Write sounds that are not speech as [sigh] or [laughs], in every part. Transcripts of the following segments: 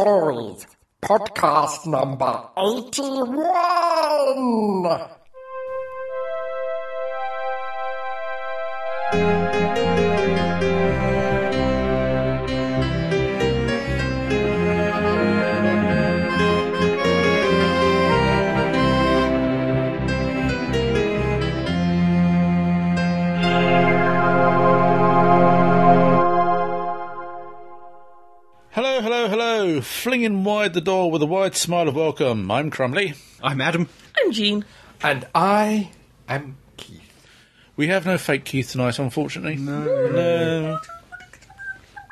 Stories, podcast number 81. Hello. Flinging wide the door with a wide smile of welcome. I'm Crumley. I'm Adam. I'm Jean. And I am Keith. We have no fake Keith tonight, unfortunately. No. No.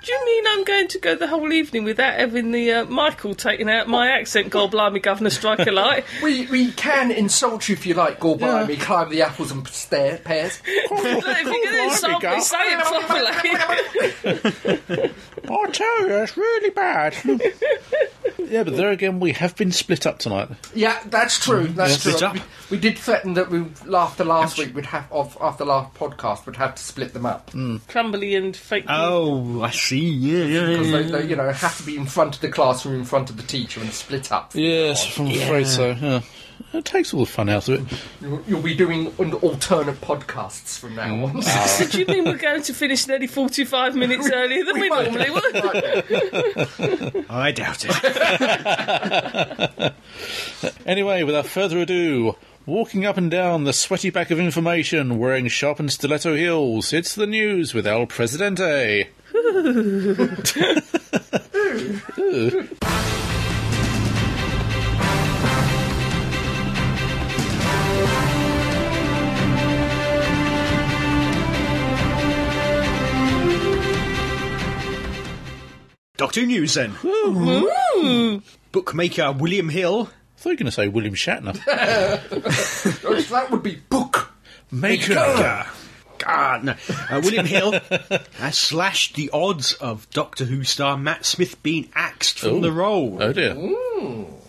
Do you mean I'm going to go the whole evening without having the uh, Michael taking out my accent? God blimey, Governor, strike a light. [laughs] We we can insult you if you like, go by me, climb the apples and stair pears. Look, [laughs] if you're going to insult me, say it properly. [laughs] I tell you, it's really bad. yeah, but there again, we have been split up tonight. Yeah, that's true. That's Yeah. true. Split up. We, we did threaten that we after last week we'd have of after last podcast we'd have to split them up Crumbly and fake. Oh, I see. Yeah, yeah, because yeah. they, they you know have to be in front of the classroom, in front of the teacher, and split up. Yes, I'm afraid so. Yeah. It takes all the fun out of it. You'll, you'll be doing an alternate podcasts from now on. Mm. Ah. [laughs] Do you mean we're going to finish nearly 45 minutes earlier than we normally would? [laughs] I doubt it. [laughs] Anyway, without further ado, walking up and down the sweaty back of information, wearing sharpened stiletto heels, it's the news with El Presidente. Doctor News then. Bookmaker William Hill. I thought you were going to say William Shatner. [laughs] that would be book. Maker. God, no. Uh, William Hill [laughs] has slashed the odds of Doctor Who star Matt Smith being axed from Ooh. the role Oh dear.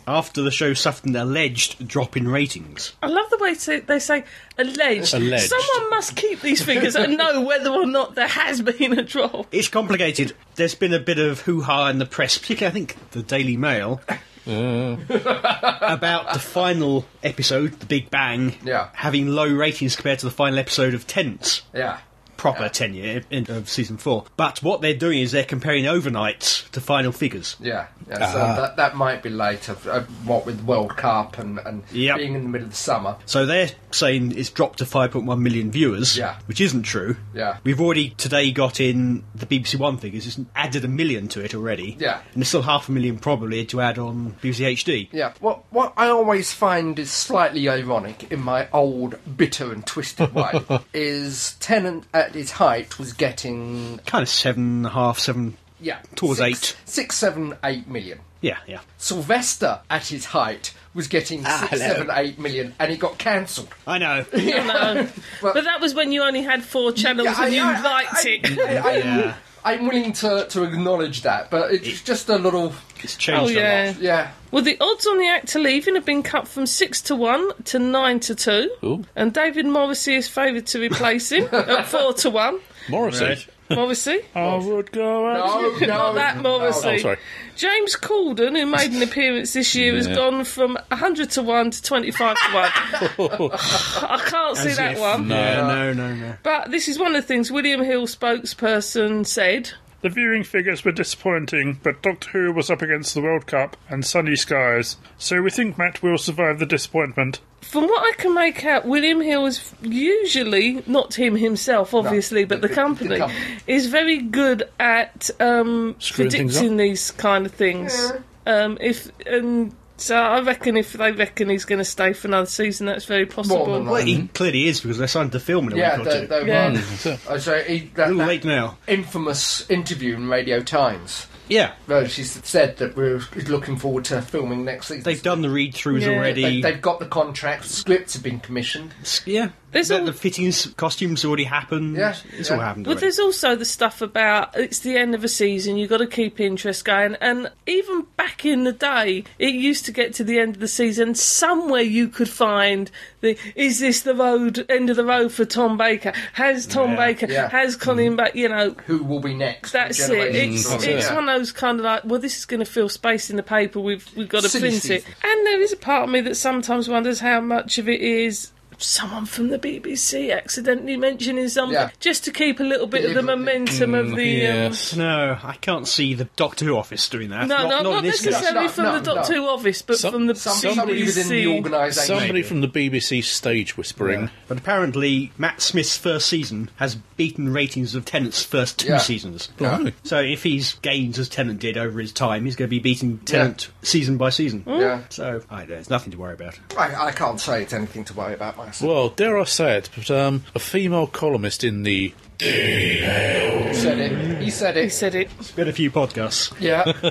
after the show suffered an alleged drop in ratings. I love the way to, they say alleged. Alleged. Someone must keep these figures and know whether or not there has been a drop. It's complicated. There's been a bit of hoo ha in the press, particularly I think the Daily Mail, [laughs] about the final episode, The Big Bang, Yeah. having low ratings compared to the final episode of Tense. Yeah. Proper tenure in, of season four. But what they're doing is they're comparing overnights to final figures. Yeah, yeah so that, that might be later, uh, what with World Cup and, and Yep. being in the middle of the summer. So they're saying it's dropped to 5.1 million viewers, Yeah. which isn't true. Yeah. We've already today got in the BBC One figures, it's added a million to it already. Yeah. And there's still half a million probably to add on BBC HD. Yeah, what what I always find is slightly ironic in my old bitter and twisted way [laughs] is Tennant at his height was getting Kind of seven and a half, seven. yeah Towards six- eight. six, seven, eight million. Yeah, yeah. Sylvester at his height was getting ah, six, hello. seven, eight million, and it got cancelled. I know. [laughs] No. But- but that was when you only had four channels Yeah, I- and you I- liked I- it. I, I, Yeah. I'm willing to, to acknowledge that, but it's just a little It's oh, changed a yeah. lot. yeah. Well, the odds on the actor leaving have been cut from 6 to 1 to 9 to 2. Ooh. And David Morrissey is favoured to replace him [laughs] at 4 to 1. Morrissey. Right. Morrissey? I would go out. No, no, Not that Morrissey. Oh, sorry. James Corden, who made an appearance this year, has gone from 100 to 1 to 25 to 1. [laughs] I can't see As that if- one. Yeah, no, no, no. But this is one of the things William Hill spokesperson said. The viewing figures were disappointing, but Doctor Who was up against the World Cup and sunny skies, so we think Matt will survive the disappointment. From what I can make out, William Hill is usually, not him himself, obviously, but the- the, the- company, the company. is very good at um, predicting these kind of things. Um, if and so, I reckon if they reckon he's going to stay for another season, that's very possible. than Well, he clearly is because they signed the film in a Yeah, week or they, two. they Yeah. were. Uh, so he, that, little that late now. infamous interview in Radio Times. Yeah. Where she s- said that we're looking forward to filming next season. They've done the read throughs Yeah. already. They, they've got the contracts. Scripts have been commissioned. yeah. There's The, all, the fittings, costumes already happened. Yeah, It's yeah. all happened. But already. there's also the stuff about it's the end of a season, you've got to keep interest going. And even back in the day, it used to get to the end of the season, somewhere you could find the is this the road, end of the road for Tom Baker? Has Tom Yeah. Baker, Yeah. has mm-hmm. Colin Baker, you know, Who will be next? that's it. It's, story. it's Yeah. one of those kind of like, well, this is going to fill space in the paper. We've we've got to Silly print it. And there is a part of me that sometimes wonders how much of it is someone from the BBC accidentally mentioning something Yeah. just to keep a little bit of the Deliberately. momentum of the. Um, No, I can't see the Doctor Who office doing that. no, not, no, not, not, in this necessarily case. from No, the Doctor no. Who office, but Some- from the Some, BBC. somebody within the organisation. Somebody from the BBC stage whispering. But apparently, Matt Smith's first season has beaten ratings of Tennant's first two Yeah. seasons. Blimey. So if he's gained as Tennant did over his time, he's going to be beating Tennant season by season. Yeah. So I, there's nothing to worry about. I, I can't say it's anything to worry about myself. Well, dare I say it, but um, a female columnist in the He said it. He said it. He it. said it. It's been a few podcasts. Yeah. [laughs]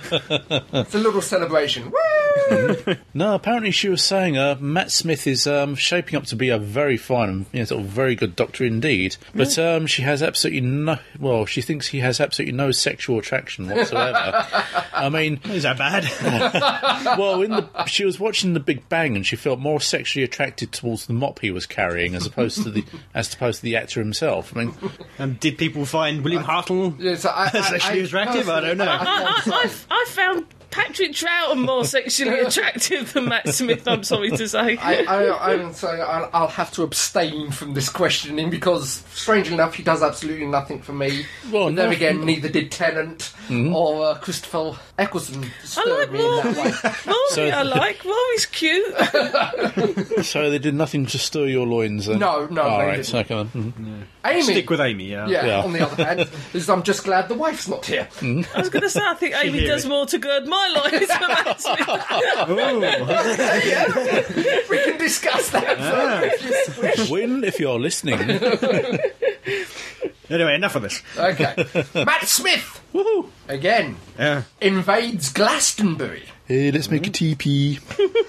it's a little celebration. Woo! No, apparently she was saying uh, Matt Smith is um, shaping up to be a very fine and you know, sort of very good doctor indeed. But um, she has absolutely no. Well, she thinks he has absolutely no sexual attraction whatsoever. [laughs] I mean, Is that bad? [laughs] well, in the, she was watching The Big Bang and she felt more sexually attracted towards the mop he was carrying as opposed to the as opposed to the actor himself. I mean, and did people find William Hartnell Yes, I, [laughs] I, sexually I- attractive? I don't know. I can't. I, I, I found Patrick Troughton more sexually [laughs] attractive than Matt Smith, I'm sorry to say. I, I, I'm sorry, I'll, I'll have to abstain from this questioning because, strangely enough, he does absolutely nothing for me. Well, but then again, neither did Tennant or uh, Christopher Eccleston I like me in that way. [laughs] Rory. So- I like. Rory's cute. [laughs] so they did nothing to stir your loins. Then? No, no, All they right, didn't. okay then. Mhm. Amy, Stick with Amy, yeah. yeah, Yeah. on the other hand, I'm just glad the wife's not here. I was going to say, I think Amy does it. more to gird my loins than Matt Smith. we can discuss that further if you wish. Win if you're listening. [laughs] Anyway, enough of this. Okay. Matt Smith, Woohoo! again, Yeah. invades Glastonbury. Hey, let's make a TP.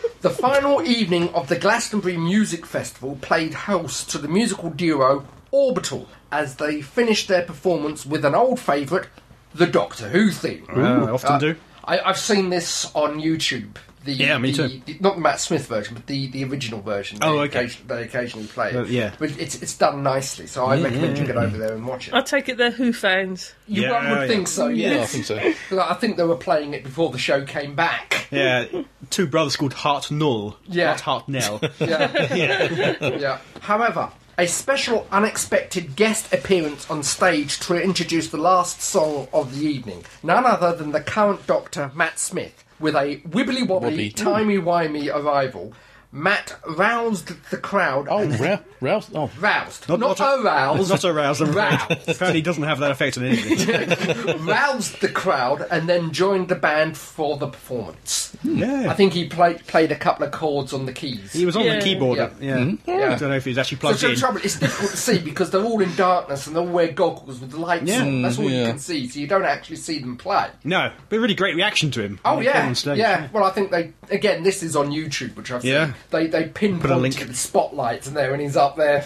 [laughs] The final evening of the Glastonbury Music Festival played host to the musical duo Orbital as they finished their performance with an old favourite, the Doctor Who theme. Uh, I often Uh, do. I, I've seen this on YouTube. The, Yeah, me the- too. the- not the Matt Smith version, but the, the original version. Oh, they, okay. occasion- they occasionally play it. Uh, yeah. But it's, it's done nicely, so I recommend you get over there and watch it. I take it they're Who fans. You Yeah, one would yeah. think so, Yeah, I yes. think so. [laughs] I think they were playing it before the show came back. Yeah, two brothers called Hartnoll, Yeah. not Hartnell. [laughs] Yeah. [laughs] yeah. yeah. However, a special unexpected guest appearance on stage to introduce the last song of the evening. None other than the current Doctor, Matt Smith, with a wibbly wobbly, Wobbly. timey wimey arrival. Matt roused the crowd. Oh, Ra- Rouse. Oh, roused. Not- Not, not aroused. Not aroused. I'm. Roused. Apparently, he doesn't have that effect on anything. [laughs] roused the crowd and then joined the band for the performance. Hmm. yeah. I think he played played a couple of chords on the keys. he was on Yeah. the keyboard. Yeah. Yeah. Hmm. Yeah. I don't know if he was actually So, plugged so in. the trouble, it's difficult to see because they're all in darkness and they all wear goggles with the lights Yeah. on. That's hmm, all you can see, so you don't actually see them play. No, but a really great reaction to him. Oh when he came yeah, stage. yeah. Well, I think they again. This is on YouTube, which I've Yeah. Seen. They they Put a link. pinpointed the spotlights and there, and he's up there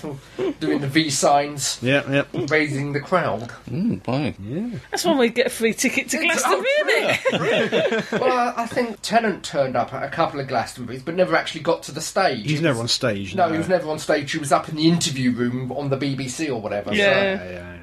doing the V signs, Yeah, yeah. raising the crowd. mm, fine. That's when we get a free ticket to Glastonbury, Oh, isn't well, I, I think Tennant turned up at a couple of Glastonburys, but never actually got to the stage. He's He never on stage. No, he was never on stage. He was up in the interview room on the BBC or whatever. so- Yeah. Yeah, yeah, yeah.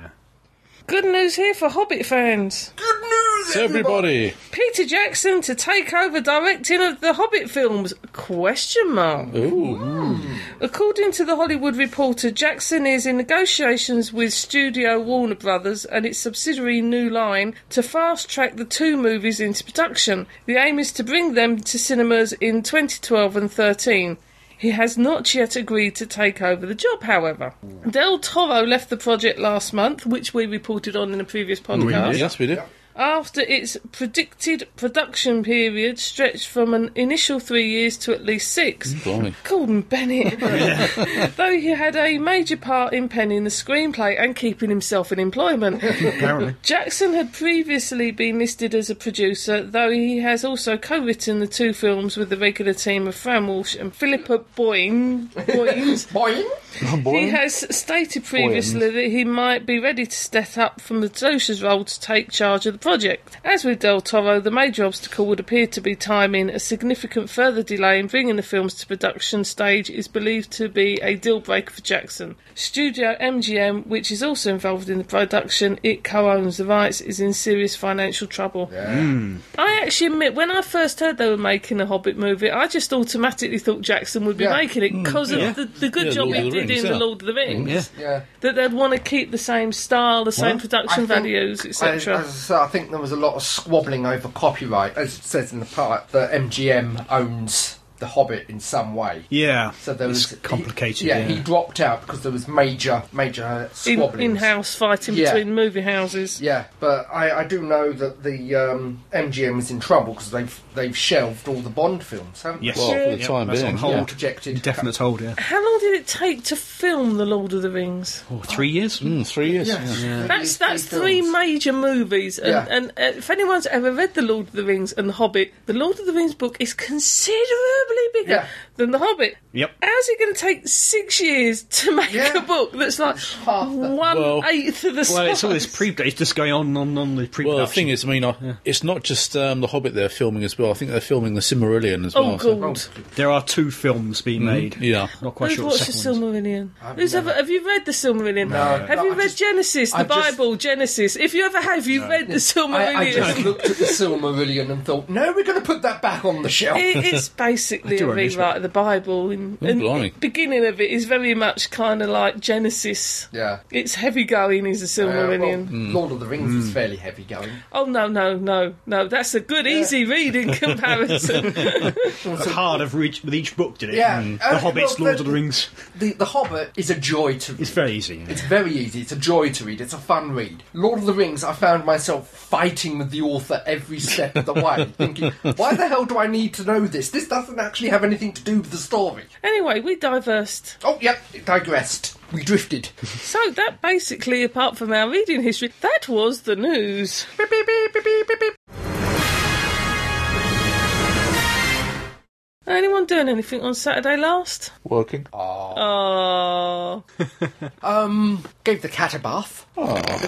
Good news here for Hobbit fans. Good news, everybody. Peter Jackson to take over directing of the Hobbit films? Question mark. Ooh. Hmm. According to the Hollywood Reporter, Jackson is in negotiations with Studio Warner Brothers and its subsidiary New Line to fast track the two movies into production. The aim is to bring them to cinemas in 2012 and 13. He has not yet agreed to take over the job, however. Del Toro left the project last month, which we reported on in a previous oh, podcast. Yes, we did. After its predicted production period stretched from an initial three years to at least six. Blimey. Gordon Bennett. [laughs] Though he had a major part in penning the screenplay and keeping himself in employment. [laughs] Apparently. Jackson had previously been listed as a producer, though he has also co written the two films with the regular team of Fran Walsh and Philippa Boyens. Boyens. [laughs] Boing. Oh, he has stated previously that he might be ready to step up from the producer's role to take charge of the project. As with Del Toro, the major obstacle would appear to be timing. A significant further delay in bringing the films to production stage is believed to be a deal breaker for Jackson. Studio MGM, which is also involved in the production, it co-owns the rights, is in serious financial trouble. Hmm. I actually admit, when I first heard they were making a Hobbit movie, I just automatically thought Jackson would be Yeah. making it hmm. because Yeah. of the, the good Yeah, job Lord he did Rings, in yeah. The Lord of the Rings. Yeah. Yeah. That they'd want to keep the same style, the same I production think- values, etc. I I think there was a lot of squabbling over copyright, as it says in the part that MGM owns The Hobbit in some way. Yeah. So there it's was complicated. He, Yeah. yeah, he dropped out because there was major, major uh, In, squabbling. in-house fighting Yeah. between movie houses. Yeah, but I, I do know that the um, MGM is in trouble because they've they've shelved all the Bond films, haven't Yes. Well, for the Yep, time that's being, on hold. they? All rejected. Indefinite hold. Yeah. How long did it take to film The Lord of the Rings? Oh, three years. Mm, three years. Yes. yeah. That's that's three films. major movies, and, Yeah. and uh, if anyone's ever read The Lord of the Rings and The Hobbit, The Lord of the Rings book is considerably bigger Yeah. Than The Hobbit. Yep. How's it going to take six years to make Yeah. a book that's like half the- one Well- eighth of the size? Well, it's all this pre. It's just going on on on the pre. Well, the thing is, I mean, I, it's not just um, The Hobbit they're filming as well. I think they're filming The Silmarillion as oh well. so- god. there are two films being made. Yeah. Not quite Who's sure. watched The the second. Silmarillion? Who's ever, have you read the Silmarillion? No. Have No, you I read just- Genesis, the I just- Bible, Genesis? If you ever have, you've read the Silmarillion. I, I just looked at the Silmarillion and thought, no, we're going to put that back on the shelf. It- it's basically a rewrite of the Bible, and, Oh, and the beginning of it is very much kind of like Genesis. yeah. It's heavy going, is the Uh, well, Silmarillion. Lord of the Rings is fairly heavy going. oh no, no, no, no! That's a good, easy reading comparison. [laughs] It's hard of each, with each book, did it? Yeah. Mm. Uh, the Hobbit's, well, Lord the- of the Rings. The, the Hobbit is a joy to read. It's very easy. yeah. It's very easy. It's a joy to read. It's a fun read. Lord of the Rings, I found myself fighting with the author every step of the way, thinking, why the hell do I need to know this? This doesn't actually have anything to do the story. anyway, we diversed. Oh, yep, it digressed. We drifted. [laughs] So that basically, apart from our reading history, that was the news. Beep, beep, beep, Anyone doing anything on Saturday last? Working. Oh, [laughs] Um, gave the cat a bath. [laughs]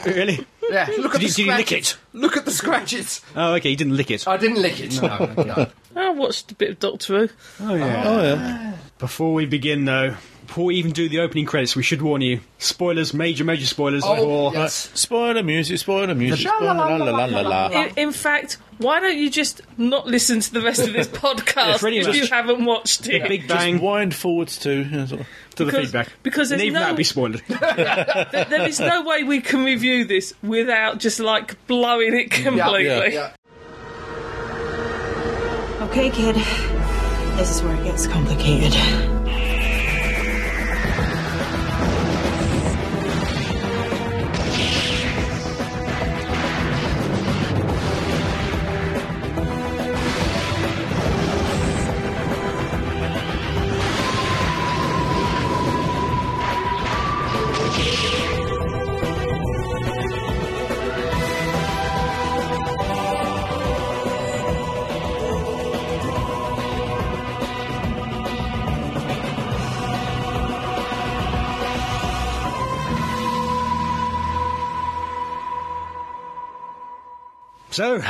Really? Yeah, look at Did the you- did you lick scratches. it? Look at the scratches. Oh, okay. You didn't lick it. I didn't lick it. No, no. [laughs] I watched a bit of Doctor Who. Oh yeah. Oh, yeah. Before we begin, though, before we even do the opening credits, we should warn you: spoilers, major, major spoilers Oh, for. Uh, yes. Spoiler music, spoiler music, spoiler la la la la la. In, in fact, why don't you just not listen to the rest of this [laughs] podcast pretty if much. you haven't watched it? Big Just Bang wind forwards to. You know, sort of- to the feedback. because and there's even no- that'd be spoiled. [laughs] There- there is no way we can review this without just like blowing it completely. Yeah. Yeah. Okay, kid. This is where it gets complicated. So,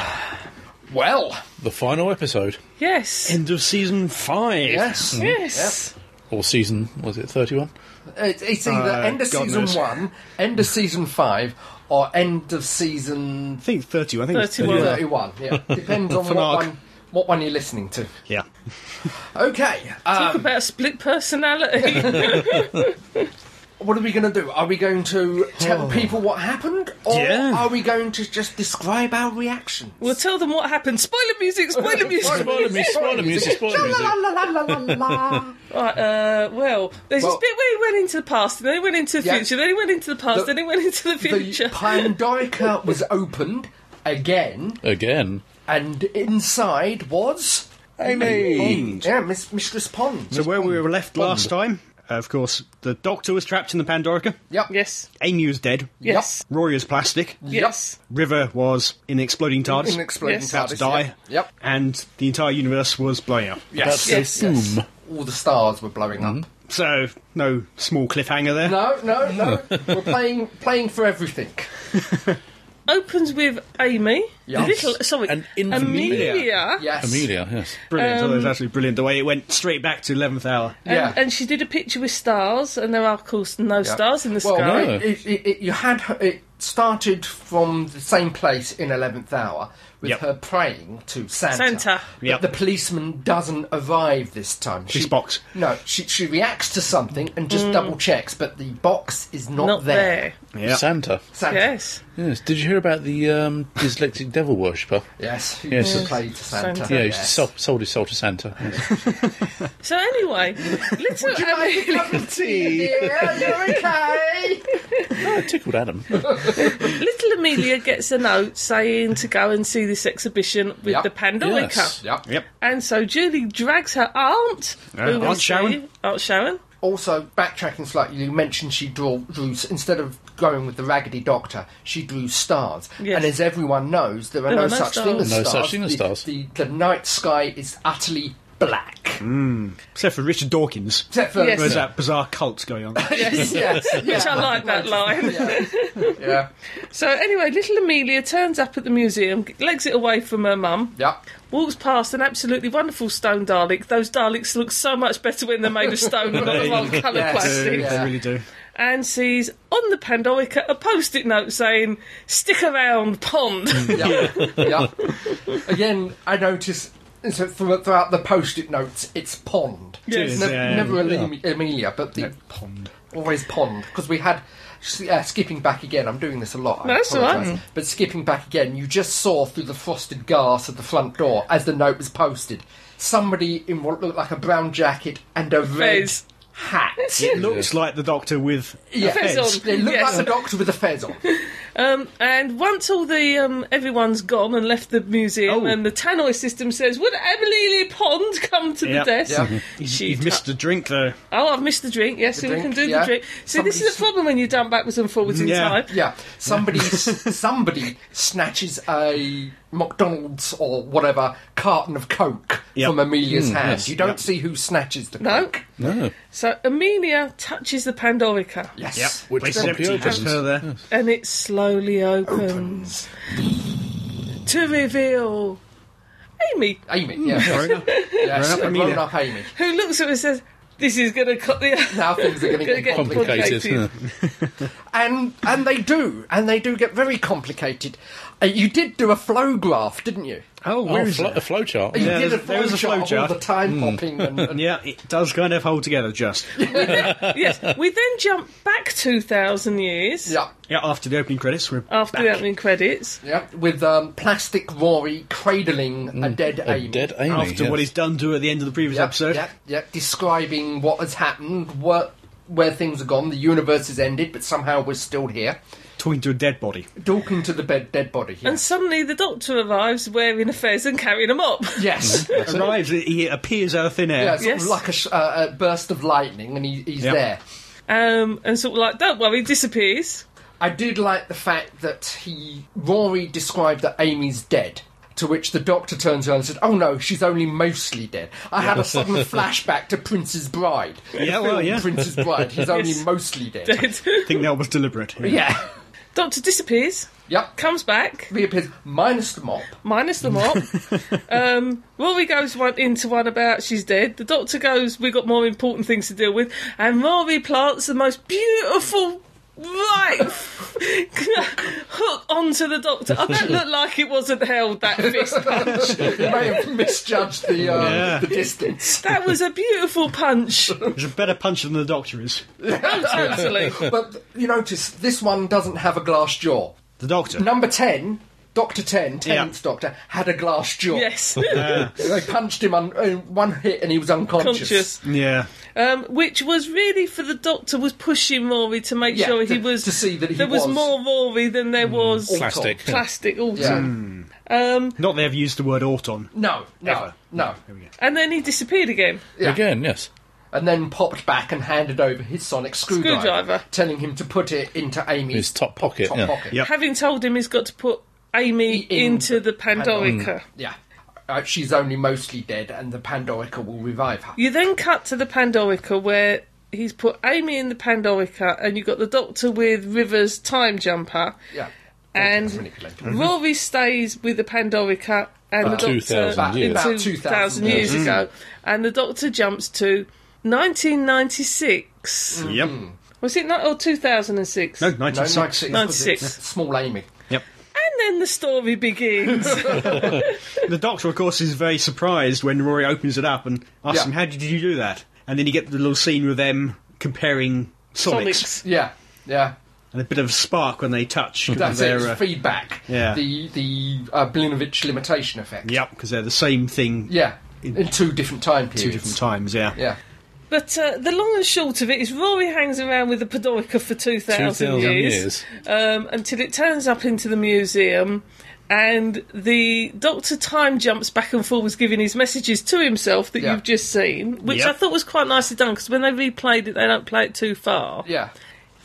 Well, The final episode. Yes. end of season five. yes. yes. Or season, was it 31? It's, it's either Uh, end of God season knows. one, end of season five, or end of season I think thirty. I think it's 31. 31. Yeah, [laughs] depends on what Mark. one, what one you're listening to. Yeah. Okay, Talk um, about split personality. [laughs] what are we going to do? Are we going to tell people what happened, or Yeah. are we going to just describe our reaction? we'll tell them what happened. Spoiler music, spoiler [laughs] music. Spoiler music, spoiler music, spoiler music. [laughs] Right, uh, well, there's Well- this bit where he went into the past, and then he went into the Yeah. future, then he went into the past, The- then he went into the future. The future. [laughs] Was opened, again, Again. and inside was Amy! yeah, Miss Mistress Pond. So where we were left last time, uh, of course, the Doctor was trapped in the Pandorica. Yep. Yes. Amy was dead. Yes. Rory was plastic. Yes. River was in exploding TARDIS. In exploding Yes. about to TARDIS, die. Yep. yep. And the entire universe was blowing up. Yes. Yes. yes. Boom. All the stars were blowing up. So, no small cliffhanger there. No, no, no. [laughs] We're playing playing for everything. [laughs] Opens with Amy. Yes. Little, sorry, And infant Amelia. Yes. Amelia, yes. Brilliant. Um, that was absolutely brilliant. The way it went straight back to 11th hour. And, Yeah. and she did a picture with stars, and there are, of course, no Yeah. stars in the well, sky. No. It, it, it, you had her, it started from the same place in eleventh hour with Yep. her praying to Santa. Santa. But Yep. the policeman doesn't arrive this time. She's box. No, she she reacts to something and just double checks, but the box is not, Mm. Not there. there. Yeah. Santa. Santa. Yes. Yes. Did you hear about the um, dyslexic devil worshipper? Yes. Who Yes. yes. played Santa. Santa. Yeah, he yes. sold, sold his soul to Santa. Yes. [laughs] So anyway, little Amelia, tea. Yeah, you're okay. oh, it tickled Adam. [laughs] little Amelia gets a note saying to go and see this exhibition with Yep. the Pandorica. Yes. Yep. Yep. And so Julie drags her aunt, Uh, who we Aunt Sharon. Aunt Sharon. Also, backtracking slightly, you mentioned she drew, drew instead of going with the Raggedy Doctor, she drew stars. Yes. And as everyone knows, there are There no, are no such thing as stars. No stars. such thing as the, stars. The, the night sky is utterly black. Hmm. Except for Richard Dawkins. Except for Yes. There's that bizarre cult going on. [laughs] yes, yes, Which. I like that line. Yeah. yeah. So anyway, little Amelia turns up at the museum, legs it away from her mum, Yep. walks past an absolutely wonderful stone Dalek. Those Daleks look so much better when they're made of stone and not of old coloured Yes. plastic. Yeah. They really do. And sees on the Pandorica a post-it note saying "Stick around, pond." Yeah. yeah. Again, I notice so throughout the post-it notes, it's pond. Yes. Ne- Yeah, never yeah. Amelia, but the Pond. always pond because we had uh, skipping back again i'm doing this a lot I No, it's all right. apologise. but skipping back again you just saw through the frosted glass of the front door as the note was posted somebody in what looked like a brown jacket and a red Fez. Hat It looks like the Doctor with yeah. Fez on. it looks Yes. like the doctor with a fez on Um, and once all the um, everyone's gone and left the museum, Oh. and the tannoy system says, "Would Emily Pond come to Yep. the desk?" Yeah. [laughs] He's, She he's missed the drink though. Oh, I've missed the drink. Yes, The so we can do yeah. the drink. See, this is a problem when you dump backwards and forwards in Yeah. time. yeah somebody somebody snatches a mcdonald's or whatever carton of coke Yep. from amelia's mm, hand yes. you don't Yep. see who snatches the No. coke No. So Amelia touches the Pandorica, yes Which Place empty, opens. just her there. and it slowly opens to reveal Amy, amy yeah mm, Grown up. [laughs] Yes, Grown up a Amelia. grown Amy. who looks at her and says, "This is going to cut the." Now things are going to get get complicated. Complicated. Complicated. [laughs] And and they do, and they do get very complicated. Uh, you did do a flow graph, didn't you? Oh, where Oh, is flo- it? a flowchart. You Yeah, did a there's- there is a flow chart all the time hopping and, and [laughs] Yeah, it does kind of hold together just. [laughs] yes, we then jump back two thousand years yeah, Yeah, after the opening credits, we're after back. the opening credits. yeah, with um, plastic Rory cradling a dead A Amy. dead Amy. after yes. what he's done to her at the end of the previous yeah, episode. yeah, yeah, describing what has happened, what, where things have gone. The universe has ended, but somehow we're still here. Talking to a dead body. Talking to the bed, dead body. And suddenly the doctor arrives wearing a fez and carrying a mop. [laughs] yes. Arrives, he appears out of thin air. Yeah, sort Yes. of like a, sh- uh, a burst of lightning, and he, he's Yep. there. Um, and sort of like, don't worry, disappears. I did like the fact that he Rory described that Amy's dead. To which the doctor turns around and said, "Oh no, she's only mostly dead." I had a sudden [laughs] flashback to Princess Bride. Yeah, well, yeah. Princess Bride. He's [laughs] only mostly dead. I think that was deliberate. Yeah. Doctor disappears, Yep. comes back, Reappears minus the mop. minus the mop. [laughs] um, Rory goes one into one about she's dead. The doctor goes, we've got more important things to deal with. And Rory plants the most beautiful right hook onto the doctor. I don't look like it wasn't held, that [laughs] fist punch. You may have misjudged the uh, Yeah. the distance. That was a beautiful punch. There's a better punch than the Doctor is. [laughs] Totally. But you notice this one doesn't have a glass jaw. The Doctor. Number ten Doctor Ten, Tennant's Doctor, had a glass jaw. Yes, [laughs] They punched him on uh, one hit and he was unconscious. conscious. Yeah. Um, which was really for the Doctor was pushing Rory to make Yeah, sure he to- was to see that he there was, was. more Rory than there was Plastic. plastic. Also, Yeah. um, Not they have used the word Auton. No, no, Ever. no. and then he disappeared again. Yeah. Again, yes. And then popped back and handed over his sonic screwdriver, Screwdriver. telling him to put it into Amy's His top pocket. top yeah. pocket. Yep. Having told him he's got to put Amy In into the Pandorica. Mm, yeah. Uh, she's only mostly dead, and the Pandorica will revive her. You then cut to the Pandorica where he's put Amy in the Pandorica, and you've got the Doctor with River's time jumper, Yeah. and Rory mm-hmm. stays with the Pandorica, and the Doctor 2,000 About- years. about 2,000 2,000 years years. Mm. ago, and the Doctor jumps to 1996. Yep. Mm. Was it not or 2006? No, And No, 96. 96. 96. Small Amy. Yep. then the story begins. [laughs] The Doctor, of course, is very surprised when Rory opens it up and asks Yeah. him, "How did you do that?" And then you get the little scene with them comparing Sonics, Sonics. Yeah. Yeah. and a bit of a spark when they touch. 'cause That's it. they're, It's uh, feedback. yeah. The the uh, Blinovitch limitation effect. Yep, because they're the same thing. Yeah. In two different time periods. Two different times. Yeah. Yeah. But uh, the long and short of it is Rory hangs around with the Pandorica for 2,000 2,000 years, years. Um, until it turns up into the museum and the Doctor time jumps back and forwards giving his messages to himself that Yeah. you've just seen, which Yep. I thought was quite nicely done because when they replayed it, they don't play it too far. Yeah.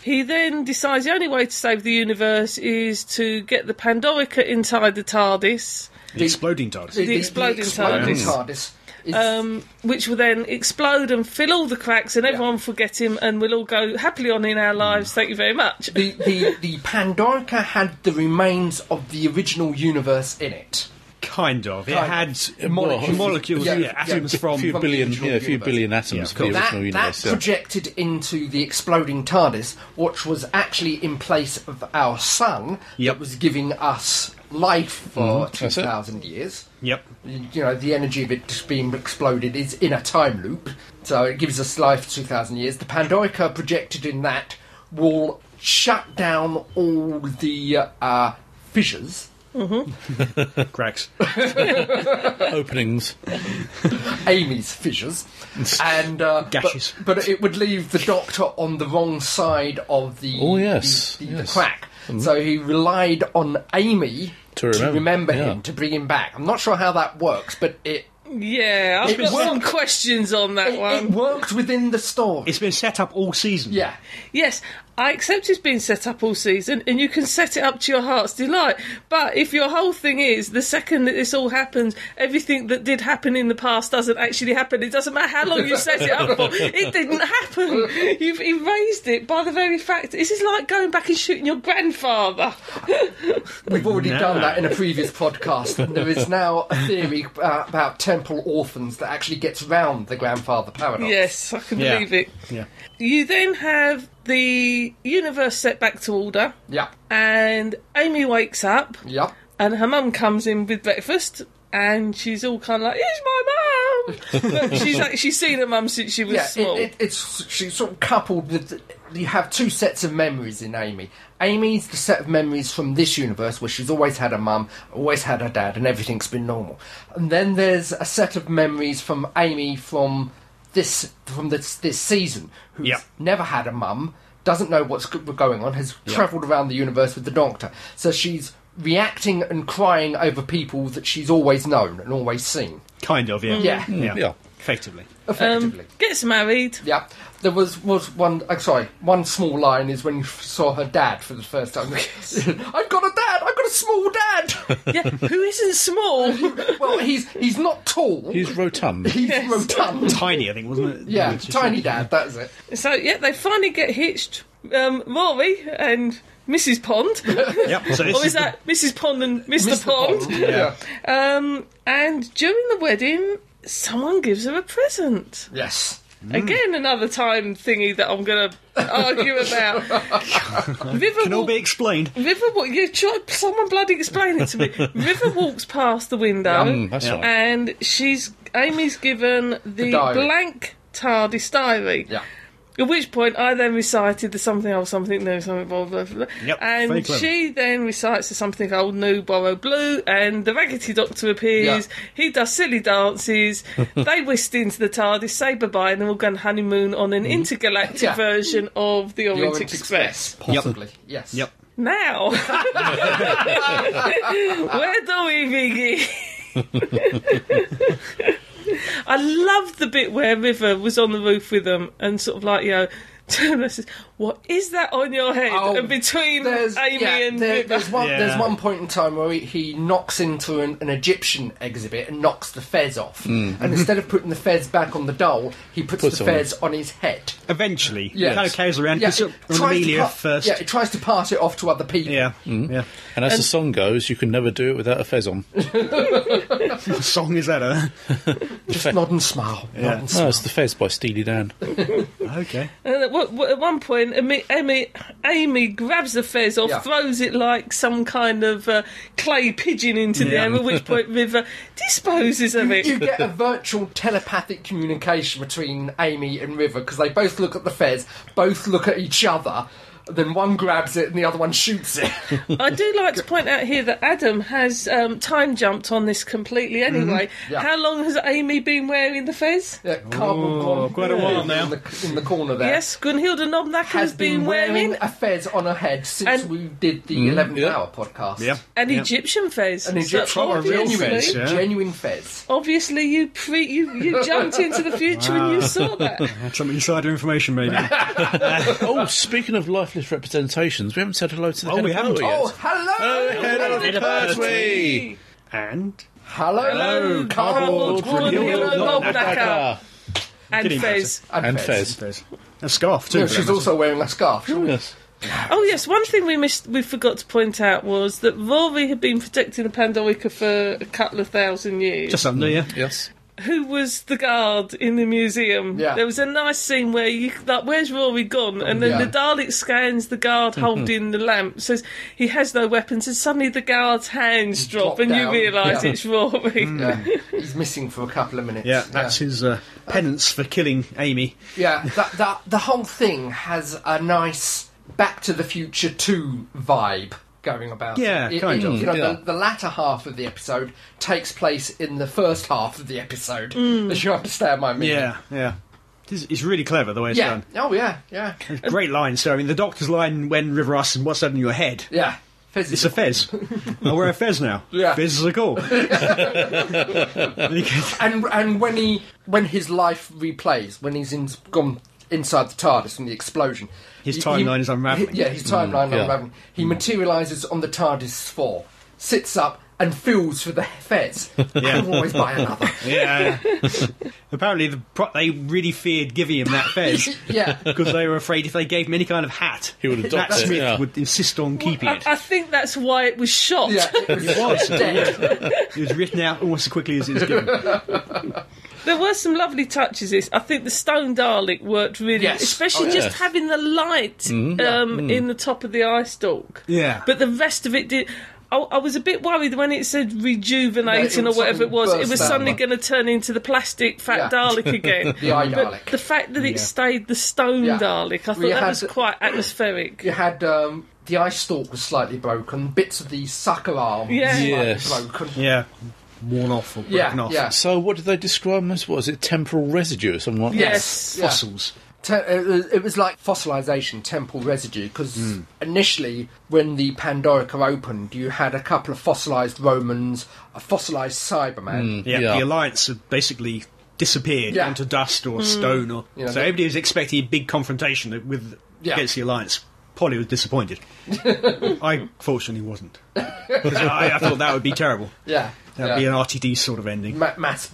He then decides the only way to save the universe is to get the Pandorica inside the TARDIS, The exploding TARDIS. The exploding TARDIS. TARDIS is um, which will then explode and fill all the cracks, and everyone will forget him, and we'll all go happily on in our lives. Thank you very much. the, the the Pandorica had the remains of the original universe in it. Kind of. It Kind had of. molecules, molecules Yeah, yeah, yeah. atoms A from. few from billion, original yeah, a few universe. billion atoms Yeah, of the that, original that universe. yeah. projected into the exploding TARDIS, which was actually in place of our sun, Yep. that was giving us life for that's it. 2,000 years. Yep. You know, the energy of it being exploded is in a time loop, so it gives us life for 2,000 years. The Pandorica projected in that will shut down all the uh, fissures, [laughs] Cracks. [laughs] Openings. Amy's fissures, and uh, but- Gashes. But, it would leave the Doctor on the wrong side of the Oh, yes, the, the, the yes. Crack. So he relied on Amy To remember, yeah. him to bring him back. I'm not sure how that works, but it Yeah, I've It got some questions on that it, one. it worked within the story. It's been set up all season. yeah, Yes, I accept it's been set up all season, and you can set it up to your heart's delight. But if your whole thing is the second that this all happens, everything that did happen in the past doesn't actually happen. It doesn't matter how long you set it up for; [laughs] it didn't happen. You've erased it by the very fact. This is like going back and shooting your grandfather. [laughs] we've already No. done that in a previous podcast. There is now a theory uh, about temple orphans that actually gets round the grandfather paradox. Yes, I can Yeah. believe it. Yeah. You then have the universe set back to order, Yeah. and Amy wakes up. Yeah. and her mum comes in with breakfast and she's all kind of like it's my mum but [laughs] she's like she's seen her mum since she was Yeah, small it, it, it's she's sort of coupled with. You have two sets of memories in Amy. Amy's the set of memories from this universe where she's always had a mum, always had a dad, and everything's been normal. And then there's a set of memories from Amy from this from this this season, who's Yeah. never had a mum, doesn't know what's going on, has travelled around the universe with the Doctor, so she's reacting and crying over people that she's always known and always seen. Kind of, yeah. Yeah. Yeah. Yeah. Effectively. Effectively. Um, gets married Yeah, there was was one. Uh, sorry, one small line is when you saw her dad for the first time. [laughs] I've got a dad. I've got a small dad. [laughs] yeah who isn't small [laughs] well, he's he's not tall. He's rotund. He's rotund. Tiny, I think, wasn't it? Yeah, Which tiny dad. That's it. so yeah they finally get hitched um, Rory and Mrs Pond Yep. So or is the- that Mrs Pond and Mr, Mr. Pond, Pond, Yeah. Um, and during the wedding someone gives her a present Yes. Again, another time thingy that I'm going to argue about. [laughs] River can all be explained. River, try, someone bloody explain it to me. [laughs] River walks past the window, Mm, that's right. and she's Amy's given the, diary. blank TARDIS diary. Yeah. At which point I then recited the something old, something new, something blah, blah, blah. Yep, and she then recites the something old, new, borrow blue, and the Raggedy Doctor appears. He does silly dances. [laughs] they whisked into the TARDIS, say bye bye, and then we'll go on honeymoon on an intergalactic Yeah. version of the The Orient, Orient Express. Possibly. Yes. Yep. Now, [laughs] [laughs] where do we begin? [laughs] I loved the bit where River was on the roof with them and sort of like, you know, [laughs] says, What is that on your head? Oh, and between There's, Amy yeah, and there- River. there's one. Yeah. There's one point in time where he, he knocks into an, an Egyptian exhibit and knocks the fez off, hmm. and mm-hmm. instead of putting the fez back on the doll, he puts, Puts the on fez on his head. Eventually, Yes. he kind of carries around. Yeah, it it tries to Amelia pa- first. Yeah, it tries to pass it off to other people. yeah, mm. Mm. yeah. And as the song goes, you can never do it without a fez on. [laughs] What song is that? Huh? [laughs] Just nod and smile. Nod and No, it's the fez by Steely Dan. [laughs] okay. And at, one- at one point, Amy, Amy, Amy grabs the fez off, Yeah. throws it like some kind of uh, clay pigeon into the air, at which point River disposes of it. You get a virtual telepathic communication between Amy and River because they both look at the fez, both look at each other, then one grabs it and the other one shoots it. [laughs] I do like to point out here that Adam has um, time jumped on this completely mm-hmm. anyway. Yeah. How long has Amy been wearing the fez? Yeah, cardboard gone quite a while now. in the, in the corner there. Yes, Gunhilda Knobnacker has been wearing wearing a fez on her head since And- we did the mm-hmm. 11th yeah. hour podcast. Yeah. an yeah. Egyptian fez. An Egyptian So a real fez, yeah. Genuine fez. Obviously, you pre you, you [laughs] jumped into the future and you ah. saw that. [laughs] Had some insider information, maybe. oh, speaking of lifeless representations, we haven't said hello to the Oh, head we of haven't. Yet. Oh, hello! Uh, head of Head of Pertwee! and Hello, Hello, cardboard cardboard Gunhilda Gunhilda Knobnacker. Knobnacker. And Getting fez. And fez. Fez. a scarf too. Yeah, for she's that also wearing a scarf. Yes. Oh yes, one thing we missed, we forgot to point out was that Rory had been protecting the Pandorica for a couple of thousand years. matter. Just under, yeah. Yes. Who was the guard in the museum? Yeah. There was a nice scene where you like, where's Rory gone? And then Yeah. the Dalek scans the guard holding the lamp, says he has no weapons, and suddenly the guard's hands drop, Drop and you realise yeah. it's Rory. Yeah, [laughs] he's missing for a couple of minutes. Yeah, that's his uh, penance for killing Amy. Yeah, that, that, the whole thing has a nice Back to the Future 2 vibe going about. Yeah, it. kind It- of. You know, Yeah. the, the latter half of the episode takes place in the first half of the episode. Mm. As you understand my meaning. Yeah, yeah. It's, it's really clever the way it's Yeah. done. Oh, yeah, yeah. Great line. So, I mean, the doctor's line when River asks him, What's that in your head? Yeah. Fez It's a fez. I wear a fez now. [laughs] Yeah. Fez are cool. And he goes, [laughs] and and when he when his life replays when he's in, gone inside the TARDIS from the explosion, His he- timeline he- is unravelling. Yeah, his timeline mm. yeah. unraveling. He mm. materialises on the TARDIS floor, sits up and feels for the fez. [laughs] Yeah. I'll always buy another. [laughs] yeah. Apparently, the pro- they really feared giving him that fez [laughs] yeah. because they were afraid if they gave him any kind of hat, He would adopt Matt it, Smith yeah. would insist on keeping I, it. I think that's why it was shot. Yeah, it was, It was. dead. It was written out almost as quickly as it was given. There were some lovely touches. This I think the stone Dalek worked really, Yes. especially Oh, just yes. having the light um, in the top of the eye stalk. Yeah. But the rest of it did. I, I was a bit worried when it said rejuvenating Yeah, or whatever it was. It was suddenly going to turn into the plastic fat Yeah. Dalek again. [laughs] The eye but Dalek. the fact that it Yeah. stayed the stone Yeah. Dalek, I thought We that had- was quite atmospheric. You had um, the eye stalk was slightly broken. Bits of the sucker arm Yeah. Yes. broken. Yeah. Worn off or broken Yeah, off. yeah. So, what did they describe them as? What was it? Temporal residue or something like that? Yes. Yeah. Fossils. Te- uh, it, was, like fossilization, temporal residue, because Hmm. initially, when the Pandorica opened, you had a couple of fossilized Romans, a fossilized Cyberman. Hmm, yeah, Yeah. the Alliance had basically disappeared Yeah. onto dust or hmm. stone, or You know, so they- everybody was expecting a big confrontation with Yeah. against the Alliance. Polly was disappointed. [laughs] I fortunately wasn't. [laughs] I, I thought that would be terrible. Yeah. That'd yeah. be an RTD sort of ending. Ma- mass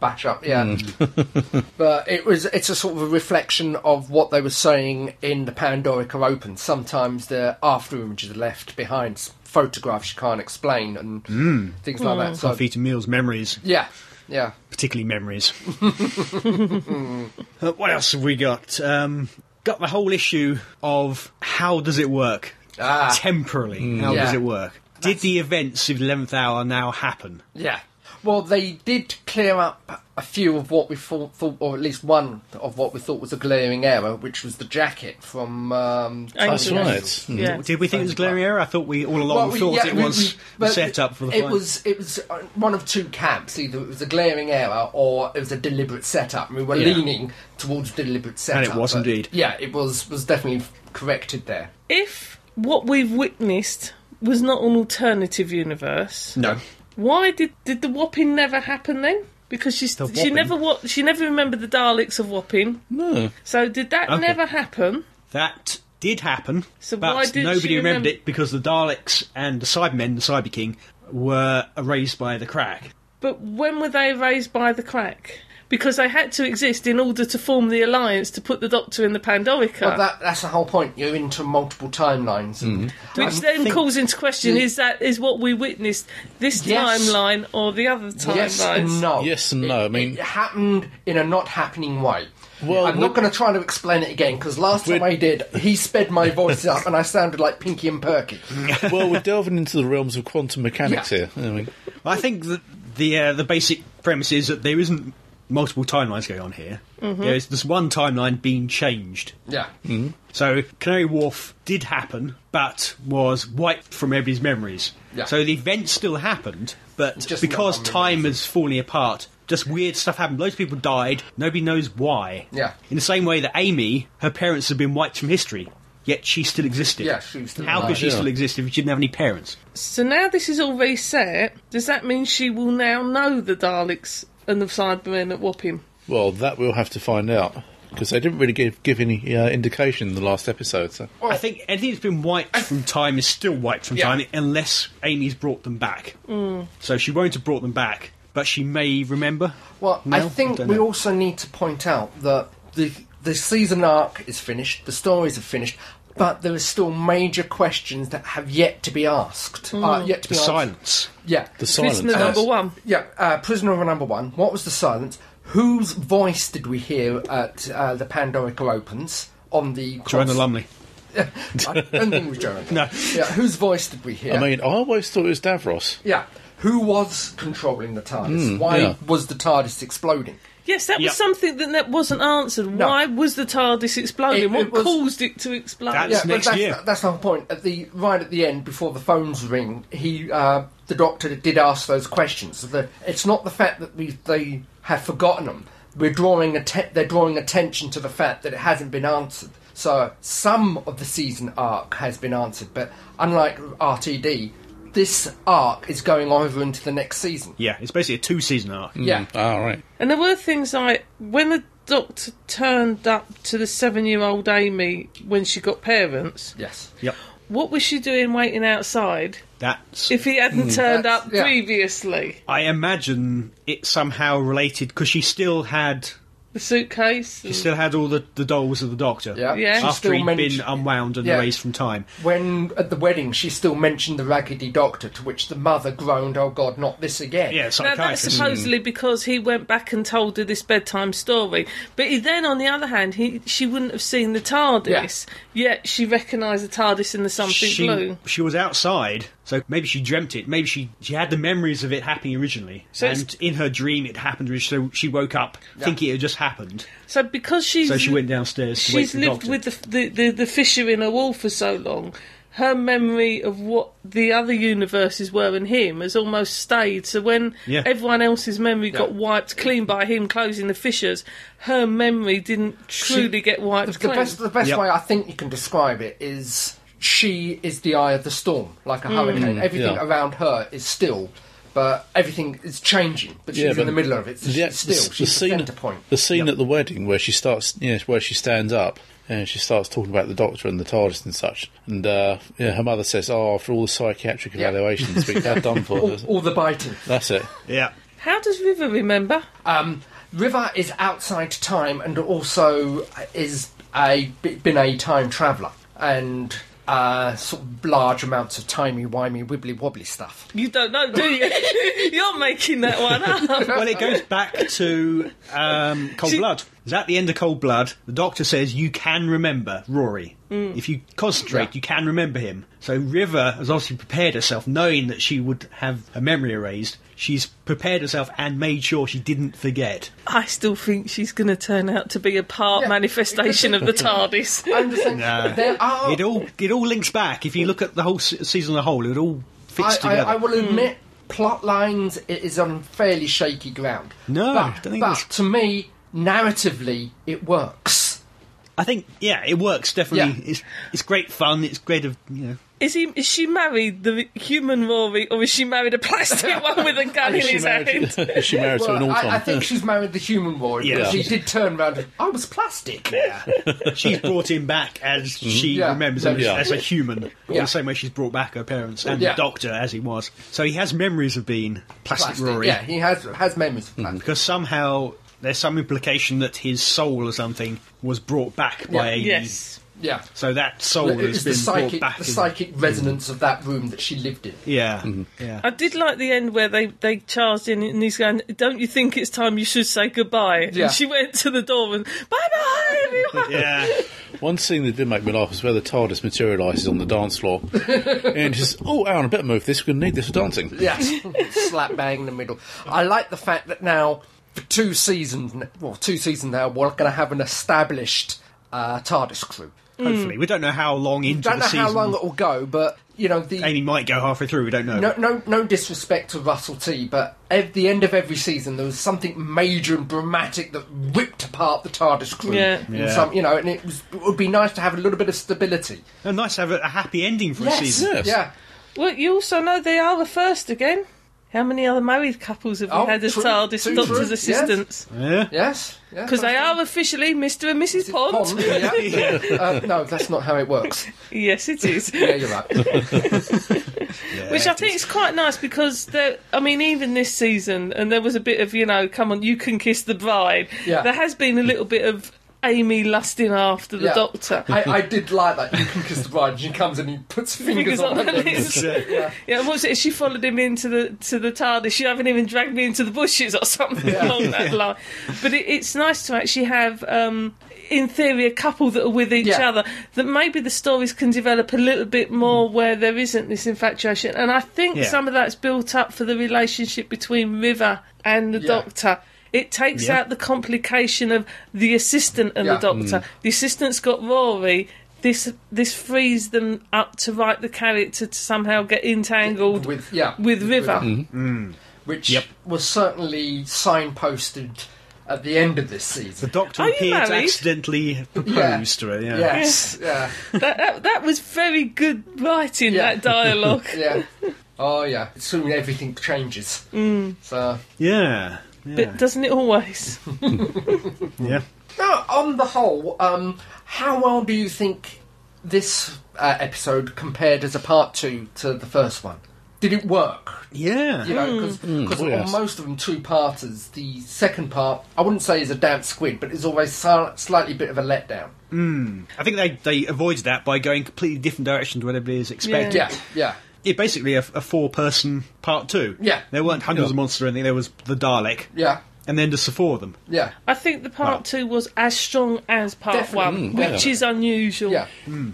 bash up, yeah. Hmm. [laughs] but it was it's a sort of a reflection of what they were saying in the Pandorica Open. Sometimes the after images are left behind, photographs you can't explain, and Hmm. things like that. So Coffee to meals, memories, yeah, yeah. particularly memories. [laughs] Uh, what else have we got? Um, got the whole issue of how does it work Ah. temporally? How Yeah. does it work? Did the events of the eleventh hour now happen? Yeah. Well, they did clear up a few of what we thought, thought, or at least one of what we thought was a glaring error, which was the jacket from. Um, That's right. Mm. Yeah. Did we think it was a glaring error? I thought we all along Well, we- thought yeah, it we- was we- the but setup for the It fight. was it was uh, one of two camps. Either it was a glaring error or it was a deliberate setup. We were Yeah. leaning towards deliberate setup. And it was but indeed. Yeah, it was was definitely corrected there. If what we've witnessed was not an alternative universe, no. why did did the whopping never happen then? Because she The she whopping? never wa- she never remembered the Daleks of Wapping. No. So did that Okay. never happen? That did happen, So but why didn't nobody she remembered remem- it because the Daleks and the Cybermen, the Cyber King, were erased by the crack. But when were they raised by the crack? Because they had to exist in order to form the alliance to put the Doctor in the Pandorica. Well, that that's the whole point. You're into multiple timelines. and Which I then think- calls into question: the- Is that is what we witnessed this Yes. timeline or the other timeline? Yes and no. Yes and no, I mean- it happened in a not happening way. Well, I'm not going to try to explain it again because last time I did, he sped my voice up and I sounded like Pinky and Perky. [laughs] well, we're delving into the realms of quantum mechanics Yeah. here. I mean, I think that the uh, the basic premise is that there isn't multiple timelines going on here. Mm-hmm. There's this one timeline being changed. Yeah. So Canary Wharf did happen, but was wiped from everybody's memories. Yeah. So the event still happened, but Just because time memories. is falling apart, just weird stuff happened. Loads of people died. Nobody knows why. Yeah. In the same way that Amy, her parents have been wiped from history, yet she still existed. Yeah, she was still How alive. could she Yeah. still exist if she didn't have any parents? So now this is all reset. Does that mean she will now know the Daleks and the Cybermen at Wapping? well, that we'll have to find out because they didn't really give give any uh, indication in the last episode. So. I think anything that's been wiped from time is still wiped from Yeah. time unless Amy's brought them back. Mm. So she won't have brought them back, but she may remember. Well, No? I think Don't we know. also need to point out that the the season arc is finished, the stories are finished, but there are still major questions that have yet to be asked. Uh, yet to The be answered. silence. Yeah. The silence. Prisoner number one. Yeah, uh, prisoner number one. What was the silence? Whose voice did we hear at uh, the Pandorica opens on the? Joanna cross- Lumley. [laughs] I don't think it was Joanna. [laughs] No. Yeah, whose voice did we hear? I mean, I always thought it was Davros. yeah, who was controlling the TARDIS? Why yeah. was the TARDIS exploding? Yes, that was Yep. something that, that wasn't answered. No. Why was the TARDIS exploding? It- what it was- caused it to explode? That's- Yeah, but next that's, year. that's the whole point. At the right at the end, before the phones ring, he, uh, the doctor, did ask those questions. The, it's not the fact that we they have forgotten them. We're drawing atten- they're drawing attention to the fact that it hasn't been answered. So some of the season arc has been answered, but unlike RTD, this arc is going over into the next season. Yeah, it's basically a two season arc. Yeah, Ah, right. And there were things like when the doctor turned up to the seven-year-old Amy when she got parents. yes. Yep. What was she doing waiting outside That's. if he hadn't turned That's- up yeah. previously? I imagine it somehow related because she still had The suitcase. she still had all the, the dolls of the Doctor. Yeah. Yeah. She After still he'd mentioned- been unwound and Yeah. erased from time. When at the wedding, she still mentioned the raggedy doctor, to which the mother groaned, "Oh God, not this again!" Yeah, Now, that's psychiatrist. supposedly hmm. because he went back and told her this bedtime story. But he then, on the other hand, he she wouldn't have seen the TARDIS, yet she recognised the TARDIS in the something she, blue. she was outside, so maybe she dreamt it. Maybe she, she had the memories of it happening originally. So and in her dream, it happened. So she woke up thinking it had just happened. So because she's So she went downstairs to she's for the lived doctor. with the, the, the, the fissure in her wall for so long, her memory of what the other universes were in him has almost stayed. So when Yeah. everyone else's memory got wiped clean by him closing the fissures, her memory didn't truly get wiped The, the clean. best, the best Yep. way I think you can describe it is she is the eye of the storm, like a Mm. hurricane. Everything yeah. around her is still, but everything is changing. But she's Yeah, in the middle of it. So The, she's still, the, the she's the, scene, centre point. the scene at the wedding where she starts, you know, where she stands up and she starts talking about the doctor and the TARDIS and such. And uh, yeah, her mother says, "Oh, after all the psychiatric Yeah. evaluations we've had [laughs] done for All, us." all the biting. That's it. Yeah. How does River remember? Um, River is outside time and also is a been a time traveller and uh, sort of large amounts of timey wimey wibbly wobbly stuff. You don't know, do you? [laughs] You're making that one up. [laughs] Well, it goes back to um, Cold She- Blood. Is at the end of Cold Blood, the Doctor says you can remember Rory. If you concentrate, you can remember him. So River has obviously prepared herself, knowing that she would have her memory erased. She's prepared herself and made sure she didn't forget. I still think she's going to turn out to be a part Yeah. manifestation of the [laughs] TARDIS. I'm just saying, No. there are. It all it all links back. If you look at the whole season as a whole, it all fits I, I, together. I will admit, plot lines it is on fairly shaky ground. No, but, don't think but to me, narratively, it works. I think yeah, it works definitely. Yeah. It's it's great fun. It's great of you know. Is he? Is she married the human Rory, or is she married a plastic [laughs] one with a gun in his married, hand? [laughs] is she married to an Well, auton? I, I think she's married the human Rory, Yeah. but she did turn around and I was plastic. Yeah, [laughs] she's brought him back as mm-hmm. she Yeah. remembers him Yeah. as a human, Yeah. the same way she's brought back her parents and Yeah. the Doctor as he was. So he has memories of being plastic, Plastic. Rory, Yeah, he has has memories of mm. plastic. because somehow there's some implication that his soul or something was brought back by Yeah. Amy. Yes. Yeah. So that soul It has was been the brought psychic, back. the in- psychic resonance of that room that she lived in. Yeah, yeah. I did like the end where they, they charged in and he's going, Don't you think it's time you should say goodbye? Yeah. And she went to the door and, Bye bye, everyone! [laughs] Yeah, One scene that did make me laugh is where the TARDIS materialises on the dance floor. [laughs] and just, oh, Aaron, I better move this. We're going to need this for dancing. Yes, [laughs] slap bang in the middle. I like the fact that now, for two seasons, well, two seasons now, we're going to have an established uh, TARDIS crew. Hopefully hmm. we don't know how long into Don't the know season. how long it will go, but you know the Amy might go halfway through. We don't know. no, no, no disrespect to Russell T, but at the end of every season, there was something major and dramatic that ripped apart the TARDIS crew. Yeah. Yeah. some, you know, and it, was, it would be nice to have a little bit of stability. And nice to have a, a happy ending for a season. Yes. yeah. Well, you also know they are the first again. How many other married couples have we Oh, had as true, TARDIS true, Doctor's true, yes. assistants? Yeah. Yes, yes. Because they are officially Mr. and Mrs. Pond. Pond, yeah. [laughs] uh, no, that's not how it works. Yes, it is. [laughs] Yeah, you're right. [laughs] Which I think is quite nice because there, I mean, even this season, and there was a bit of, you know, come on, you can kiss the bride. Yeah. There has been a little bit of Amy lusting after the Yeah. doctor. I, I did like that. You can kiss the bride. and She comes and he puts fingers, Fingers on, on her her lips. lips. Yeah. Yeah, and what's it? She followed him into the to the TARDIS. You haven't even dragged me into the bushes or something along that line. But it, it's nice to actually have, um, in theory, a couple that are with each Yeah. other. That maybe the stories can develop a little bit more where there isn't this infatuation. And I think Yeah. some of that's built up for the relationship between River and the Yeah. Doctor. It takes Yeah. out the complication of the assistant and Yeah. the Doctor. Mm. The assistant's got Rory. This this frees them up to write the character to somehow get entangled With yeah, with River. Mm-hmm. Mm. which Yep. was certainly signposted at the end of this season. The doctor Are you appeared to married? accidentally propose Yeah. to her. Yeah. Yes, yeah, that, that that was very good writing. Yeah. That dialogue. [laughs] yeah. Oh yeah. Soon everything changes. Mm. So Yeah. Yeah. But doesn't it always? [laughs] yeah. now, on the whole, um, how well do you think this uh, episode compared as a part two to the first one? Did it work? Yeah. You know, because oh, yes. on most of them two-parters, the second part I wouldn't say is a damp squid, but is always si- slightly bit of a letdown. I think they, they avoided that by going completely different direction to what everybody is expecting. Yeah, yeah. It basically a, a four person part two. Yeah. There weren't hundreds of monsters or anything, there was the Dalek, Yeah, and then just the four of them. yeah, I think the part Wow. two was as strong as part Definitely. one, Mm, which yeah. is unusual. yeah.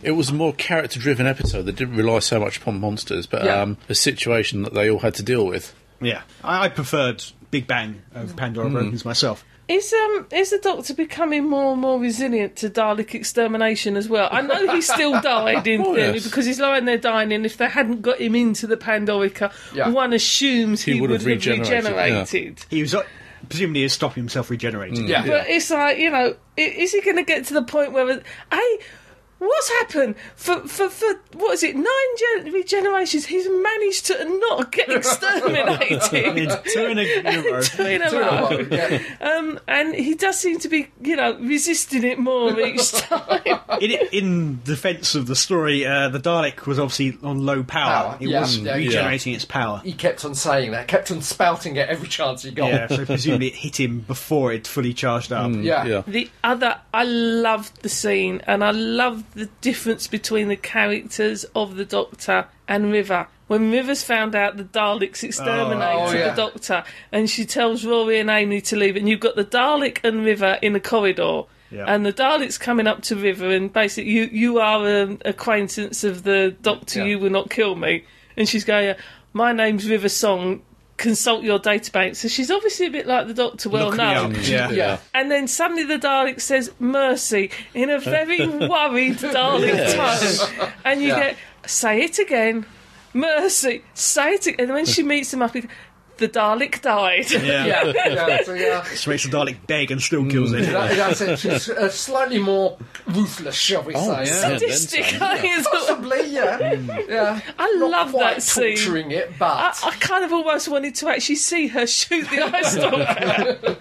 It was a more character driven episode that didn't rely so much upon monsters, but Yeah. um, a situation that they all had to deal with. Yeah. I, I preferred Big Bang over Pandorica Opens myself. Is um is the Doctor becoming more and more resilient to Dalek extermination as well? I know he still [laughs] died in theory yes. because he's lying there dying, and if they hadn't got him into the Pandorica, Yeah. one assumes he, He would would have have regenerated, regenerated. He was uh, presumably is stopping himself regenerating. Yeah. But it's like you know, is he going to get to the point where, hey, what's happened for for for what is it nine gen- regenerations? He's managed to not get [laughs] exterminated. [laughs] Two in a, row. Two in a row. yeah. Um, and he does seem to be, you know, resisting it more each [laughs] time. in, in defence of the story, uh, the Dalek was obviously on low power. Power, It yeah, was yeah, regenerating its power. He kept on saying that, kept on spouting it every chance he got. Yeah, so presumably it hit him before it fully charged up. Yeah. Yeah. The other, I loved the scene, and I loved the difference between the characters of the Doctor and River. When River's found out the Daleks exterminated Oh, oh yeah. the Doctor, and she tells Rory and Amy to leave, and you've got the Dalek and River in the corridor, Yeah. And the Dalek's coming up to River, and basically, you you are an acquaintance of the Doctor. Yeah. You will not kill me. And she's going, "My name's River Song. Consult your database." So she's obviously a bit like the Doctor, well Look known. up. Yeah. Yeah. And then suddenly the Dalek says mercy in a very [laughs] worried Dalek tone. And you Yeah. get, say it again, mercy, say it again. And when she meets him up, he- the Dalek died. Yeah. [laughs] Yeah, yeah, so yeah. She makes the Dalek beg and still kills it. That, that's it. She's uh, slightly more ruthless, shall we Oh, say? yeah. Sadistic. Yeah, then some, I, Possibly, yeah. yeah. I Not love quite that scene. torturing it, but I, I kind of almost wanted to actually see her shoot the ice [laughs] stalker.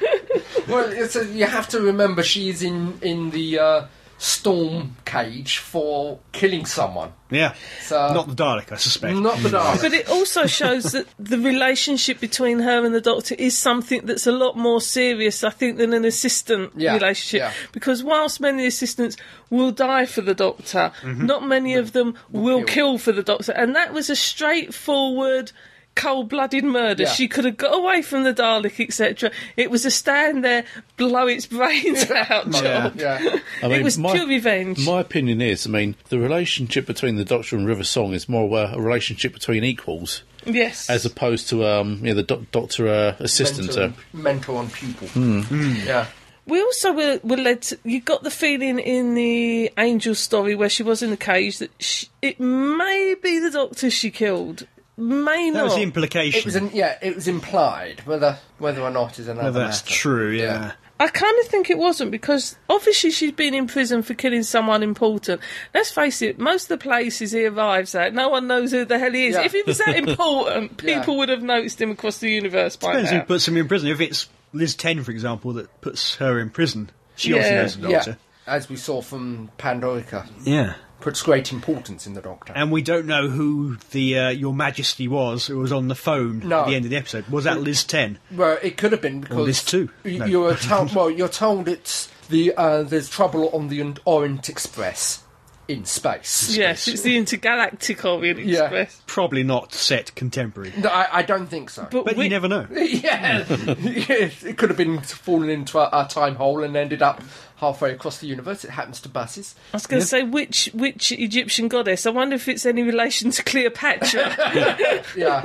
well, it's a, you have to remember she's in in the uh, storm cage for killing someone. Yeah. So Not the Dalek, I suspect. not the Dalek. But it also shows that the relationship between her and the doctor is something that's a lot more serious, I think, than an assistant Yeah, relationship. yeah. Because whilst many assistants will die for the doctor, Mm-hmm. not many of them will kill for the doctor. And that was a straightforward. Cold blooded murder. Yeah. She could have got away from the Dalek, etc. It was a stand there, blow its brains out job. yeah. [laughs] I mean, it was my, pure revenge. My opinion is, I mean, the relationship between the Doctor and River Song is more of a, a relationship between equals, yes. as opposed to um, you know, the doc- Doctor uh, assistant. Mentor, Uh, and- mentor and pupil. Hmm. Yeah. We also were, were led to. You got the feeling in the Angel story where she was in the cage that she, it may be the doctor she killed. May That not. was the implication. It was an, yeah, it was implied whether whether or not is another Whether that's matter. true, yeah. Yeah. I kind of think it wasn't because obviously she's been in prison for killing someone important. Let's face it, most of the places he arrives at, no one knows who the hell he is. Yeah. If he was that [laughs] important, Yeah. people would have noticed him across the universe by Depends who puts him in prison. If it's Liz Ten, for example, that puts her in prison, she Yeah. obviously knows the Yeah, Doctor. as we saw from Pandorica, Yeah. Puts great importance in the Doctor. And we don't know who the uh, Your Majesty was who was on the phone No. at the end of the episode. Was that Liz Ten? Well, it could have been because too. y- No. you're [laughs] told. Well, you're told it's the uh, there's trouble on the Orient Express in space. yes, it's the intergalactic Orient Yeah. Express. Probably not set contemporary. No, I, I don't think so. But, But we, you never know. [laughs] yeah, Yes, it could have been fallen into a, a time hole and ended up halfway across the universe. It happens to buses. I was going to say which which Egyptian goddess. I wonder if it's any relation to Cleopatra. [laughs] Yeah,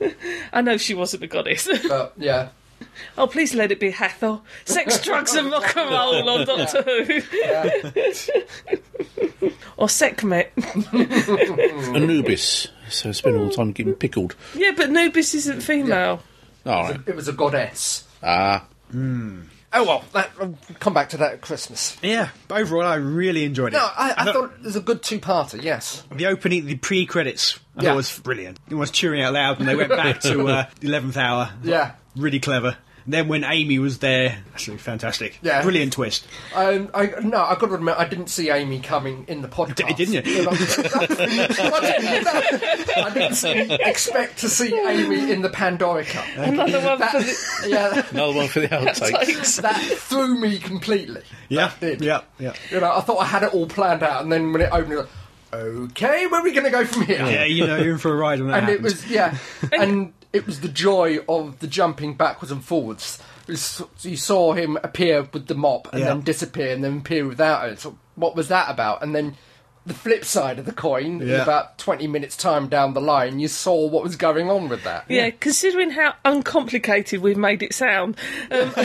[laughs] I know she wasn't a goddess. but yeah, oh, please let it be Hathor. Sex, [laughs] drugs, and rock and roll on Doctor Who. or Sekhmet. [laughs] Anubis. So spend all the time getting pickled. Yeah, but Anubis isn't female. All right. it was a goddess. Ah, Oh well, that, I'll come back to that at Christmas. Yeah, but overall, I really enjoyed it. No, I, I thought it was a good two-parter. Yes. the opening, the pre-credits, I Yeah. thought was brilliant. It was cheering out loud when they went back to [laughs] uh, the eleventh hour. Yeah. really clever. And then when Amy was there, absolutely fantastic. Yeah. brilliant twist. Um, I, no, I got to admit, I didn't see Amy coming in the podcast. didn't you? [laughs] I, didn't, see- expect to see Amy in the Pandorica. Another one for the. yeah, another one for the outtakes. [laughs] that threw me completely. Yeah, did. yeah, yeah. You know, I thought I had it all planned out, and then when it opened, it like, okay, where are we going to go from here? Yeah, you know, you're in for a ride when that and it was yeah, and it was the joy of the jumping backwards and forwards. You saw him appear with the mop and Yeah. then disappear and then appear without it. So what was that about? And then the flip side of the coin, in Yeah. about twenty minutes time down the line, you saw what was going on with that. Yeah, considering how uncomplicated we've made it sound, um, [laughs]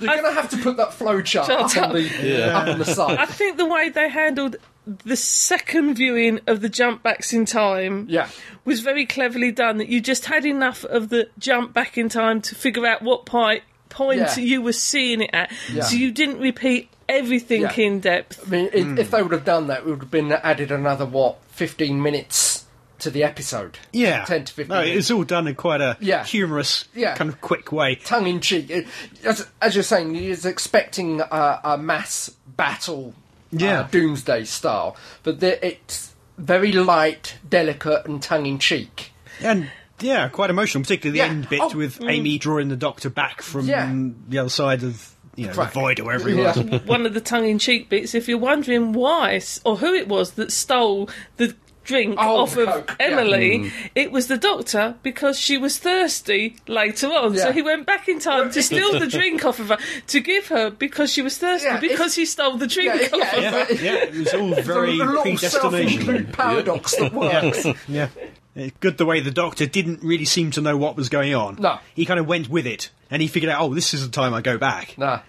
You're going to have to put that flow chart Chart up up. on the up on the I think the way they handled the second viewing of the jump backs in time Yeah. was very cleverly done. That you just had enough of the jump back in time to figure out what point point Yeah. you were seeing it at, Yeah. so you didn't repeat everything Yeah. in depth. I mean, if, if they would have done that, it would have been added another what fifteen minutes to the episode. yeah, 10 to 15 No, it's all done in quite a Yeah. humorous, Yeah. kind of quick way. tongue in cheek. As, as you're saying, you're expecting a, a mass battle, Yeah. uh, doomsday style, but the, it's very light, delicate, and tongue in cheek. And yeah, quite emotional, particularly the Yeah. end bit Oh, with Amy drawing the doctor back from Yeah. the other side of you know, the void or wherever he Yeah. was. One of the tongue in cheek bits, if you're wondering why or who it was that stole the drink Oh, off of Coke, yeah. Emily, hmm. it was the doctor because she was thirsty later on. So he went back in time to steal the [laughs] drink off of her to give her because she was thirsty Yeah, because he stole the drink Yeah, off yeah, of yeah. her. Yeah, it was all [laughs] very There's predestination. self-include paradox that works. [laughs] Yeah. It's good the way the doctor didn't really seem to know what was going on. No. He kind of went with it, and he figured out, oh, this is the time I go back. Nah.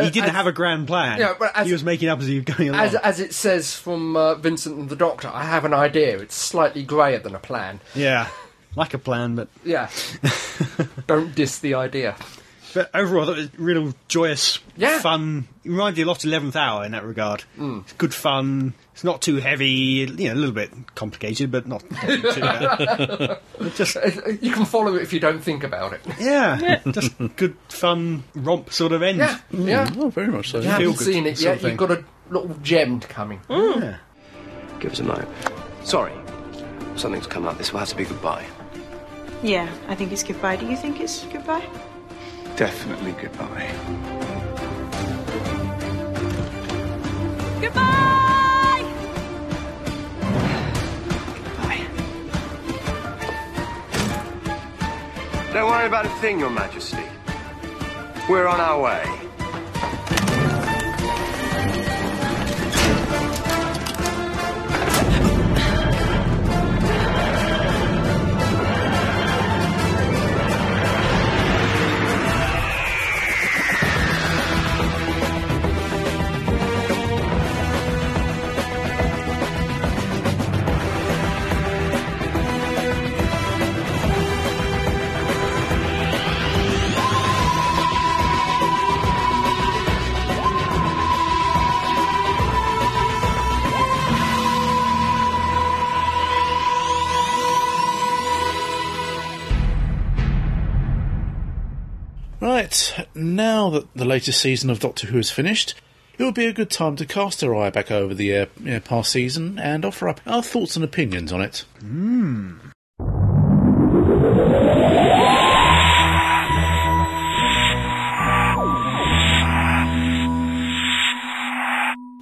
He didn't as- have a grand plan. Yeah, but as- he was making up as he was going along. As, as it says from uh, Vincent and the Doctor, I have an idea. It's slightly greyer than a plan. yeah, like a plan, but Yeah. [laughs] Don't diss the idea. But overall, that was real joyous, Yeah. fun. It reminded you a lot of Eleventh Hour in that regard. Mm. It's good fun. It's not too heavy. You know, a little bit complicated, but not, not too [laughs] bad. just uh, You can follow it if you don't think about it. yeah, just good fun romp sort of end. Yeah, yeah. Mm. Oh, very much so. You haven't good seen it sort yet. of. You've got a little gem coming. Yeah. Mm. Give us a moment. Sorry. Something's come up. This will have to be goodbye. Yeah, I think it's goodbye. Do you think it's goodbye? Definitely goodbye. Goodbye! Goodbye. Don't worry about a thing, Your Majesty. We're on our way. Now that the latest season of Doctor Who is finished, it would be a good time to cast our eye back over the uh, past season and offer up our thoughts and opinions on it.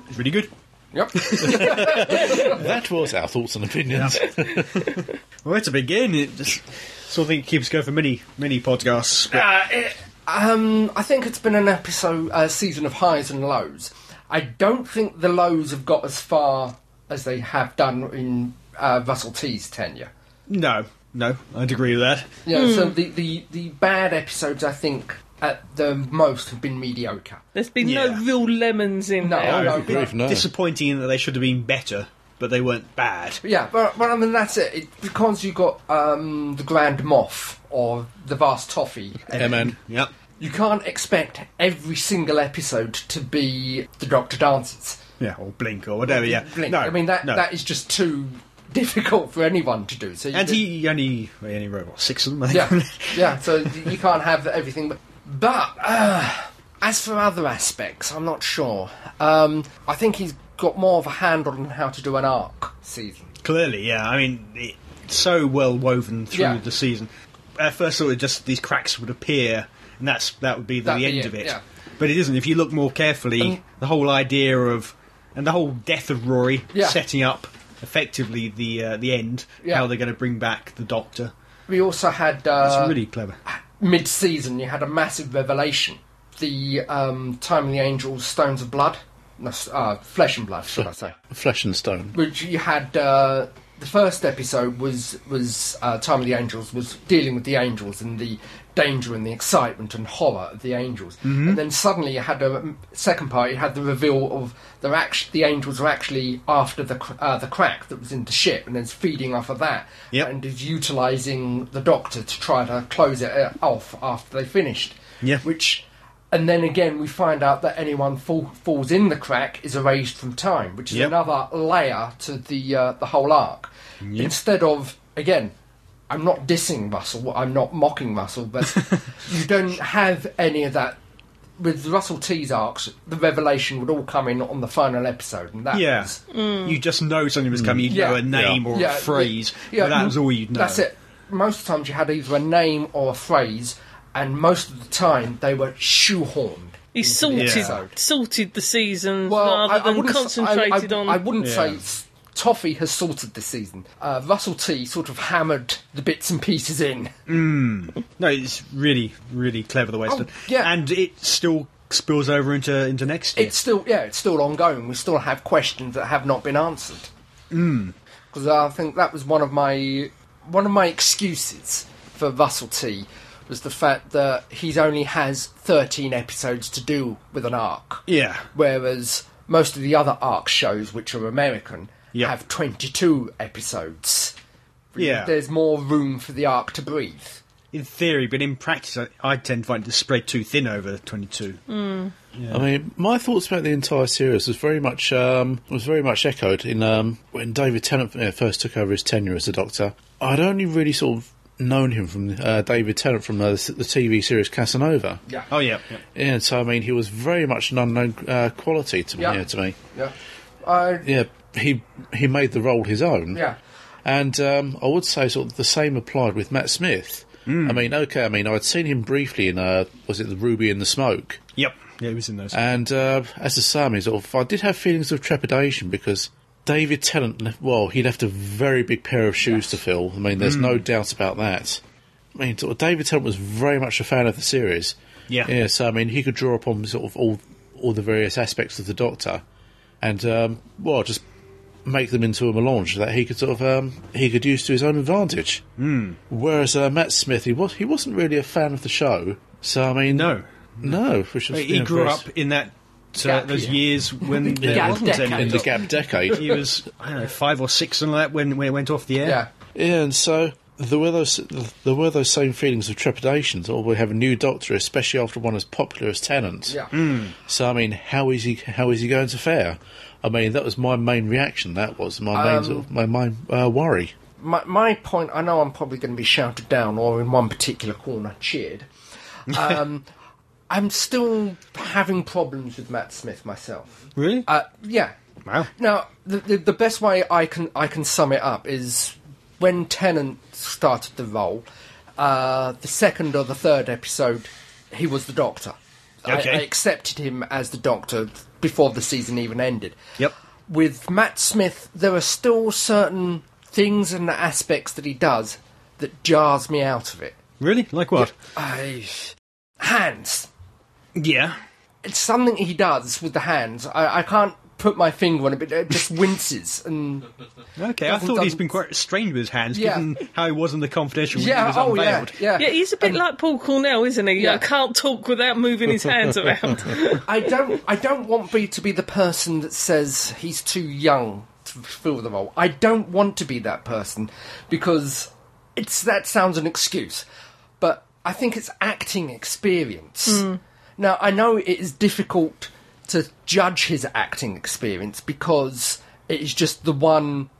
It's really good. Yep. [laughs] That was our thoughts and opinions. Well, where to begin? It just sort of thing keeps going for many, many podcasts. But Uh, it- um, I think it's been an episode, a season of highs and lows. I don't think the lows have got as far as they have done in uh, Russell T's tenure. no, no, I'd agree with that. Yeah, so the, the, the bad episodes, I think, at the most have been mediocre. There's been Yeah. no real lemons in No, there. no, Grief, no. Disappointing in that they should have been better, but they weren't bad. Yeah, but, but I mean, that's it. it because you got um, the Grand Moff or the Vast Toffee. MN. Yep. You can't expect every single episode to be the Doctor Dances. Yeah, or Blink or whatever. Yeah. Blink. No, I mean, that no. that is just too difficult for anyone to do. So you And he only well, he only wrote what six of them. Yeah, [laughs] yeah. So you can't have everything. But, but uh, as for other aspects, I'm not sure. Um, I think he's got more of a handle on how to do an arc season. Clearly, yeah. I mean, it's so well woven through Yeah. the season. At first, thought it just these cracks would appear, and that's that would be the, That'd end it, of it. yeah. But it isn't. If you look more carefully, Um, the whole idea of and the whole death of Rory Yeah. setting up effectively the uh, the end, how they're going to bring back the Doctor. We also had It's uh, really clever. mid-season. You had a massive revelation: the um, Time of the Angels, Stones of Blood, uh, Flesh and Blood, should I say? Flesh and stone. which you had uh, the first episode was was uh, Time of the Angels was dealing with the angels and the danger and the excitement and horror of the angels, and then suddenly you had a second part. You had the reveal of they're actually the angels are actually after the cr- uh, the crack that was in the ship, and then feeding off of that, Yep. and is utilising the Doctor to try to close it uh, off after they finished. Yeah. which. And then again, we find out that anyone fall, falls in the crack is erased from time, which is Yep. another layer to the uh, the whole arc. Instead of again, I'm not dissing Russell, I'm not mocking Russell, but [laughs] you don't have any of that. With Russell T's arcs, the revelation would all come in on the final episode, and that Yeah, was you just know something was coming. You Yeah. know a name or Yeah, a phrase. yeah, but that mm, was all you'd know. That's it. Most of the times you had either a name or a phrase, and most of the time they were shoehorned. He sorted episode. sorted the seasons Well, rather I, I than wouldn't s- I- concentrated I, on. I wouldn't Yeah. say s- Toffee has sorted this season. Uh, Russell T sort of hammered the bits and pieces in. No, it's really, really clever the way it's Oh, done. yeah. And it still spills over into into next year. It's still, yeah, it's still ongoing. We still have questions that have not been answered. Because I think that was one of my one of my excuses for Russell T was the fact that he only has 13 episodes to do with an arc. yeah. whereas most of the other arc shows, which are American, Yeah. have 22 episodes. Yeah. There's more room for the arc to breathe. In theory, but in practice, I, I tend to find it spread too thin over 22. I mean, my thoughts about the entire series was very much um, was very much echoed in um, when David Tennant uh, first took over his tenure as a Doctor. I'd only really sort of known him from uh, David Tennant from uh, the TV series Casanova. Yeah. Oh, yeah. yeah. Yeah, so I mean, he was very much an unknown uh, quality to me. Yeah. Yeah, to me. Yeah. I Yeah, he he made the role his own. yeah. And um, I would say sort of the same applied with Matt Smith. I mean, okay, I mean, I'd seen him briefly in, uh, was it The Ruby and the Smoke? Yep. Yeah, he was in those. And uh, as a Sami, sort of, I did have feelings of trepidation because David Tennant, left, well, he left a very big pair of shoes to fill. I mean, there's no doubt about that. I mean, sort of, David Tennant was very much a fan of the series. Yeah. Yeah, so I mean, he could draw upon sort of all all the various aspects of the Doctor, and um, well, just make them into a melange that he could sort of um, he could use to his own advantage. Mm. Whereas uh, Matt Smith, he was he wasn't really a fan of the show. So I mean, No. no, which was, he know, grew up in that uh, Gap those year. years when there Gap wasn't decade. any. in the gap decade. He was, I don't know, five or six and that when, when it went off the air. Yeah. Yeah, and so there were those there were those same feelings of trepidation. Or we have a new Doctor, especially after one as popular as Tennant. Yeah. So I mean, how is he how is he going to fare? I mean, that was my main reaction. That was my main sort of, my main uh, worry. My, my point, I know I'm probably going to be shouted down or in one particular corner cheered. [laughs] Um, I'm still having problems with Matt Smith myself. Really? Uh, yeah. wow. Now, the, the the best way I can I can sum it up is when Tennant started the role, uh, the second or the third episode, he was the Doctor. I, Okay. I accepted him as the Doctor before the season even ended. Yep. With Matt Smith, there are still certain things and aspects that he does that jars me out of it. Really? Like what? I, hands. Yeah. It's something he does with the hands. I, I can't put my finger on it, but it just [laughs] winces and Okay, I thought he's doesn't- been quite strange with his hands, Yeah. given how he was in the confidential when yeah, he was oh yeah, unveiled. yeah. Yeah, he's a bit like Paul Cornell, isn't he? Yeah. Yeah. can't talk without moving his hands around. [laughs] I don't. I don't want B to be the person that says he's too young to fill the role. I don't want to be that person because it's that sounds an excuse, but I think it's acting experience. Hmm. Now I know it is difficult to judge his acting experience because it is just the one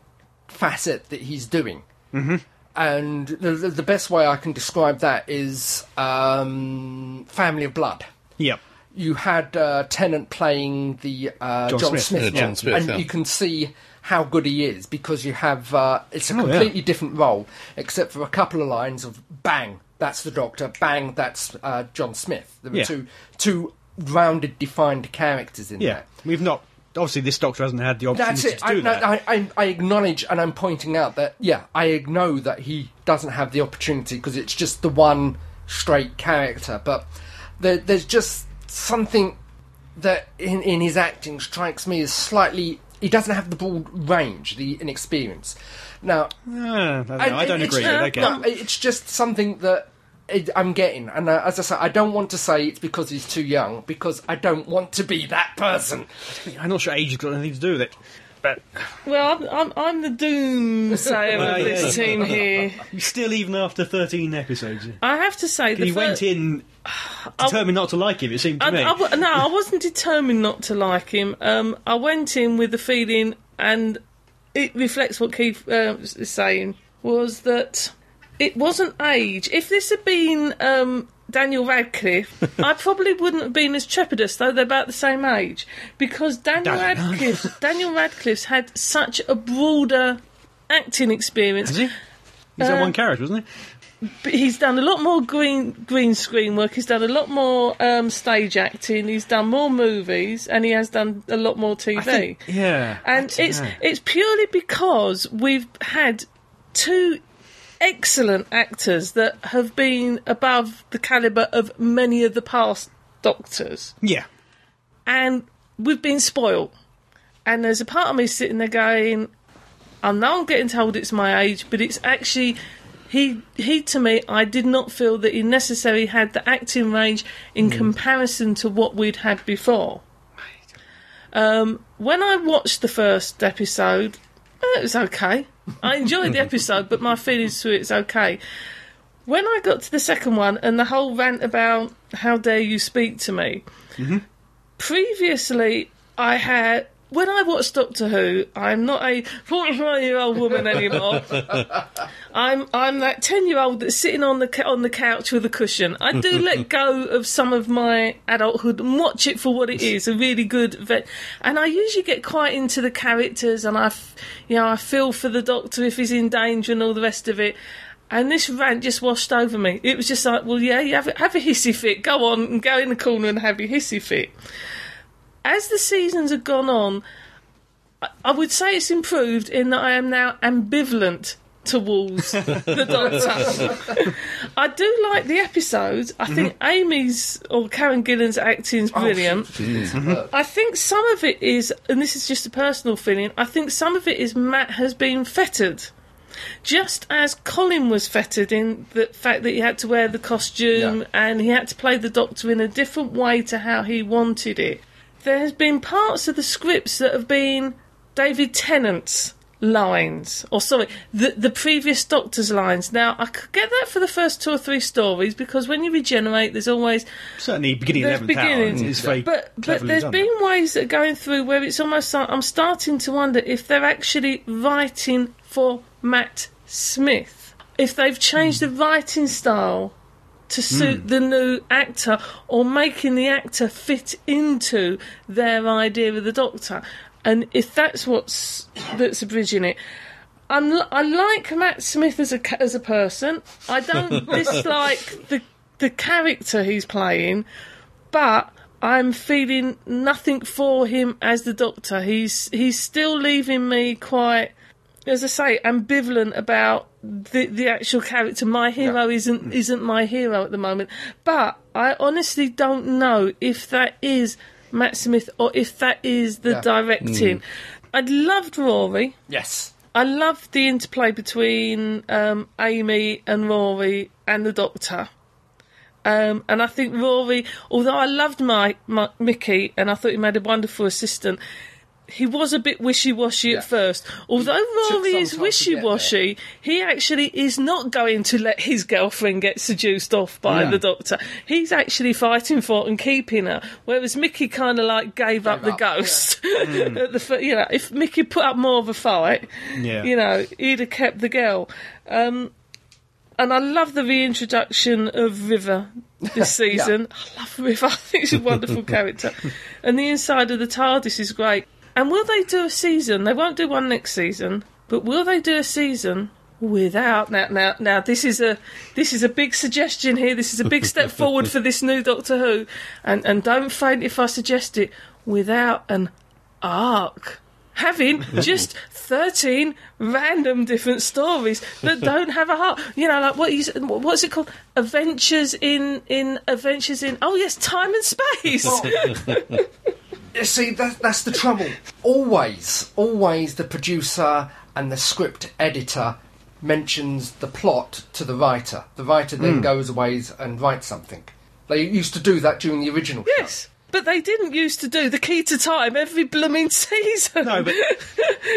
facet that he's doing. Mm-hmm. And the, the best way I can describe that is um, Family of Blood Yep. you had uh, Tennant playing the uh, John John, Smith. Smith, Yeah, John Smith, and yeah. you can see how good he is because you have uh, it's a Oh, yeah. completely different role, except for a couple of lines of bang, that's the Doctor, bang, that's uh, John Smith. There were Yeah. two two rounded, defined characters in Yeah. there. We've not. Obviously, this doctor hasn't had the That's opportunity it. to I, do no, that. I, I, I acknowledge and I'm pointing out that, yeah, I know that he doesn't have the opportunity because it's just the one straight character. But there, there's just something that in, in his acting strikes me as slightly. He doesn't have the broad range, the inexperience. Now, Ah, I don't, know, I don't agree. uh, but okay. no, it's just something that it, I'm getting, and uh, as I say, I don't want to say it's because he's too young, because I don't want to be that person. I'm not sure age has got anything to do with it. But well, I'm, I'm, I'm the doomsayer Well, [laughs] of this yeah. team here. still, even after 13 episodes, I have to say, the he fir- went in determined not to like him. It seemed to I, me. I w- no, I wasn't determined not to like him. Um, I went in with the feeling, and it reflects what Keith uh, is saying, was that it wasn't age. If this had been um, Daniel Radcliffe, [laughs] I probably wouldn't have been as trepidous, though they're about the same age, because Daniel Dan- Radcliffe, [laughs] Daniel Radcliffe's had such a broader acting experience. Has he? He's Uh, that one character, wasn't he? He's done a lot more green green screen work. He's done a lot more um, stage acting. He's done more movies, and he has done a lot more TV. I think- yeah, and it's know. it's purely because we've had two excellent actors that have been above the caliber of many of the past Doctors Yeah. and we've been spoiled. And there's a part of me sitting there going, I know I'm getting told it's my age, but it's actually he he to me I did not feel that he necessarily had the acting range in comparison to what we'd had before. Um, when I watched the first episode, eh, it was okay. I enjoyed the [laughs] episode, but my feelings to it's okay. When I got to the second one and the whole rant about how dare you speak to me, previously I had when I watched Doctor Who, I'm not a 45 year old woman anymore. [laughs] I'm I'm that 10 year old that's sitting on the on the couch with a cushion. I do [laughs] let go of some of my adulthood and watch it for what it is, a really good vet. And I usually get quite into the characters and I, you know, I feel for the Doctor if he's in danger and all the rest of it. And this rant just washed over me. It was just like, well, yeah, you have have a hissy fit. Go on and go in the corner and have your hissy fit as the seasons have gone on, I- would say it's improved in that I am now ambivalent towards [laughs] the Doctor. I do like the episodes. I think Amy's or Karen Gillan's acting's brilliant. I think some of it is, and this is just a personal feeling, I think some of it is Matt has been fettered. Just as Colin was fettered in the fact that he had to wear the costume Yeah. and he had to play the Doctor in a different way to how he wanted it, there has been parts of the scripts that have been David Tennant's lines, or sorry, the the previous Doctor's lines. Now I could get that for the first two or three stories because when you regenerate, there's always Certainly, beginning there's of 11th hour beginnings, is very but but there's been ways that are going through where it's almost like I'm starting to wonder if they're actually writing for Matt Smith, if they've changed hmm. the writing style to suit hmm. the new actor, or making the actor fit into their idea of the Doctor, and if that's what's that's bridging it. I'm, I like Matt Smith as a as a person. I don't [laughs] dislike the the character he's playing, but I'm feeling nothing for him as the Doctor. He's he's still leaving me quite, as I say, ambivalent about the the actual character. My hero isn't isn't my hero at the moment, but I honestly don't know if that is Matt Smith or if that is the Yeah. directing. I loved Rory. Yes. I loved the interplay between um, Amy and Rory and the Doctor. Um, and I think Rory, although I loved my, my Mickey and I thought he made a wonderful assistant, he was a bit wishy-washy Yeah. at first. Although Rory is time to get wishy-washy, he actually is not going to let his girlfriend get seduced off by No. the Doctor. He's actually fighting for and keeping her. Whereas Mickey kind of like gave, up the up, yeah. ghost. [laughs] At the, fir- you know, if Mickey put up more of a fight, Yeah. you know, he'd have kept the girl. Um, and I love the reintroduction of River this [laughs] season. I love River. I think she's a wonderful [laughs] character. And the inside of the TARDIS is great. And will they do a season? They won't do one next season, but will they do a season without now? Now, now this is a this is a big suggestion here. This is a big step [laughs] forward for this new Doctor Who. And and don't faint if I suggest it without an arc. Having [laughs] just 13 random different stories that don't have a heart. You know, like what you, s- what's it called? Adventures in, in, Adventures in, oh yes, time and space. [laughs] You see, that, that's the trouble. Always, always the producer and the script editor mentions the plot to the writer. The writer then hmm. goes away and writes something. They used to do that during the original show. yes. But they didn't used to do the key to time every blooming [laughs] season. No, but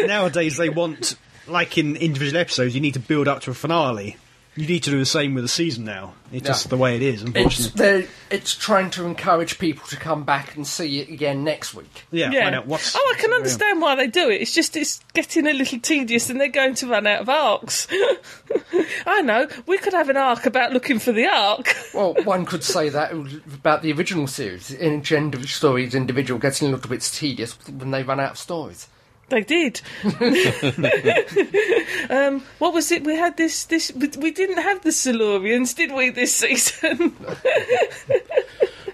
nowadays they want, like in individual episodes, you need to build up to a finale. You need to do the same with the season now. It's just the way it is, It's, unfortunately. they're- it's trying to encourage people to come back and see it again next week. yeah, Yeah. find out what's. oh, I can understand why they do it. It's just it's getting a little tedious, and they're going to run out of arcs. [laughs] I know we could have an arc about looking for the arc. [laughs] Well, one could say that about the original series. In individual stories, individual getting a little bit tedious when they run out of stories. They did. [laughs] um, what was it? We had this. This we we didn't have the Silurians, did we? This season. [laughs]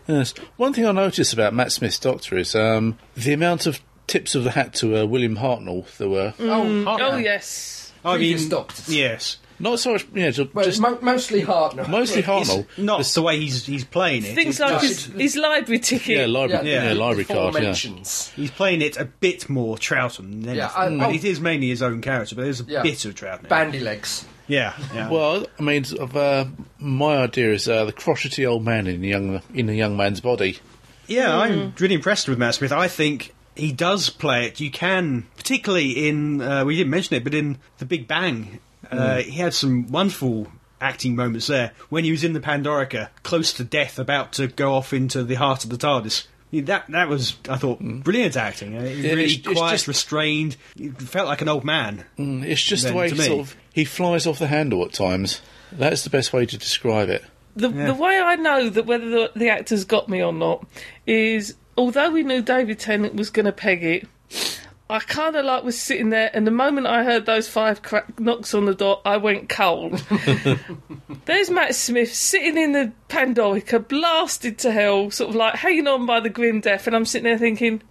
Yes. One thing I noticed about Matt Smith's Doctor is um, the amount of tips of the hat to uh, William Hartnell there were. Oh, oh yes. I Previous mean, doctors. yes. Not so much, yeah, just, Well, just mo- mostly Hartnell. mostly Hartnell. It's not the way he's he's playing it. Things It's like his, his library ticket. Yeah, library, Yeah. yeah, library the card. Yeah. mentions. he's playing it a bit more Troughton than. Yeah, I- but oh. it is mainly his own character, but there's a Yeah. bit of Troughton. Bandy legs. Yeah, yeah. [laughs] Well, I mean, of, uh, my idea is uh, the crotchety old man in the young in a young man's body. Yeah, I'm really impressed with Matt Smith. I think he does play it. You can, particularly in, uh, we didn't mention it, but in The Big Bang, uh, he had some wonderful acting moments there when he was in the Pandorica, close to death, about to go off into the heart of the TARDIS. That that was, I thought, brilliant acting. Uh, Yeah, really it's- it's quiet, just- restrained. He felt like an old man. Mm, It's just Then the way he sort of he flies off the handle at times. That's the best way to describe it. The, the way I know that whether the, the actors got me or not is although we knew David Tennant was going to peg it, I kind of like was sitting there, and the moment I heard those five crack knocks on the door, I went cold. [laughs] There's Matt Smith sitting in the Pandorica, blasted to hell, sort of like hanging on by the grim death, and I'm sitting there thinking,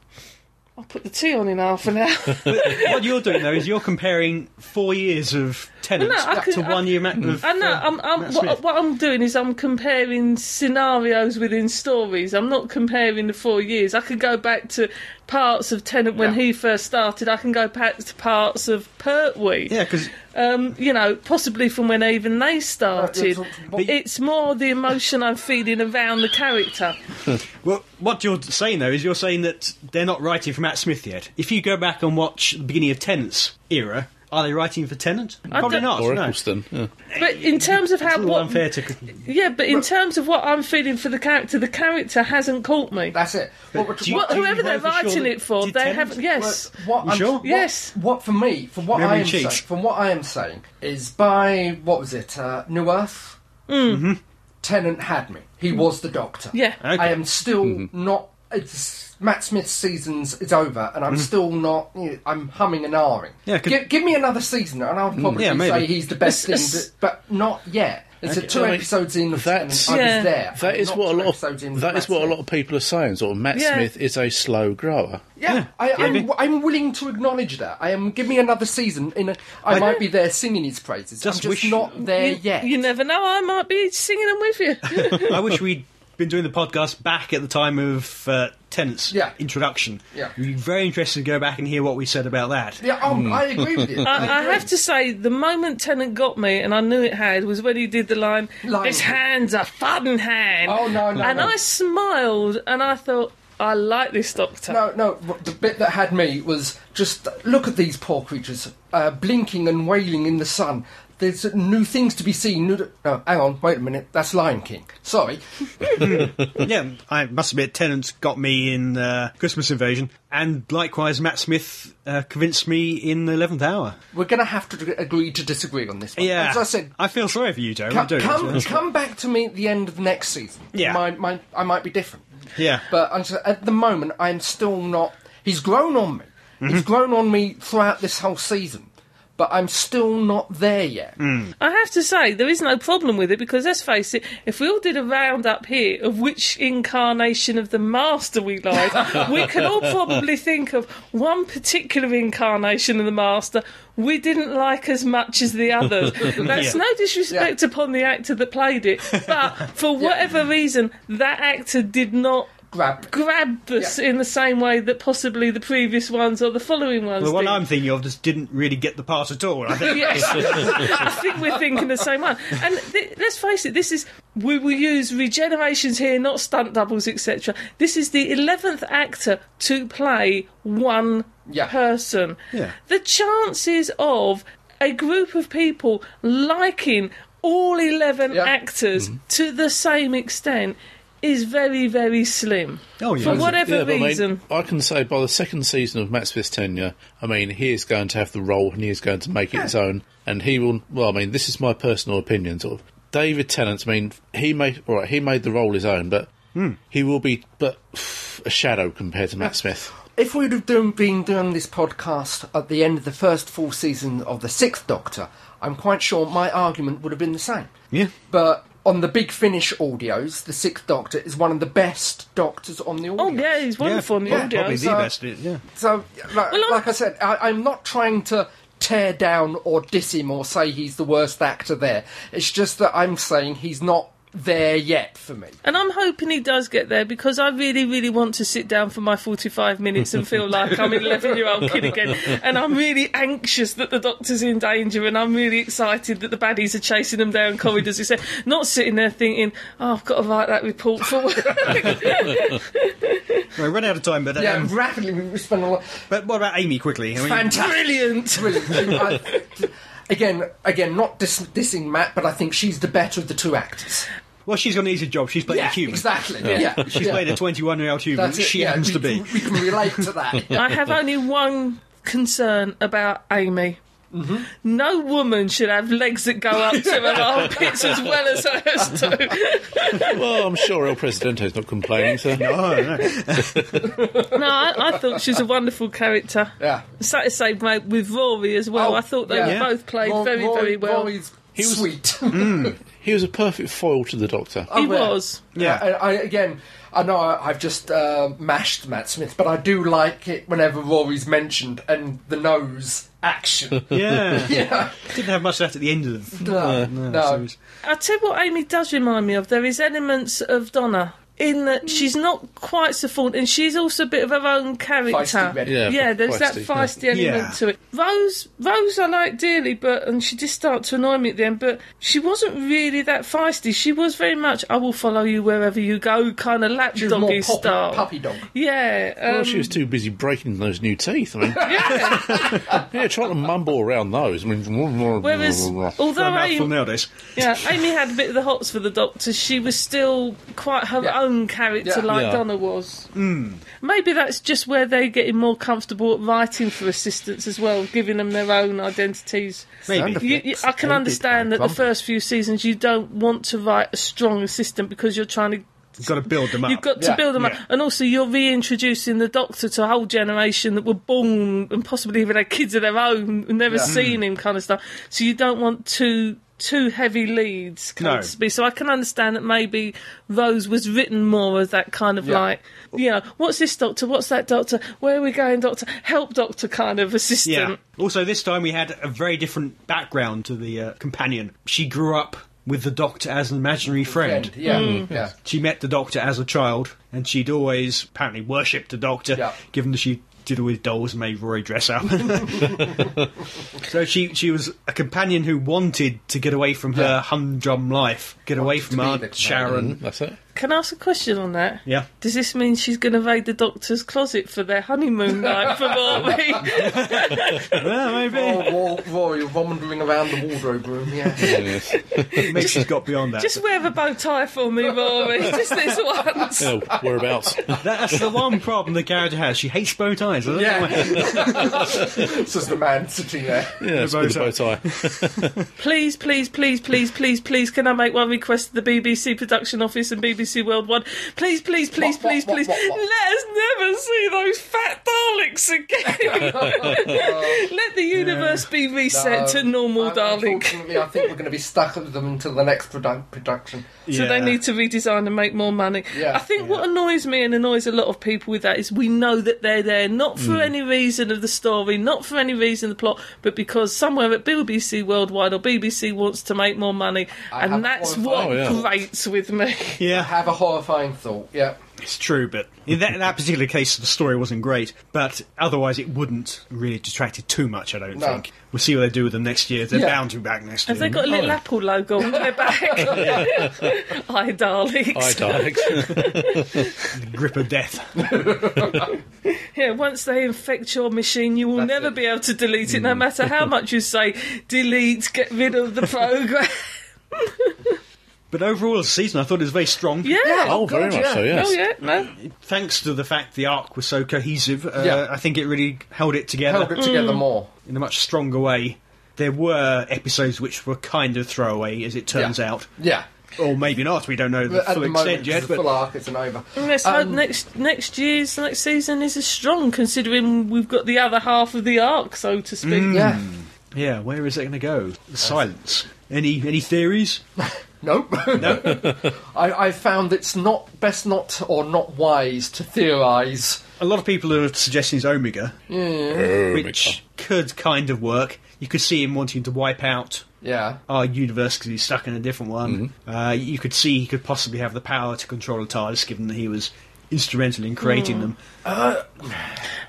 I'll put the tea on in half an hour. [laughs] what you're doing, though, is you're comparing four years of Tennant No, I could- to one I- year Matt, of I know. uh, I'm, I'm, what, what I'm doing is I'm comparing scenarios within stories. I'm not comparing the four years. I can go back to parts of Tennant when Yeah. he first started. I can go back to parts of Pertwee. Yeah, because Um, you know, possibly from when even they started. It's more the emotion I'm feeling around the character. [laughs] Well, what you're saying though is you're saying that they're not writing for Matt Smith yet. If you go back and watch the beginning of Tennant's era, are they writing for Tennant? Probably don't- not. Or no. Eccleston. Yeah. But in terms of It's how a what, unfair to. yeah, but in terms of what I'm feeling for the character, the character hasn't caught me. That's it. What, we're- do you- what- What, do you whoever they're for sure writing that- it for, they Tennant- haven't. Yes. What You I'm, sure? Yes. What for me, for what Memory I am cheats. saying, from what I am saying, is by what was it? Uh, New Earth. Mm-hmm. Tennant had me. He was the Doctor. Yeah. Okay. I am still not. It's Matt Smith's seasons is over, and I'm mm. still not. You know, I'm humming and ahhing. Yeah, 'cause- give, give me another season, and I'll mm. probably yeah, say he's the best It's- thing, that, but not yet. It's Okay. a two I mean, episodes in. of that's- Tennant, I Yeah. was there. That I'm is not what a lot of with that is Matt what a lot of people are saying. Sort of Matt Yeah. Smith is a slow grower. Yeah, I, I'm, I'm willing to acknowledge that. I am. Give me another season. In a, I, I- might be there singing his praises. Just I'm just wish- not there you, yet. you never know. I might be singing them with you. [laughs] I wish we'd been doing the podcast back at the time of uh, Tennant's Yeah. introduction. Yeah. We'd be very interested to go back and hear what we said about that. yeah, um, I agree with you. I, I agree. have to say, the moment Tennant got me, and I knew it had, was when he did the line, Line. "This hand's a fun hand." Oh, no, no, And no. I smiled, and I thought, I like this Doctor. No, no. The bit that had me was just look at these poor creatures uh, blinking and wailing in the sun. There's new things to be seen. New no, hang on, wait a minute. That's Lion King. Sorry. [laughs] yeah, I must admit, Tennant got me in uh, Christmas Invasion, and likewise, Matt Smith uh, convinced me in the Eleventh Hour. We're going to have to agree to disagree on this one. Yeah, As I said, I feel sorry for you, Joe. I come, do. come, come back to me at the end of next season. Yeah. My, my, I might be different. Yeah, But at the moment, I'm still not. He's grown on me. He's grown on me throughout this whole season. But I'm still not there yet. Hmm. I have to say, there is no problem with it because let's face it, if we all did a roundup here of which incarnation of the Master we like, [laughs] we can all probably think of one particular incarnation of the Master we didn't like as much as the others. [laughs] That's Yeah. no disrespect upon the actor that played it, but for [laughs] whatever reason, that actor did not Grab. grab us Yeah. in the same way that possibly the previous ones or the following ones the one did. I'm thinking of just didn't really get the part at all. I think. Yes, [laughs] I think we're thinking the same one. And th- let's face it, this is we will use regenerations here, not stunt doubles, etc. This is the eleventh actor to play one Yeah. person. Yeah. The chances of a group of people liking all eleven Yeah. actors mm-hmm. to the same extent is very, very slim. Oh, yeah. For whatever Yeah, but I, reason. mean, I can say by the second season of Matt Smith's tenure, I mean, he is going to have the role and he is going to make it his own. And he will, well, I mean, this is my personal opinion, sort of. David Tennant, I mean, he made, all right, he made the role his own, but Hmm. he will be but a shadow compared to Matt Smith. if we'd have done, been doing this podcast at the end of the first full season of the Sixth Doctor, I'm quite sure my argument would have been the same. Yeah. But on the Big Finish audios, the Sixth Doctor is one of the best Doctors on the audio. Oh yeah, he's wonderful on the yeah, audio. Probably the so- best. Yeah. So, like, Well, I'm- like I said, I, I'm not trying to tear down or diss him or say he's the worst actor there. It's just that I'm saying he's not there yet for me. And I'm hoping he does get there because I really, really want to sit down for my 45 minutes and feel like I'm an 11 year old kid again. And I'm really anxious that the doctor's in danger and I'm really excited that the baddies are chasing them down corridors. It's not sitting there thinking, oh, I've got to write that report for work. [laughs] We're running out of time, but Yeah, um, rapidly we spend a lot. but what about Amy quickly? I mean, Fantastic. Brilliant. Brilliant. I- again, again, not dis- dissing Matt, but I think she's the better of the two actors. Well, she's got an easy job. She's playing yeah, a human. exactly. Yeah, She's yeah. played a 21 year old human, That's which it, she yeah, happens we, to be. We can relate to that. [laughs] I have only one concern about Amy. Mm-hmm. No woman should have legs that go up to her [laughs] armpits as well as hers do. [laughs] Well, I'm sure El Presidente's not complaining, so. Oh, no. No, I, I thought she was a wonderful character. Yeah. Sad to say, mate, with Rory as well. Oh, I thought they yeah. both played Roy- very, very well. Roy's was- sweet. [laughs] He was a perfect foil to the Doctor. he Oh, yeah. was. Yeah. I, I, again, I know I, I've just uh, mashed Matt Smith, but I do like it whenever Rory's mentioned and the nose action. [laughs] Yeah. [laughs] yeah. Didn't have much left at the end of the No, no, no. series. I'll tell you what Amy does remind me of. There is elements of Donna in that she's not quite so full, and she's also a bit of her own character. Feisty, ready. Yeah, there's that feisty, feisty yeah. element Yeah. to it. Rose, Rose, I like dearly, but and she did start to annoy me at the end. But she wasn't really that feisty. She was very much, I will follow you wherever you go, kind of She was more lapdoggy puppy, style. puppy dog. Yeah, um, Well, she was too busy breaking those new teeth. I mean, [laughs] yeah. [laughs] yeah, trying to mumble around those. I mean, Whereas, Got although a mouthful Amy, nowadays. yeah, Amy had a bit of the hots for the Doctor, she was still quite her Yeah. own character, Yeah. like Yeah. Donna was. Hmm. Maybe that's just where they're getting more comfortable at writing for assistants as well, giving them their own identities. Maybe. You, you, I can aided understand that the first few seasons you don't want to write a strong assistant because you're trying to You've got to build them up. You've got to Yeah, build them yeah. up, and also you're reintroducing the Doctor to a whole generation that were born and possibly even had kids of their own and never Yeah. seen hmm. him, kind of stuff. So you don't want too too heavy leads, No. can't to be. So I can understand that maybe Rose was written more as that kind of Yeah. like, you know, what's this Doctor? What's that Doctor? Where are we going, Doctor? Help, Doctor, kind of assistant. Yeah. Also, this time we had a very different background to the uh, companion. She grew up with the Doctor as an imaginary friend. Yeah, Mm. yeah. She met the Doctor as a child, and she'd always apparently worshipped the Doctor, Yeah. given that she did all his dolls and made Rory dress up. [laughs] so she she was a companion who wanted to get away from her humdrum life, get away from Aunt Sharon. That's it. Can I ask a question on that? Yeah. Does this mean she's going to raid the Doctor's closet for their honeymoon night for Rory? [laughs] Well, [laughs] maybe. Oh, Roy, Roy wandering around the wardrobe room, yeah. [laughs] Yes. Maybe she's got beyond that. Just wear a bow tie for me, Rory. Just this once. Oh, whereabouts? That's the one problem the character has. She hates bow ties. I don't Yeah. why. it's just a man sitting there. Yes, bow with the bow tie. Please, please, please, please, please, please, can I make one request to the BBC production office and BBC Worldwide? Please, please, please, What, what, please, what, please, what, what? let us never see those fat Daleks again. [laughs] let the universe be reset to normal Um, Dalek. Unfortunately, I think we're going to be stuck with them until the next produ- production. So they need to redesign and make more money. Yeah. I think what annoys me and annoys a lot of people with that is we know that they're there not for any reason of the story, not for any reason of the plot, but because somewhere at BBC Worldwide or BBC wants to make more money, I and that's what Oh, yeah. grates with me. Yeah, have a horrifying thought, yeah. it's true, but in that, in that particular case, the story wasn't great. But otherwise, it wouldn't really detracted too much. I don't No. think. We'll see what they do with them next year. They're Yeah. bound to be back next Have year. they got a little Oh. Apple logo on their back? [laughs] Hi, Daleks. Hi, Daleks. [laughs] The grip of death. [laughs] Yeah, once they infect your machine, you will That's never it. be able to delete it, no mm. matter how much you say, delete, get rid of the program. But overall, the season, I thought it was very strong. yeah. Oh, very God, much so, yeah. yes. Oh, yeah, no. Thanks to the fact the arc was so cohesive, uh, Yeah. I think it really held it together Held it together Mm. more. in a much stronger way. There were episodes which were kind of throwaway, as it turns Yeah. out. Yeah. Or maybe not. We don't know the But at full the extent moment, yet. the But full arc isn't over. Let's hope Um, next next year's next season is as strong, considering we've got the other half of the arc, so to speak. Mm. Yeah. yeah, where is it going to go? The silence. Any any theories? [laughs] Nope. [laughs] I, I found it's not best not or not wise to theorise. A lot of people are suggesting it's Omega, which could kind of work. You could see him wanting to wipe out Yeah. our universe because he's stuck in a different one. Mm-hmm. Uh, you could see he could possibly have the power to control the TARDIS, given that he was instrumental in creating hmm. them. Uh,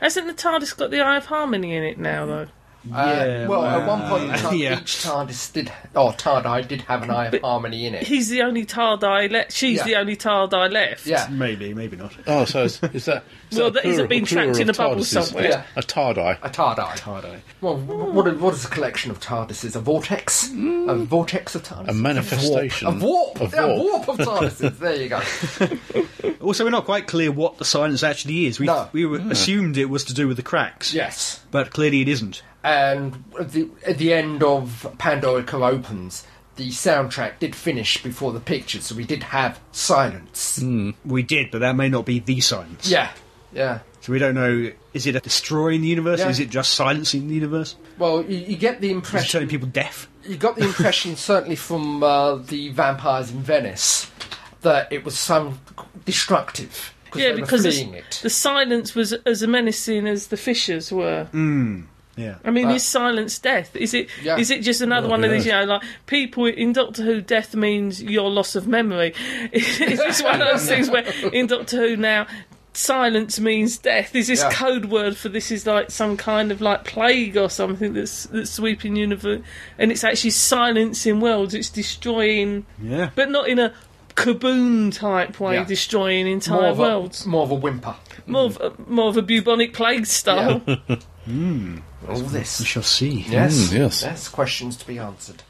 Hasn't the TARDIS got the Eye of Harmony in it now, though? Uh, well, at one point in time, yeah. each TARDIS did, or TARDI did have an Eye of But- Harmony in it. He's the only TARDI left. She's Yeah. the only TARDI left. Yeah. Maybe, maybe not. Oh, so is, is that? Is Well, that that- is it plural- being trapped in a bubble TARDISes? somewhere? Yeah. A TARDI. A TARDI. TARDI. Well, what, what is a collection of TARDISes? A vortex? A mm. vortex of TARDIS? A manifestation A warp. A warp, of yeah, a warp. warp of TARDISes. [laughs] There you go. [laughs] Also, we're not quite clear what the silence actually is. We, No. we were, hmm. assumed it was to do with the cracks, Yes. but clearly it isn't. And at the, at the end of Pandorica Opens, the soundtrack did finish before the picture, so we did have silence. Hmm. We did, but that may not be the silence. Yeah. Yeah. So we don't know. Is it a destroying the universe? Yeah. Is it just silencing the universe? Well, you, you get the Is it impression. turning people deaf? you got the impression, [laughs] certainly from uh, the vampires in Venice, that it was some destructive. Yeah, because the, it. the silence was as menacing as the fishers were. Yeah. I mean, Uh, is silence death? Is it? Is Yeah. it just another Oh, one of these? You know, like people in Doctor Who, death means your loss of memory. [laughs] It's just one of [laughs] those things where in Doctor Who now. Silence means death. Is this Yeah. code word for this? Is like some kind of like plague or something that's that's sweeping universe, and it's actually silencing worlds. It's destroying, Yeah. but not in a kaboom type way, Yeah. destroying more entire of, a, worlds. more of a whimper. More of a, more of a bubonic plague style. [laughs] All this. We shall see. Yes. Mm, yes. Yes, questions to be answered.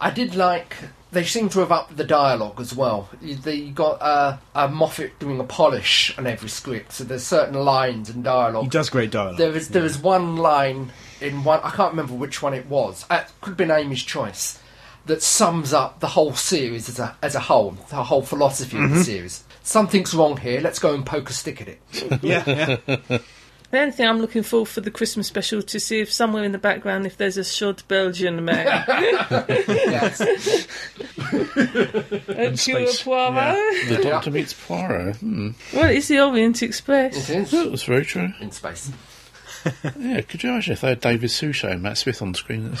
I did like. They seem to have upped the dialogue as well. They got uh, uh, Moffat doing a polish on every script, so there's certain lines and dialogue. He does great dialogue. There is there is one line in one. I can't remember which one it was. Uh, It could have been Amy's choice. That sums up the whole series as a as a whole, the whole philosophy of the series. Something's wrong here. Let's go and poke a stick at it. [laughs] yeah, yeah. The only thing I'm looking for for the Christmas special to see if somewhere in the background if there's a short Belgian man. [laughs] yes. [laughs] Hercule space. Poirot. The [laughs] Doctor meets Poirot. Hmm. Well, it's the Orient Express. It is That was very true. in space. Yeah, could you imagine if they had David Suchet and Matt Smith on the screen?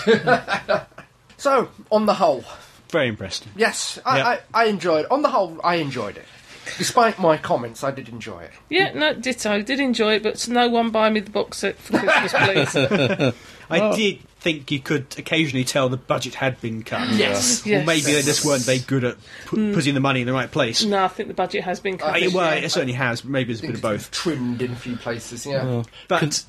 So, on the whole, Very impressed. yes, I, Yeah. I, I enjoyed. On the whole, I enjoyed it. Despite my comments, I did enjoy it. Yeah, no, ditto. Did enjoy it, but no one buy me the box set for Christmas, please. [laughs] I did think you could occasionally tell the budget had been cut. Yes. Or Yes. maybe they just weren't very good at pu- putting the money in the right place. no, I think the budget has been cut. I Uh, well, yeah, it certainly has. Maybe it's a bit think of both. Trimmed in a few places, yeah. But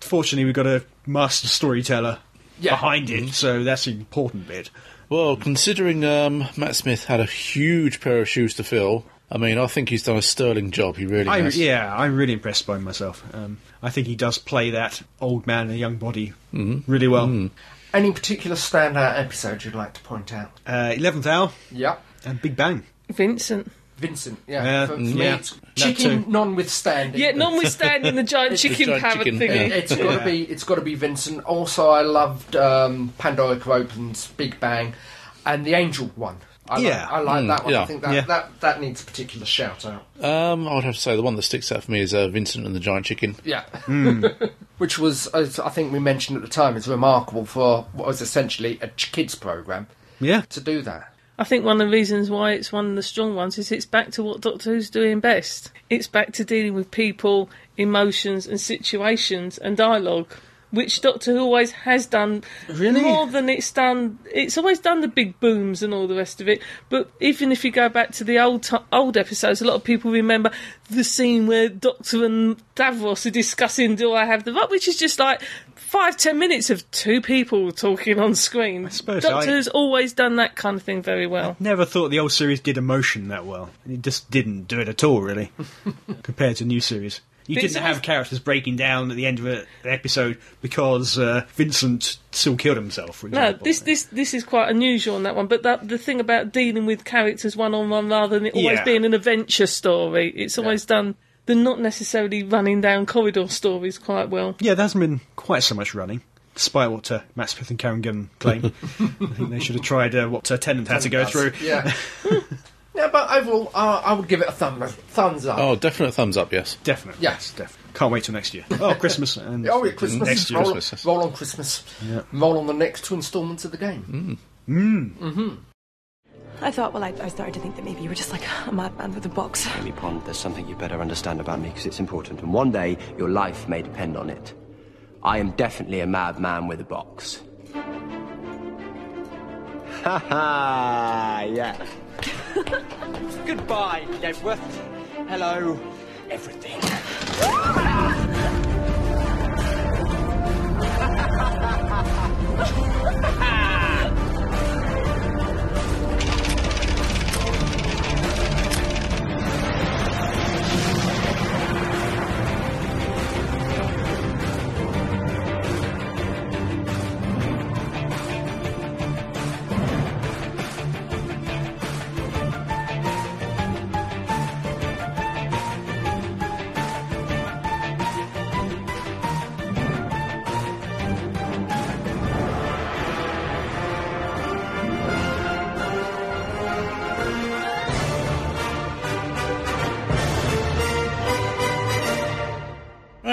fortunately, we've got a master storyteller Yeah. behind it, so that's the important bit. well, considering um, Matt Smith had a huge pair of shoes to fill, I mean, I think he's done a sterling job. He really I, has. yeah, I'm really impressed by myself. Um, I think he does play that old man in a young body really well. Any particular standout episode you'd like to point out? Uh, Eleventh hour Yeah. and Big Bang. Vincent. Vincent, yeah. Yeah, for, for mm, me, yeah, it's chicken notwithstanding. Yeah, notwithstanding the giant [laughs] chicken giant parrot chicken, thingy. yeah. It's got to be. It's got to be Vincent. Also, I loved um, Pandorica Opens, Big Bang, and the Angel one. I Yeah. like, I like that one. yeah. I think that, Yeah. that that needs a particular shout out. Um, I would have to say the one that sticks out for me is uh, Vincent and the Giant Chicken. Yeah. Hmm. [laughs] Which was, as I think we mentioned at the time, is remarkable for what was essentially a kids program Yeah, to do that. I think one of the reasons why it's one of the strong ones is it's back to what Doctor Who's doing best. It's back to dealing with people, emotions, and situations and dialogue, which Doctor Who always has done Really? more than it's done. It's always done the big booms and all the rest of it. But even if you go back to the old old episodes, a lot of people remember the scene where Doctor and Davros are discussing "Do I have the right?" which is just like. Five, ten minutes of two people talking on screen. I suppose Doctor I- Who's always done that kind of thing very well. never thought the old series did emotion that well. It just didn't do it at all, really, [laughs] compared to new series. You But didn't have always- characters breaking down at the end of a- an episode because uh, Vincent still killed himself. For No, this this this is quite unusual on that one. But that, the thing about dealing with characters one on one rather than it always Yeah. being an adventure story, it's always done. They're not necessarily running down corridor stories quite well. Yeah, there hasn't been quite so much running, despite what uh, Matt Smith and Karen Gillan claim. [laughs] I think they should have tried uh, what uh, Tennant had to go through. Yeah. [laughs] yeah, but overall, uh, I would give it a thumb, thumbs up. Oh, definite thumbs up, yes. Definitely. Yes. Definitely. Can't wait till next year. [laughs] Oh, Christmas. And Oh, yeah, Christmas. Next year. roll, Christmas, yes. roll on Christmas. Roll on the next two instalments of the game. Mm. Mm. Mhm. I thought, well, I, I started to think that maybe you were just like a madman with a box. Amy Pond, there's something you better understand about me because it's important, and one day your life may depend on it. I am definitely a madman with a box. Ha ha! Yeah. [laughs] Goodbye, Leadworth. Hello, everything. [laughs]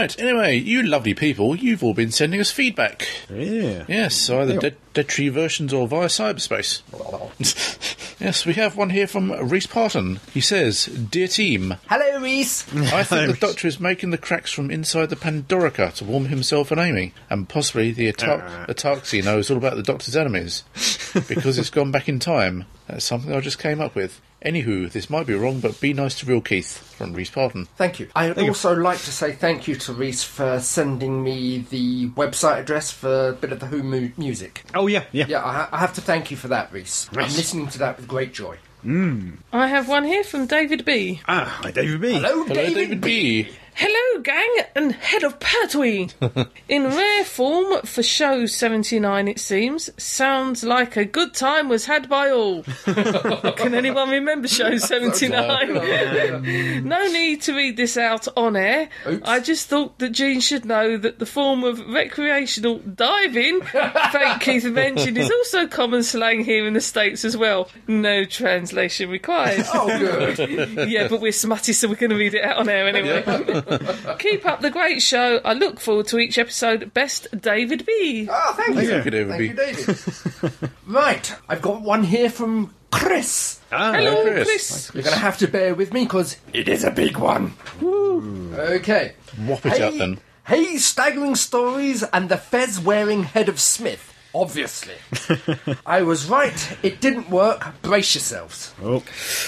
Right, anyway, you lovely people, you've all been sending us feedback. Yeah. Yes, either dead, dead tree versions or via cyberspace. [laughs] yes, we have one here from Reese Parton. He says, Dear team, Hello, Reese. I think [laughs] the Doctor is making the cracks from inside the Pandorica to warm himself and Amy, and possibly the Atar- ah. Atraxi knows all about the Doctor's enemies because it's gone back in time. That's something I just came up with. Anywho, this might be wrong, but be nice to real Keith from Reese Parton. Thank you. I'd also like to say thank you to Reese for sending me the website address for a bit of the Who mu- music. Oh, yeah, yeah. Yeah, I, ha- I have to thank you for that, Reese. I'm listening to that with great joy. I have one here from David B. Ah, hi, David B. Hello, Hello, David, David B. Hello, gang, and head of Pertwee. [laughs] In rare form for show 79, it seems, sounds like a good time was had by all. [laughs] Can anyone remember show 79? no need to read this out on air. Oops. I just thought that Jean should know that the form of recreational diving, [laughs] thank Keith mentioned, is also common slang here in the States as well. No translation required. Oh, good. yeah, but we're smutty, so we're going to read it out on air anyway. Keep up the great show. I look forward to each episode. Best David B. Oh, thank you. Thank you, David Thank B. you, David. [laughs] right, I've got one here from Chris. Ah, Hello, Chris. Chris. You're going to have to bear with me because it is a big one. Okay. Whop it out then. Hey, staggering stories and the fez wearing head of Smith. Obviously. [laughs] I was right. It didn't work. Brace yourselves. Oh.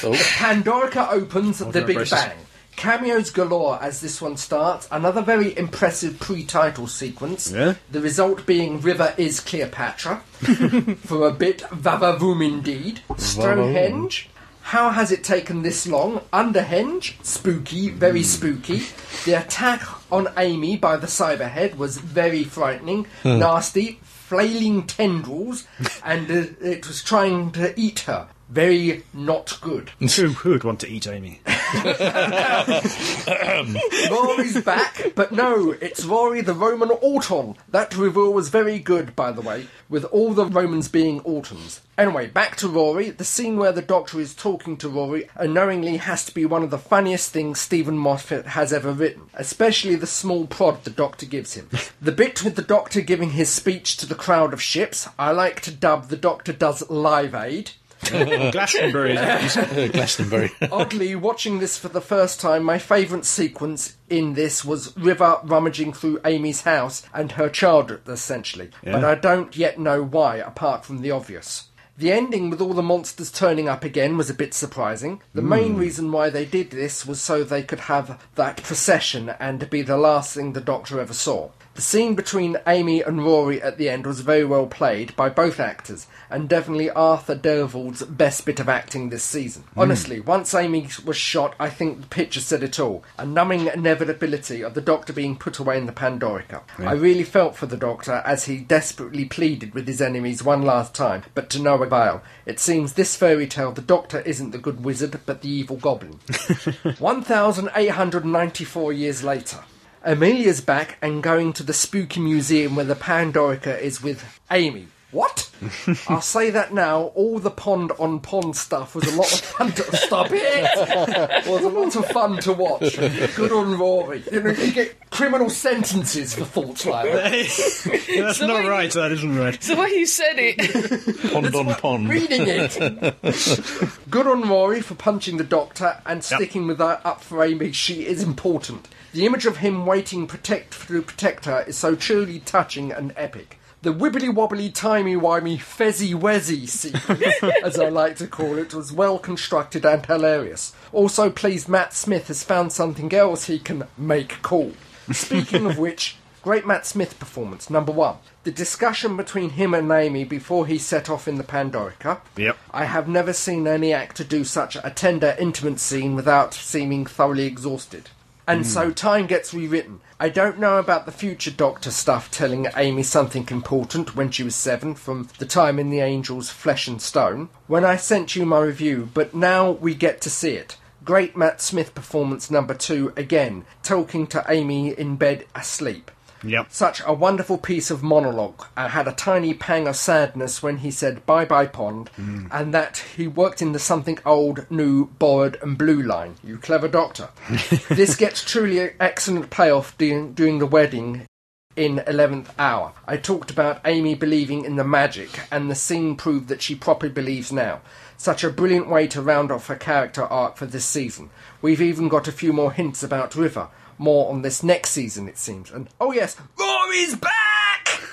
Pandorica opens the Big brace? Bang. Cameos galore as this one starts. Another very impressive pre-title sequence. Yeah? The result being River is Cleopatra. [laughs] For a bit, Vavavoom indeed. Stonehenge. How has it taken this long? Underhenge, spooky, very spooky. The attack on Amy by the Cyberhead was very frightening, nasty, flailing tendrils, [laughs] and uh, it was trying to eat her. Very not good. Who, [laughs] who would want to eat Amy? [laughs] Rory's back, but no, it's Rory the Roman Auton. That reveal was very good, by the way, with all the Romans being Autons. Anyway, back to Rory. The scene where the Doctor is talking to Rory unknowingly has to be one of the funniest things Steven Moffat has ever written, especially the small prod the Doctor gives him. [laughs] the bit with the Doctor giving his speech to the crowd of ships, I like to dub the Doctor does Live Aid. [laughs] Glastonbury. is what you said. Glastonbury. Oddly, watching this for the first time, my favourite sequence in this was River rummaging through Amy's house and her child, essentially. But I don't yet know why, apart from the obvious. The ending with all the monsters turning up again was a bit surprising. The hmm. main reason why they did this was so they could have that procession and be the last thing the Doctor ever saw. The scene between Amy and Rory at the end was very well played by both actors, and definitely Arthur Darvill's best bit of acting this season. Hmm. Honestly, once Amy was shot, I think the picture said it all. A numbing inevitability of the Doctor being put away in the Pandorica. I really felt for the Doctor as he desperately pleaded with his enemies one last time, but to no avail. It seems this fairy tale, the Doctor isn't the good wizard, but the evil goblin. [laughs] 1,894 years later. Amelia's back and going to the spooky museum where the Pandorica is with Amy. What? [laughs] I'll say that now. All the pond on pond stuff was a lot of fun to stop it. [laughs] was a lot of fun to watch. Good on Rory. You know, you get criminal sentences for thoughts like that. [laughs] That's So not wait- right. That isn't right. It's the way you said it. Pond on pond. Reading it. Good on Rory for punching the doctor and sticking with her up for Amy. She is important. The image of him waiting protect to protect her is so truly touching and epic. The wibbly wobbly timey wimey fezzy wezzy sequence, [laughs] as I like to call it, was well constructed and hilarious. Also pleased Matt Smith has found something else he can make cool. [laughs] Speaking of which, Great Matt Smith performance, number one. The discussion between him and Amy before he set off in the Pandorica. Yep. I have never seen any actor do such a tender, intimate scene without seeming thoroughly exhausted. And so hmm. time gets rewritten. I don't know about the future Doctor stuff telling Amy something important when she was seven from the time in the Angels Flesh and Stone when I sent you my review, but now we get to see it. Great Matt Smith performance number two again, talking to Amy in bed asleep. Yep. Such a wonderful piece of monologue. I had a tiny pang of sadness when he said bye bye pond mm. and that he worked in the something old, new, borrowed, and blue line. You clever doctor. [laughs] this gets truly an excellent payoff during, during the wedding in 11th hour. I talked about Amy believing in the magic, and the scene proved that she properly believes now. Such a brilliant way to round off her character arc for this season. We've even got a few more hints about River. More on this next season, it seems. And oh yes, Rory's back!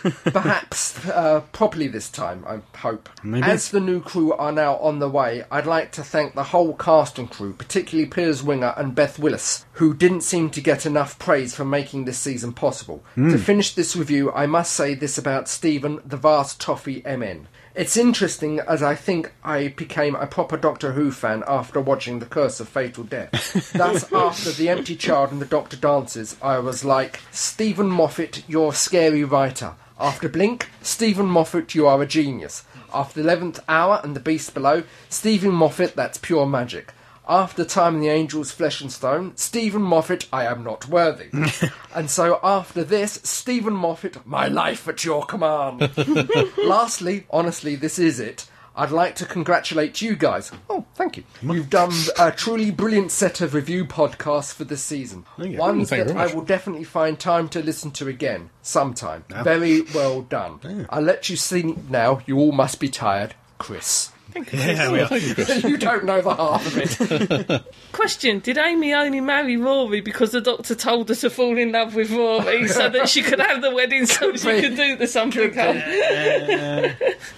[laughs] Perhaps uh, properly this time, I hope. Maybe. As the new crew are now on the way, I'd like to thank the whole cast and crew, particularly Piers Wenger and Beth Willis, who didn't seem to get enough praise for making this season possible. To finish this review, I must say this about Steven, the vast toffee MN. It's interesting as I think I became a proper Doctor Who fan after watching The Curse of Fatal Death. [laughs] Thus, after The Empty Child and The Doctor Dances, I was like, Steven Moffat, you're a scary writer. After Blink, Steven Moffat, you are a genius. After the 11th Hour and The Beast Below, Steven Moffat, that's pure magic. After Time and the Angels, Flesh and Stone, Steven Moffat, I am not worthy. [laughs] and so after this, Steven Moffat, my life at your command. [laughs] Lastly, honestly, this is it. I'd like to congratulate you guys. Oh, thank you. You've done a truly brilliant set of review podcasts for this season. Oh, you. Ones Thank you that very I much. will definitely find time to listen to again sometime. Very well done. I'll let you see now. You all must be tired. Chris. Yeah, we are. Thank you, Chris. [laughs] you don't know the half of it. [laughs] Question Did Amy only marry Rory because the doctor told her to fall in love with Rory so that she could have the wedding so she be. could do the something else?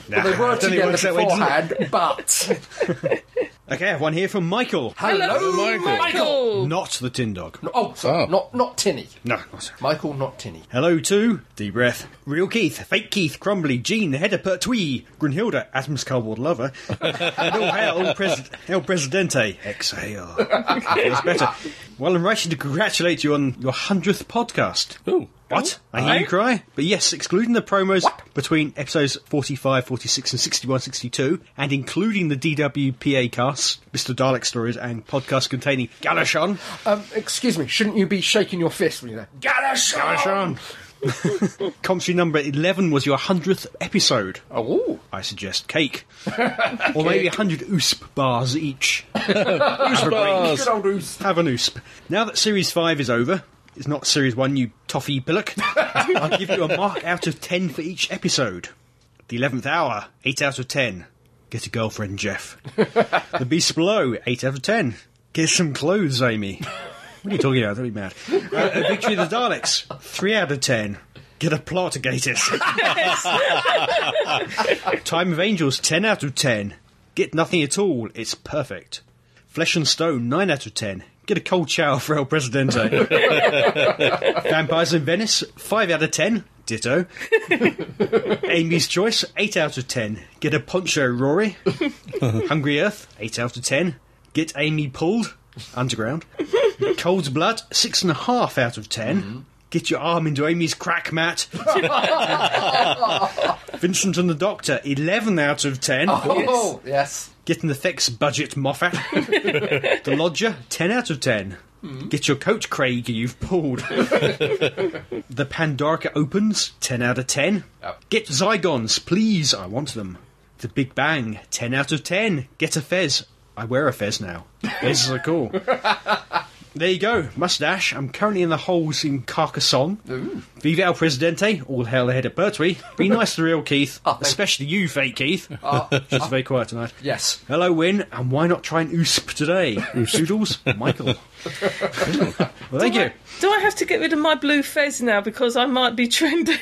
Well, they were I don't think it together works way, beforehand, but [laughs] Okay, I have one here from Michael. hello, Michael. Michael! Not the Tin Dog. Oh, sorry, Oh. not not Tinny. No, not so. Michael, not Tinny. Hello to Deep Breath, Real Keith, Fake Keith, Crumbly, Jean, the Header Pertwee, Grunhilda, Adam's Cardboard Lover, [laughs] and all hail Pres- El Presidente. Exhale. [laughs] Feels better. Well, I'm writing to congratulate you on your 100th podcast. Ooh. What? I hear you cry. But yes, excluding the promos between episodes 45, 46, and 61, 62, and including the DWPA casts, Mr. Dalek stories, and podcasts containing Galashon. Um, excuse me, shouldn't you be shaking your fist when you're there? Galashon! [laughs] Commentary number 11 was your 100th episode. Oh, I suggest cake. or maybe 100 USP bars each. [laughs] Bars. good old Oos. Have an USP. Now that Series 5 is over, it's not Series 1, you toffee pillock. [laughs] I'll give you a mark out of 10 for each episode. The 11th hour, 8 out of 10. Get a girlfriend, Jeff. [laughs] the Beast Below, 8 out of 10. Get some clothes, Amy. What are you talking about? Don't be mad. Uh, a Victory of the Daleks, 3 out of 10. Get a plot, Gatiss. [laughs] Time of Angels, 10 out of 10. Get nothing at all, it's perfect. Flesh and Stone, 9 out of 10. Get a cold shower for El Presidente. [laughs] Vampires in Venice, 5 out of 10. Ditto. Amy's Choice, 8 out of 10. Get a poncho, Rory. Hungry Earth, 8 out of 10. Get Amy pulled. Underground. Cold Blood, 6.5 out of 10. Mm-hmm. Get your arm into Amy's crack, Matt. [laughs] Vincent and the Doctor, 11 out of 10. Oh, yes. Getting the Thex budget Moffat. [laughs] the Lodger, 10 out of 10. Hmm. Get your coat, Craig, you've pulled. [laughs] the Pandorica opens, 10 out of 10. Yep. Get Zygons, please, I want them. The Big Bang, 10 out of 10. Get a fez. I wear a fez now. [laughs] Fezes are cool. There you go, mustache. I'm currently in the holes in Carcassonne. Viva El Presidente, all hail ahead of Pertwee. Be [laughs] nice to the real Keith, Oh, especially you, fake Keith. [laughs] Oh, [laughs] Just very quiet tonight. yes. Hello, Win, and why not try an USP today? Oodles, Michael. well, thank you. Do I have to get rid of my blue fez now because I might be trendy?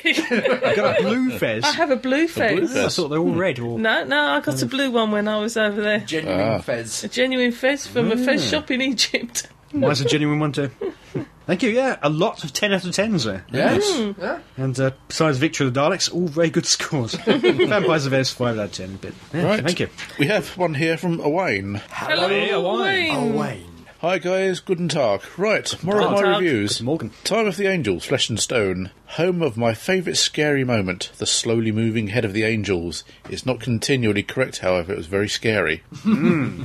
I got a blue fez. I have a blue fez. blue I thought they were all red. Or... No, no, I got a blue one when I was over there. Genuine ah. fez. A genuine fez from a fez hmm. shop in Egypt. Mine's a genuine one too. Thank you. Yeah, a lot of ten out of tens there. Yes. Hmm. Yeah. And uh, besides Victory of the Daleks, all very good [laughs] scores. Vampires of Venice, five out of ten. But yeah, Right. thank you. We have one here from Owain. Hello, Hey, Wayne. Wayne. Wayne. Hi guys, good and Tag. Right, more of my Tag. reviews. Guten Morgen. Time of the Angels, Flesh and Stone. Home of my favourite scary moment, the slowly moving head of the angels. It's not continually correct, however, it was very scary. Hmm.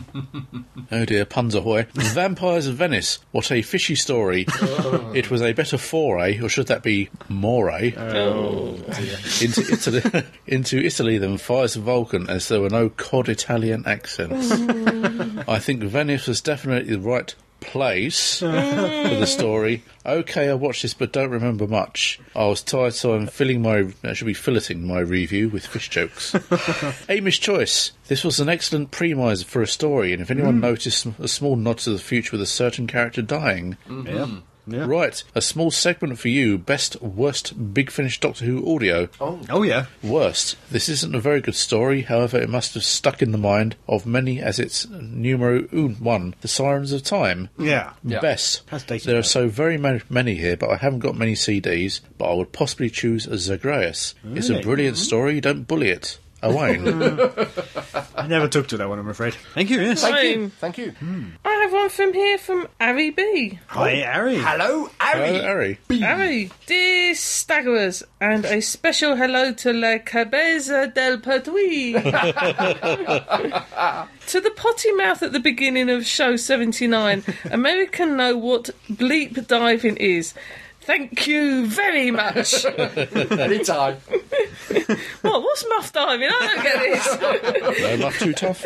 oh dear, puns ahoy. [laughs] Vampires of Venice, what a fishy story. Oh. it was a better foray, or should that be more? Oh, into Italy, [laughs] into Italy than Fires of Vulcan, as there were no cod Italian accents. Oh. I think Venice was definitely the right place [laughs] for the story. Okay, I watched this, but don't remember much. I was tired, so I'm filling my. I should be filleting my review with fish jokes. [laughs] Amy's choice. This was an excellent premise for a story, and if anyone mm. noticed a small nod to the future with a certain character dying, Yeah. Yeah. right, a small segment for you. Best worst Big Finish Doctor Who audio. Oh oh, yeah. Worst. This isn't a very good story, however, it must have stuck in the mind of many as its numero un, one, The Sirens of Time. Yeah. Yeah. Best. There are so very ma- many here, but I haven't got many CDs, but I would possibly choose a Zagreus. It's a Really? brilliant mm-hmm. story, don't bully it. Owain. [laughs] I never took to that one, I'm afraid. Thank you. Yes. Thank you. Wayne. Thank you. Hmm. I have one from here from Ari B. Hi, oh. Harry. Hello, Ari. Hello, Harry. Harry, dear staggerers, and a special hello to La Cabeza del Pertuis. [laughs] to the potty mouth at the beginning of show 79, American know what bleep diving is. Thank you very much. [laughs] Anytime. [laughs] what? What's muff diving? I don't get this. No, not too tough.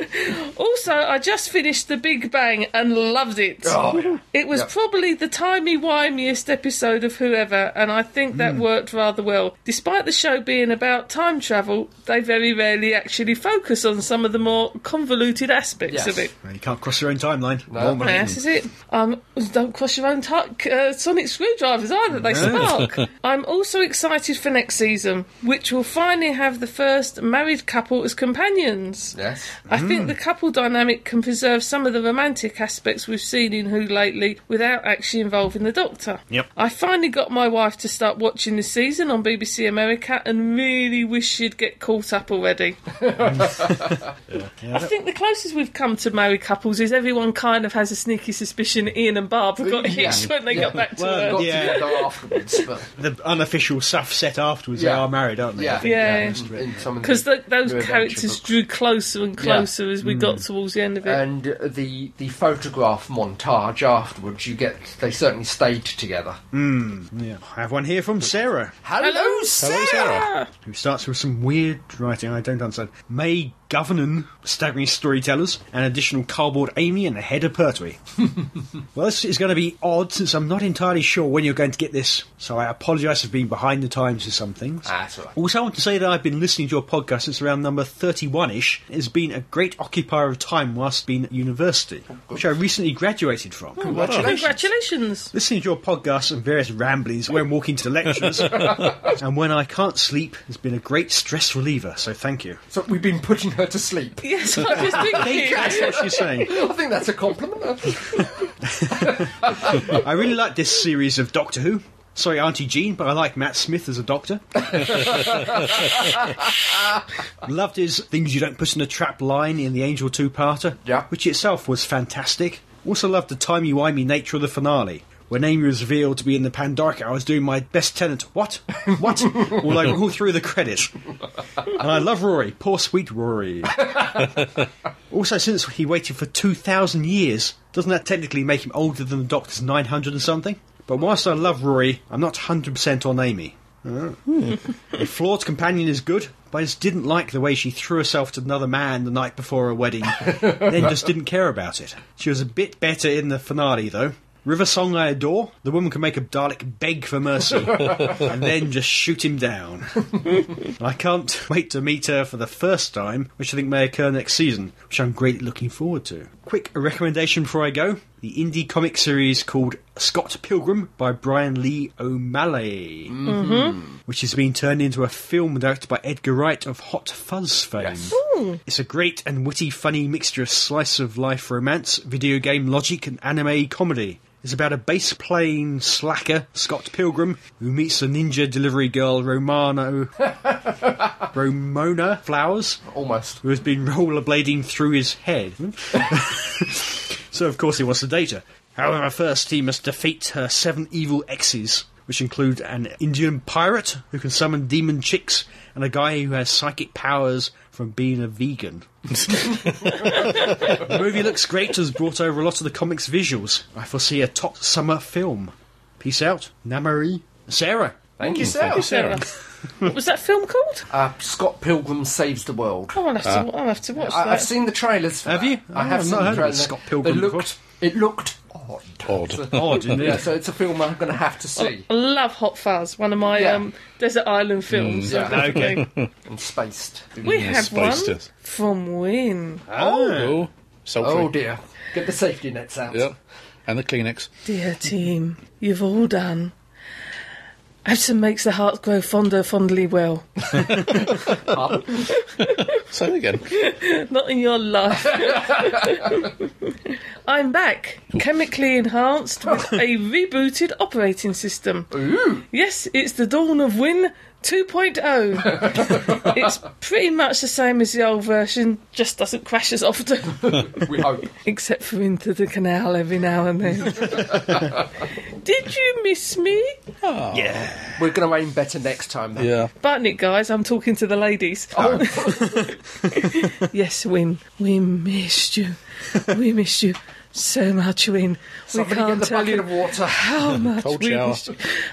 Also, I just finished The Big Bang and loved it. Oh, yeah. It was Yep. probably the timey-wimeyest episode of whoever, and I think that worked rather well. Despite the show being about time travel, they very rarely actually focus on some of the more convoluted aspects Yes. of it. You can't cross your own timeline. No. Yes, is it? Um, don't cross your own t- uh, sonic screwdrivers either. They spark. [laughs] I'm also excited for next season, which will finally have the first married couple as companions. Yes. I think hmm. the couple dynamic can preserve some of the romantic aspects we've seen in Who lately without actually involving the Doctor. Yep. I finally got my wife to start watching this season on BBC America and really wish she'd get caught up already. [laughs] I think the closest we've come to married couples is everyone kind of has a sneaky suspicion Ian and Barbara got Yeah. hitched when they Yeah. got back to Well, work. Got Yeah. together afterwards, but The unofficial stuff set afterwards. They are married, aren't they? Yeah, think. Yeah. in, in some of Because the those characters books. drew closer and closer as we Mm. got towards the end of it. and uh, the the photograph montage afterwards, you get they certainly stayed together. Yeah. I have one here from Sarah, Hello, Sarah. Sarah! who starts with some weird writing I don't understand. May Governon, staggering storytellers, an additional cardboard Amy, and a head of Pertwee. [laughs] well, this is going to be odd since I'm not entirely sure when you're going to get this, so I apologise for being behind the times with some things. Ah, that's all right. Also, I want to say that I've been listening to your podcast since around number 31-ish. It's been a great occupier of time whilst being at university, which I recently graduated from. Congratulations. Listening to your podcast and various ramblings when walking to lectures, [laughs] and when I can't sleep, has been a great stress reliever. So thank you. So we've been putting her to sleep. [laughs] Yes, I was thinking. That's what she's saying. [laughs] I think that's a compliment. [laughs] I really like this series of Doctor Who. Sorry, Auntie Jean, but I like Matt Smith as a doctor. [laughs] Loved his Things You Don't Put in a Trap line in the Angel two-parter, Yeah. which itself was fantastic. Also loved the timey-wimey nature of the finale. When Amy was revealed to be in the Pandorica, I was doing my best Tennant. What? What? [laughs] all, over, all through the credits. And I love Rory. Poor sweet Rory. [laughs] Also, since he waited for 2,000 years, doesn't that technically make him older than the Doctor's 900 and something? But whilst I love Rory, I'm not 100% on Amy. Hmm. A flawed companion is good, but I just didn't like the way she threw herself to another man the night before her wedding, [laughs] then just didn't care about it. She was a bit better in the finale, though. River Song I adore. The woman can make a Dalek beg for mercy [laughs] and then just shoot him down. [laughs] I can't wait to meet her for the first time, which I think may occur next season, which I'm greatly looking forward to. Quick recommendation before I go the indie comic series called Scott Pilgrim by Brian Lee O'Malley, mm-hmm. which has been turned into a film directed by Edgar Wright of Hot Fuzz fame. Yes. It's a great and witty, funny mixture of slice of life romance, video game logic, and anime comedy. It's about a bass playing slacker, Scott Pilgrim, who meets the ninja delivery girl Romano [laughs] Romona Flowers, Almost. who has been [laughs] rollerblading through his head. [laughs] so of course he wants date her. However, first he must defeat her seven evil exes, which include an Indian pirate who can summon demon chicks and a guy who has psychic powers from being a vegan. [laughs] the movie looks great, has brought over a lot of the comics visuals. I foresee a top summer film. Peace out, Namari. Sarah. Thank you, Sarah. Sarah. what was that film called? Uh, Scott Pilgrim Saves the World. Oh, I'll have to, I'll have to watch I, that. I've seen the trailers. For Have that. you? I Oh, have I've seen not the heard of trailers. Scott Pilgrim It looked. It looked odd. Odd. [laughs] Odd, indeed. Yeah, so it's a film I'm going to have to see. I love Hot Fuzz, one of my Yeah. um, desert island films. yeah. definitely. [laughs] and spaced. We have spaced one it. from Win. Oh, sultry. Oh dear. Get the safety nets out. Yep. And the Kleenex. Dear team, you've all done. Absent makes the heart grow fonder, fondly well. [laughs] Say it again. [laughs] Not in your life. [laughs] I'm back, chemically enhanced with a rebooted operating system. Yes, it's the dawn of Win 2.0. it's pretty much the same as the old version, just doesn't crash as often, [laughs] We hope. except for into the canal every now and then. [laughs] Did you miss me? Yeah. Oh. We're going to aim better next time. Then. Yeah. Button it, guys. I'm talking to the ladies. Oh. [laughs] yes, Win. We missed you. We missed you so much, Win. We can't get the tell you of water. how [laughs] much Cold we shower.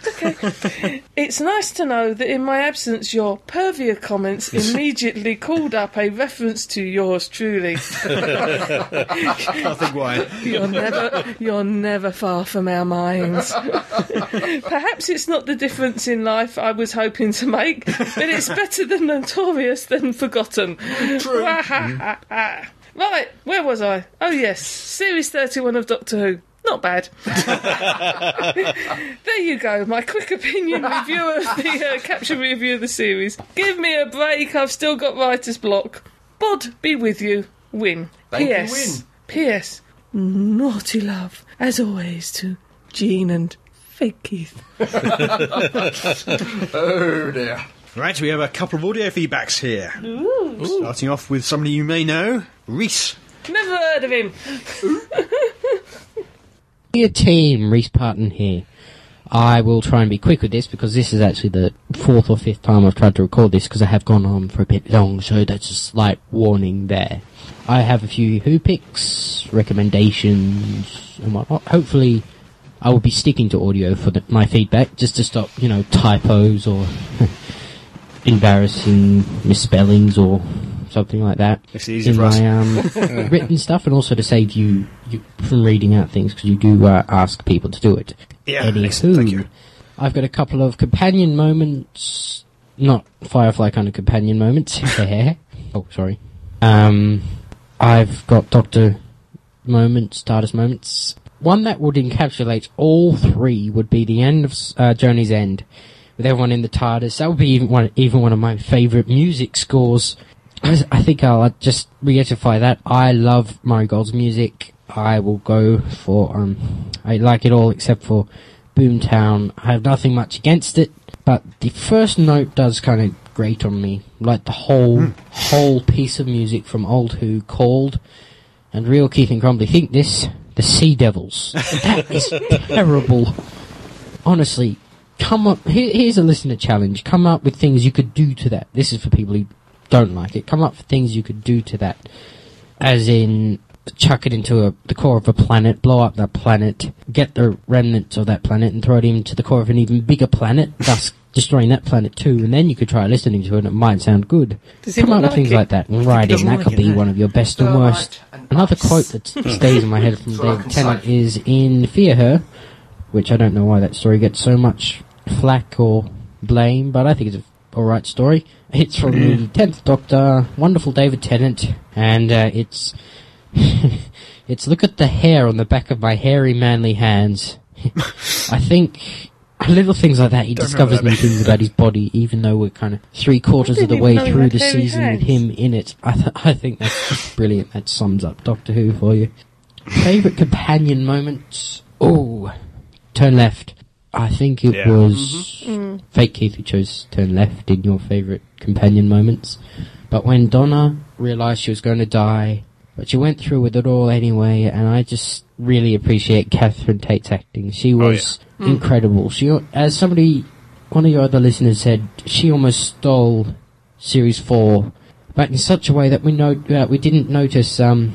Okay. [laughs] it's nice to know that in my absence, your pervier comments immediately called up a reference to yours truly. [laughs] I think why. You're never, you're never far from our minds. Perhaps it's not the difference in life I was hoping to make, but it's better than notorious than forgotten. True. Right, where was I? Oh yes, series thirty-one of Doctor Who. Not bad. [laughs] there you go, my quick opinion review of the uh, capture review of the series. Give me a break, I've still got writer's block. Bod be with you. Win. Thank you, P.S. Win. P.S. Naughty love, as always, to Jean and Fake Keith. [laughs] Oh dear. Right, we have a couple of audio feedbacks here. Starting off with somebody you may know, Reese. Never heard of him. [laughs] Dear team, Reese Parton here. I will try and be quick with this because this is actually the fourth or fifth time I've tried to record this because I have gone on for a bit long, so that's a slight warning there. I have a few Who picks, recommendations, and whatnot. Hopefully, I will be sticking to audio for the, my feedback just to stop, you know, typos or [laughs] embarrassing misspellings or something like that Makes it easy in for us. my um, [laughs] written stuff, and also to save you, you from reading out things because you do uh, ask people to do it. Yeah, excellent, thank you. I've got a couple of companion moments not Firefly kind of companion moments. [laughs] oh, sorry. Um, I've got Doctor moments, TARDIS moments. One that would encapsulate all three would be the end of uh, Journey's End, with everyone in the TARDIS. That would be even one, even one of my favourite music scores. I think I'll just reiterify that. I love Murray Gold's music. I will go for, um, I like it all except for Boomtown. I have nothing much against it, but the first note does kind of grate on me. Like the whole, whole piece of music from Old Who called, and real Keith and Crumbly think this, the Sea Devils. [laughs] that is terrible. Honestly, come up, here, here's a listener challenge. Come up with things you could do to that. This is for people who don't like it. Come up with things you could do to that. As in, chuck it into a, the core of a planet, blow up that planet, get the remnants of that planet and throw it into the core of an even bigger planet, [laughs] thus destroying that planet too, and then you could try listening to it and it might sound good. Does Come up with like things it? like that and write That like could it, be one of your best and worst. and Another ice. quote that [laughs] stays in my head from David Tennant is in Fear Her, which I don't know why that story gets so much flack or blame, but I think it's a alright story. It's from the Tenth Doctor, wonderful David Tennant, and uh, it's [laughs] it's look at the hair on the back of my hairy manly hands. [laughs] I think little things like that. He Don't discovers new things about his body, even though we're kind of three quarters of the way even know he through the season with him in it. I, th- I think that's brilliant. That sums up Doctor Who for you. Favorite companion moments? Oh, turn left. I think it Yeah. was Fake Keith who chose to turn left in your favourite companion moments. But when Donna realised she was going to die, but she went through with it all anyway, and I just really appreciate Catherine Tate's acting. She was incredible. She, as somebody, one of your other listeners said, she almost stole series four, but in such a way that we know uh, we didn't notice um,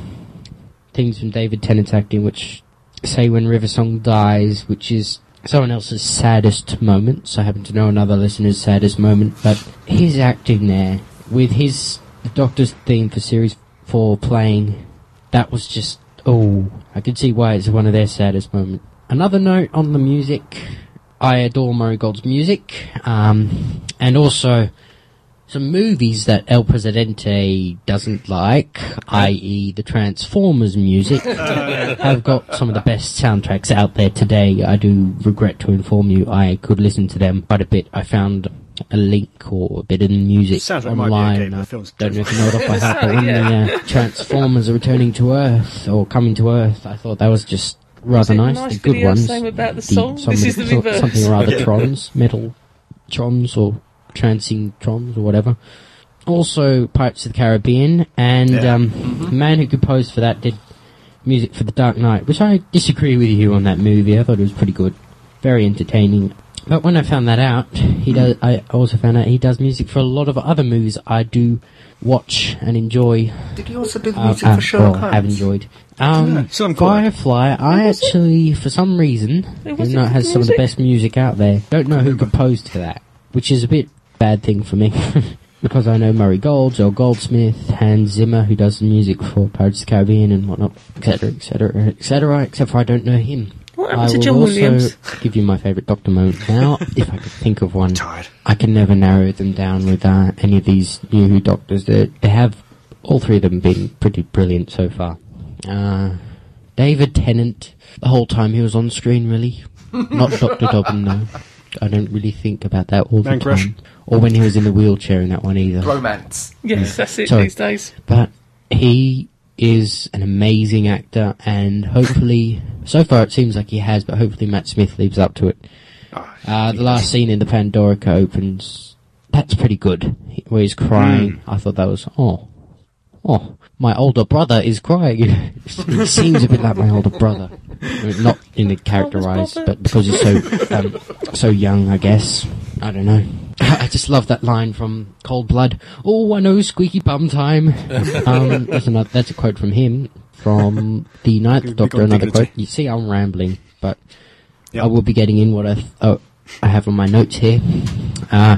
things from David Tennant's acting, which say when River Song dies, which is someone else's saddest moments. I happen to know another listener's saddest moment, but his acting there with his the Doctor's theme for series four playing, that was just oh, I could see why it's one of their saddest moments. Another note on the music. I adore Murray Gold's music, um, and also some movies that El Presidente doesn't like, i.e., the Transformers music, [laughs] [laughs] have got some of the best soundtracks out there today. I do regret to inform you I could listen to them quite a bit. I found a link or a bit of the music Sounds like it might be online. okay, the I film's don't know if you know it off by heart, but [laughs] when Yeah. the uh, Transformers are returning to Earth or coming to Earth, I thought that was just rather it nice. nice the good ones. saying about the song? some- This is the so- reverse. Something or other trons, metal trons or transing trons or whatever. Also, Pirates of the Caribbean, and Yeah. um, the man who composed for that did music for The Dark Knight, which I disagree with you on that movie. I thought it was pretty good, very entertaining. But when I found that out, he does. I also found out he does music for a lot of other movies I do watch and enjoy. Did he also do the Uh, music uh, for Sherlock well, have enjoyed. Um, Some call it. Firefly, I actually, for some reason, even though it it has did some of the best music out there, don't know who composed for that, which is a bit bad thing for me. [laughs] because I know Murray Gold, Joel Goldsmith, Hans Zimmer, who does the music for Pirates of the Caribbean and whatnot, etc., etc., etc., except for I don't know him. What I to will John also Williams? give you my favourite Doctor moment now, [laughs] if I could think of one. Tired. I can never narrow them down with uh, any of these new Who Doctors. They, they have, all three of them, been pretty brilliant so far. Uh, David Tennant, the whole time he was on screen, really. [laughs] Not Dr. Dobbin, though. I don't really think about that all the time. crush. Time. Or when he was in the wheelchair in that one either. Romance. Yes, that's it Sorry. these days. But he is an amazing actor, and hopefully, so far it seems like he has, but hopefully Matt Smith leaves up to it. Uh, the last scene in the Pandorica opens. That's pretty good. Where he's crying. I thought that was oh, oh, my older brother is crying. [laughs] it seems a bit like my older brother, I mean, not in the characterized, but because he's so um, so young, I guess. I don't know. [laughs] I just love that line from Cold Blood. Oh, I know, squeaky bum time. [laughs] um, that's another. That's a quote from him from the Ninth Doctor. Another quote. You see, I'm rambling, but Yep. I will be getting in what I th- oh, I have on my notes here. Uh,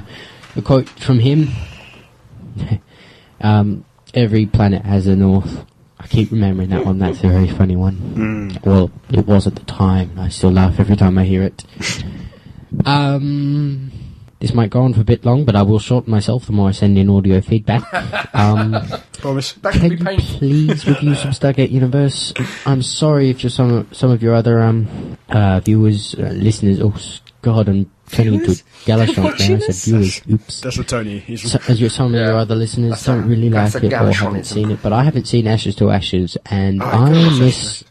a quote from him. um, every planet has a north. I keep remembering that one. That's a very funny one. Well, it was at the time. I still laugh every time I hear it. [laughs] Um, this might go on for a bit long, but I will shorten myself the more I send in audio feedback. [laughs] Um, Promise. That can can be you please review some Stargate Universe? I'm sorry if you're some some of your other um uh, viewers, uh, listeners. Oh God, I'm turning into a Galashon now. I said Watchers? viewers. Oops. That's what Tony. He's So, as your, some of your other listeners That's don't really like it or haven't seen it, but I haven't seen Ashes to Ashes, and Oh, I goodness, miss.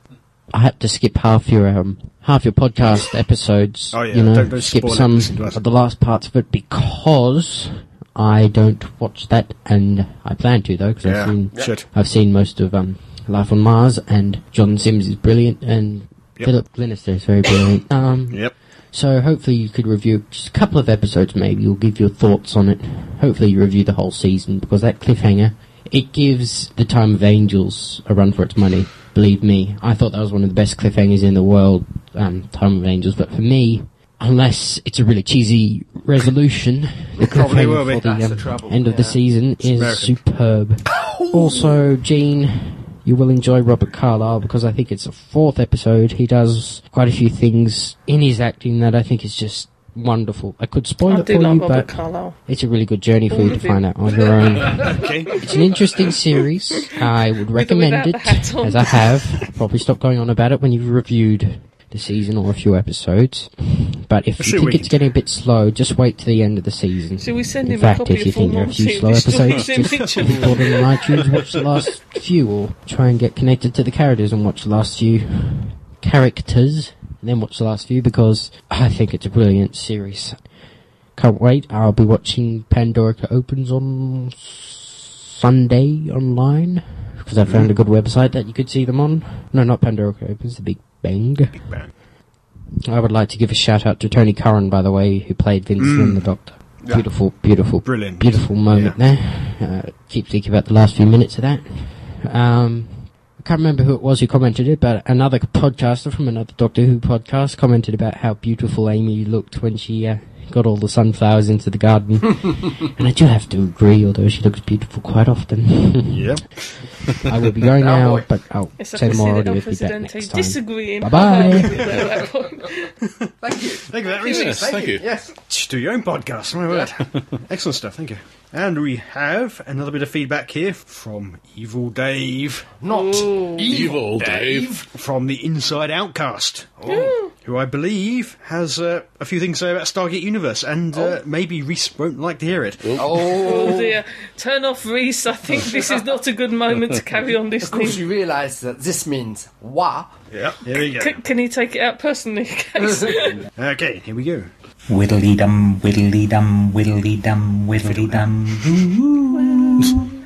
I had to skip half your um half your podcast [laughs] episodes. Oh, yeah, you know, don't- don't skip some listen to us. of the last parts of it because I don't watch that, and I plan to though because I've yeah. seen Should. I've seen most of um Life on Mars, and John Sims is brilliant, and Yep. Philip Glenister is very brilliant. [coughs] Um, Yep. So hopefully you could review just a couple of episodes maybe, you'll give your thoughts on it. Hopefully you review the whole season, because that cliffhanger, it gives The Time of Angels a run for its money. Believe me, I thought that was one of the best cliffhangers in the world, um, Time of Angels, but for me, unless it's a really cheesy resolution, the cliffhanger for the That's the um, end of the yeah. season is American. superb. also, Jean, you will enjoy Robert Carlyle because I think it's a fourth episode. He does quite a few things in his acting that I think is just wonderful. I could spoil I it for you, Robert but Carlyle. it's a really good journey for you to find out on your own. [laughs] Okay. It's an interesting series. I would recommend it, the hat on. as I have. Probably stop going on about it when you've reviewed the season or a few episodes. But if you think it's getting a bit slow, just wait to the end of the season. Shall we send In him fact, a copy if of you Full think there are a few slow and episodes, just image? report it on iTunes, watch the last few, or try and get connected to the characters and watch the last few characters, and then watch the last few because I think it's a brilliant series. Can't wait. I'll be watching Pandora Opens on Sunday online because I found a good website that you could see them on. No, not Pandora Opens, The Big Bang. Big Bang. I would like to give a shout out to Tony Curran, by the way, who played Vincent and the Doctor. Yeah. Beautiful, beautiful, Brilliant. beautiful moment there. Uh, keep thinking about the last few minutes of that. Um, I can't remember who it was who commented it, but another podcaster from another Doctor Who podcast commented about how beautiful Amy looked when she uh, got all the sunflowers into the garden. [laughs] and I do have to agree, although she looks beautiful quite often. Yep. [laughs] I will be going [laughs] Oh, now, boy. but I'll It's like send a more Senate audio on feedback Presidente next time. disagreeing. Bye-bye. at that point. Thank you. Thank you for that, Yes, Reese. thank you. Yes. Do your own podcast. My word. Excellent stuff. Thank you. And we have another bit of feedback here from Evil Dave Not evil, Evil Dave. from the Inside Outcast, who I believe has uh, a few things to say about Stargate Universe, and uh, maybe Reese won't like to hear it. Oh Oh, dear. Turn off Reese. I think this is not a good moment to carry on this of listening. course you realise that this means wa. Yeah, here we go. C- can he take it out personally, [laughs] Case? [laughs] Okay, here we go. Whittly dum, whittly dum, whittly dum, whittly dum.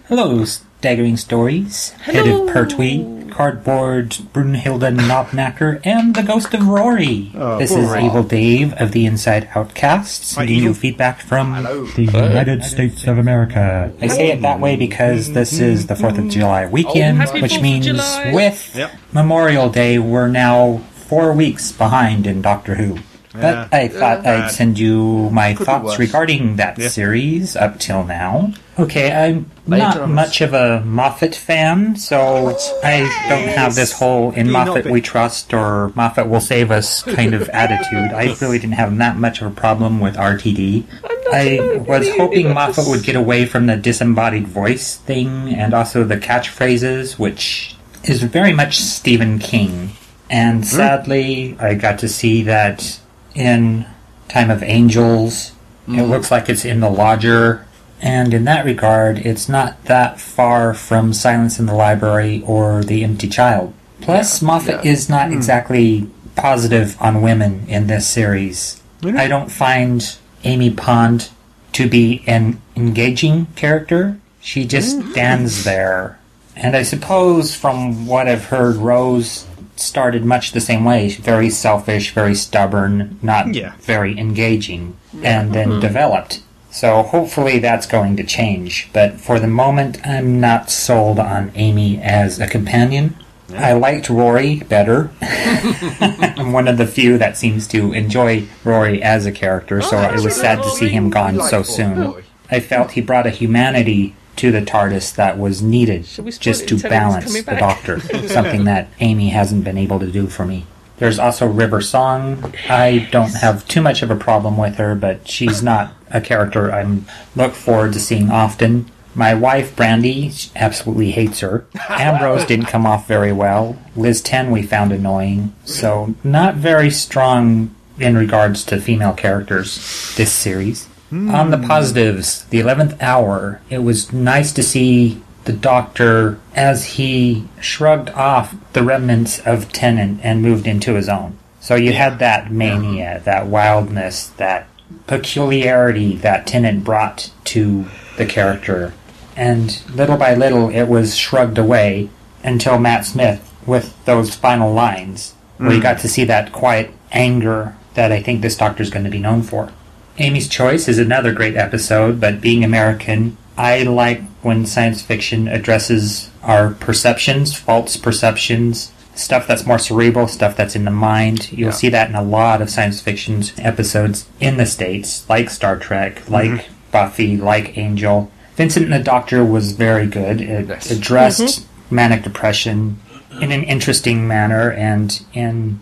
Hello, Staggering Stories. Head of Pertwee, Cardboard, Brunhilde Knobknacker, and the Ghost of Rory. Oh, this is Rory. Evil Dave of the Inside Outcasts, Hi, sending you feedback from Hello. the United States of America. I say it that way because this is the 4th of July weekend, oh, Happy which means July. with Yep. Memorial Day, we're now four weeks behind in Doctor Who. Yeah. But I thought Yeah. I'd send you my Could thoughts regarding that Yeah. series up till now. Okay, I'm Later not much of a Moffat fan, so I don't have this whole in Moffat we trust or Moffat will save us kind of [laughs] attitude. I really didn't have that much of a problem with RTD. I was hoping Moffat would get away from the disembodied voice thing and also the catchphrases, which is very much Stephen King. And sadly, I got to see that in Time of Angels. It looks like it's in the lodger. And in that regard, it's not that far from Silence in the Library or The Empty Child. Plus, Moffat yeah. is not hmm. exactly positive on women in this series. Really? I don't find Amy Pond to be an engaging character. She just stands there. And I suppose from what I've heard, Rose started much the same way. Very selfish, very stubborn, not Yeah. very engaging, and then mm-hmm. developed. So hopefully that's going to change. But for the moment, I'm not sold on Amy as a companion. I liked Rory better. [laughs] I'm one of the few that seems to enjoy Rory as a character, so Oh, it was sad to see him gone so Rory. soon. I felt he brought a humanity to the TARDIS that was needed Shall we spoil just to and tell him he's balance the? Doctor, something that [laughs] Amy hasn't been able to do for me. There's also River Song. I don't have too much of a problem with her, but she's not a character I look forward to seeing often. My wife, Brandy, absolutely hates her. [laughs] Ambrose didn't come off very well. Liz 10 we found annoying. So, not very strong in regards to female characters this series. On the hmm. positives, the 11th hour, it was nice to see the Doctor as he shrugged off the remnants of Tennant and moved into his own. So you had that mania, that wildness, that peculiarity that Tennant brought to the character. And little by little, it was shrugged away until Matt Smith with those final lines, where you Mm. got to see that quiet anger that I think this Doctor's going to be known for. Amy's Choice is another great episode, but being American, I like when science fiction addresses our perceptions, false perceptions, stuff that's more cerebral, stuff that's in the mind. You'll see that in a lot of science fiction episodes in the States, like Star Trek, like mm-hmm. Buffy, like Angel. Vincent and the Doctor was very good. It addressed mm-hmm. manic depression in an interesting manner and in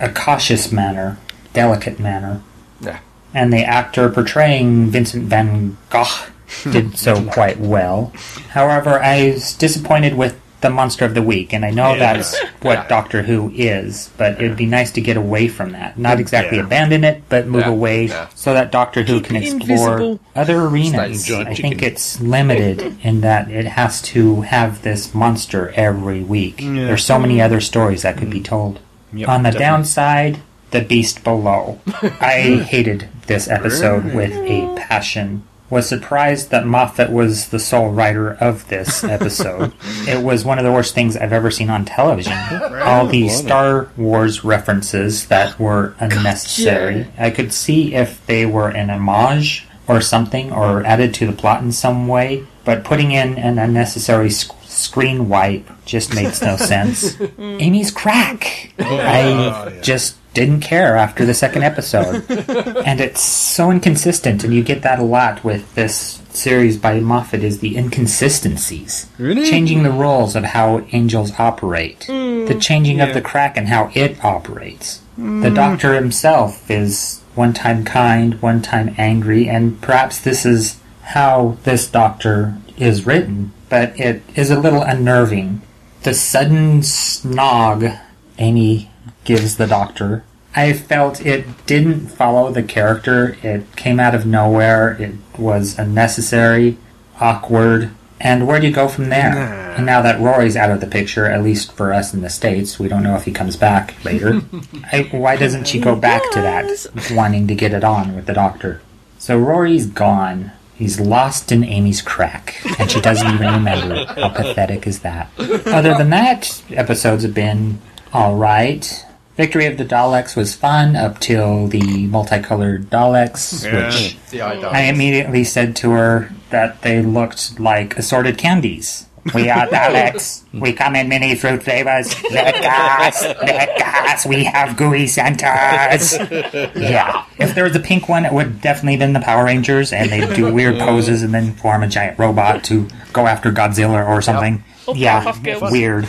a cautious manner, delicate manner. Yeah. And the actor portraying Vincent van Gogh did [laughs] so quite well. However, I was disappointed with the Monster of the Week, and I know Yeah. that's [laughs] what Doctor Who is, but it'd be nice to get away from that. Not exactly Yeah. abandon it, but move Yeah, away yeah. so that Doctor Who can explore invisible. other arenas. Giant I think chicken. it's limited [laughs] in that it has to have this monster every week. Yeah. There's so many other stories that could be told. Yep, On the definitely. downside, the beast below. I hated this episode with a passion. Was surprised that Moffat was the sole writer of this [laughs] episode. it was one of the worst things I've ever seen on television. [laughs] All these Star Wars references that were unnecessary. I could see if they were an homage or something, or added to the plot in some way, but putting in an unnecessary sc- screen wipe just makes no [laughs] sense. Amy's crack. I just didn't care after the second [laughs] episode. and it's so inconsistent, and you get that a lot with this series by Moffat is the inconsistencies. Really? Changing the rules of how angels operate. Mm. The changing of the crack and how it operates. Mm. The Doctor himself is one time kind, one time angry, and perhaps this is how this Doctor is written, but it is a little unnerving. The sudden snog Amy gives the Doctor, I felt it didn't follow the character. It came out of nowhere. It was unnecessary, awkward. And where do you go from there? And now that Rory's out of the picture, at least for us in the States, we don't know if he comes back later. [laughs] I, why doesn't she go back to that, wanting to get it on with the doctor? So Rory's gone. He's lost in Amy's crack, and she doesn't even remember it. How pathetic is that? Other than that, episodes have been alright. Victory of the Daleks was fun up till the multicolored Daleks, Yeah. which The I immediately said to her that they looked like assorted candies. We are Daleks. [laughs] We come in many fruit flavors. Let us, let us. We have gooey centers. [laughs] Yeah. If there was a pink one, it would definitely been the Power Rangers, and they'd do weird poses and then form a giant robot to go after Godzilla or something. Or Yeah, Powerpuff Girls. weird.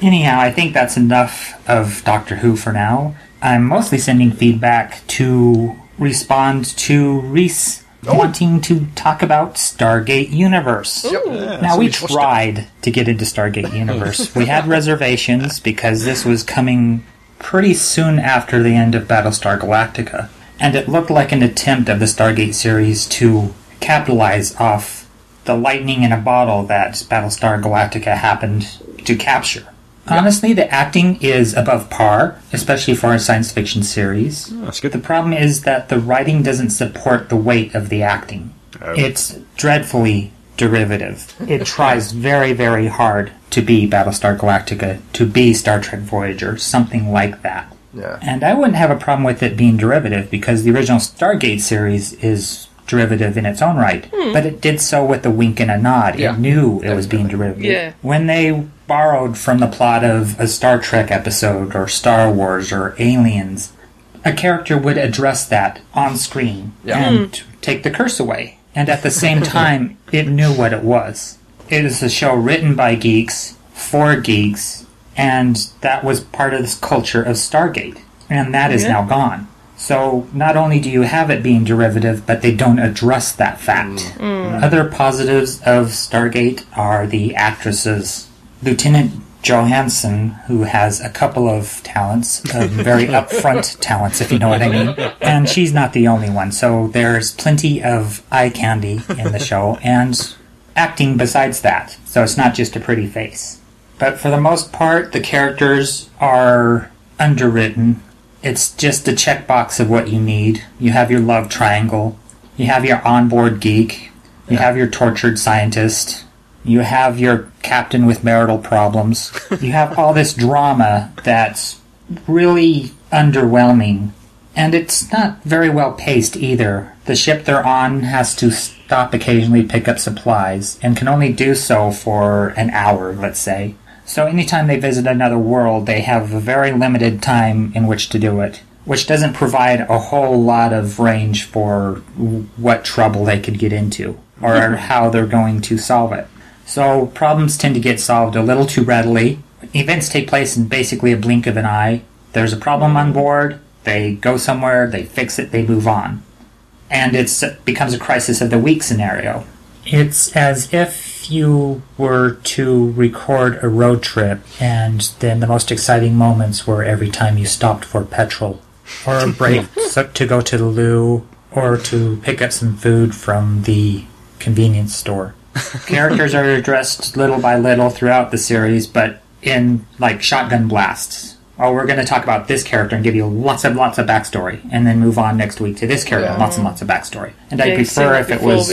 Anyhow, I think that's enough of Doctor Who for now. I'm mostly sending feedback to respond to Reese wanting to talk about Stargate Universe. now, we tried to get into Stargate [laughs] Universe. we had reservations because this was coming pretty soon after the end of Battlestar Galactica. And it looked like an attempt of the Stargate series to capitalize off the lightning in a bottle that Battlestar Galactica happened to capture. Honestly, the acting is above par, especially for a science fiction series. Oh, that's good. The problem is that the writing doesn't support the weight of the acting. Oh. It's dreadfully derivative. It tries very, very hard to be Battlestar Galactica, to be Star Trek Voyager, something like that. Yeah. And I wouldn't have a problem with it being derivative because the original Stargate series is derivative in its own right. Hmm. But it did so with a wink and a nod. Yeah. It knew it was being derivative. Yeah. When they borrowed from the plot of a Star Trek episode or Star Wars or Aliens, a character would address that on screen Yeah. and hmm. take the curse away. And at the [laughs] same time, it knew what it was. It is a show written by geeks, for geeks, And that was part of this culture of Stargate. And that is Yeah. now gone. So not only do you have it being derivative, but they don't address that fact. Mm. Mm. Other positives of Stargate are the actresses. Lieutenant Johansen, who has a couple of talents, very [laughs] upfront talents, if you know what I mean. And she's not the only one, so there's plenty of eye candy in the show, and acting besides that. So it's not just a pretty face. But for the most part, the characters are underwritten. It's just a checkbox of what you need. You have your love triangle, you have your onboard geek, you have your tortured scientist, you have your captain with marital problems. [laughs] You have all this drama that's really underwhelming. And it's not very well paced either. The ship they're on has to stop occasionally pick up supplies, and can only do so for an hour, let's say. So anytime they visit another world, they have a very limited time in which to do it, which doesn't provide a whole lot of range for what trouble they could get into, or mm-hmm. how they're going to solve it. So problems tend to get solved a little too readily. Events take place in basically a blink of an eye. There's a problem on board, they go somewhere, they fix it, they move on. And it becomes a crisis of the week scenario. It's as if you were to record a road trip, and then the most exciting moments were every time you stopped for petrol, or a break [laughs] so- to go to the loo, or to pick up some food from the convenience store. [laughs] Characters are addressed little by little throughout the series, but in like shotgun blasts. Oh, we're going to talk about this character and give you lots and lots of backstory, and then move on next week to this character, and lots and lots of backstory. And Yeah, I'd you've prefer if it was.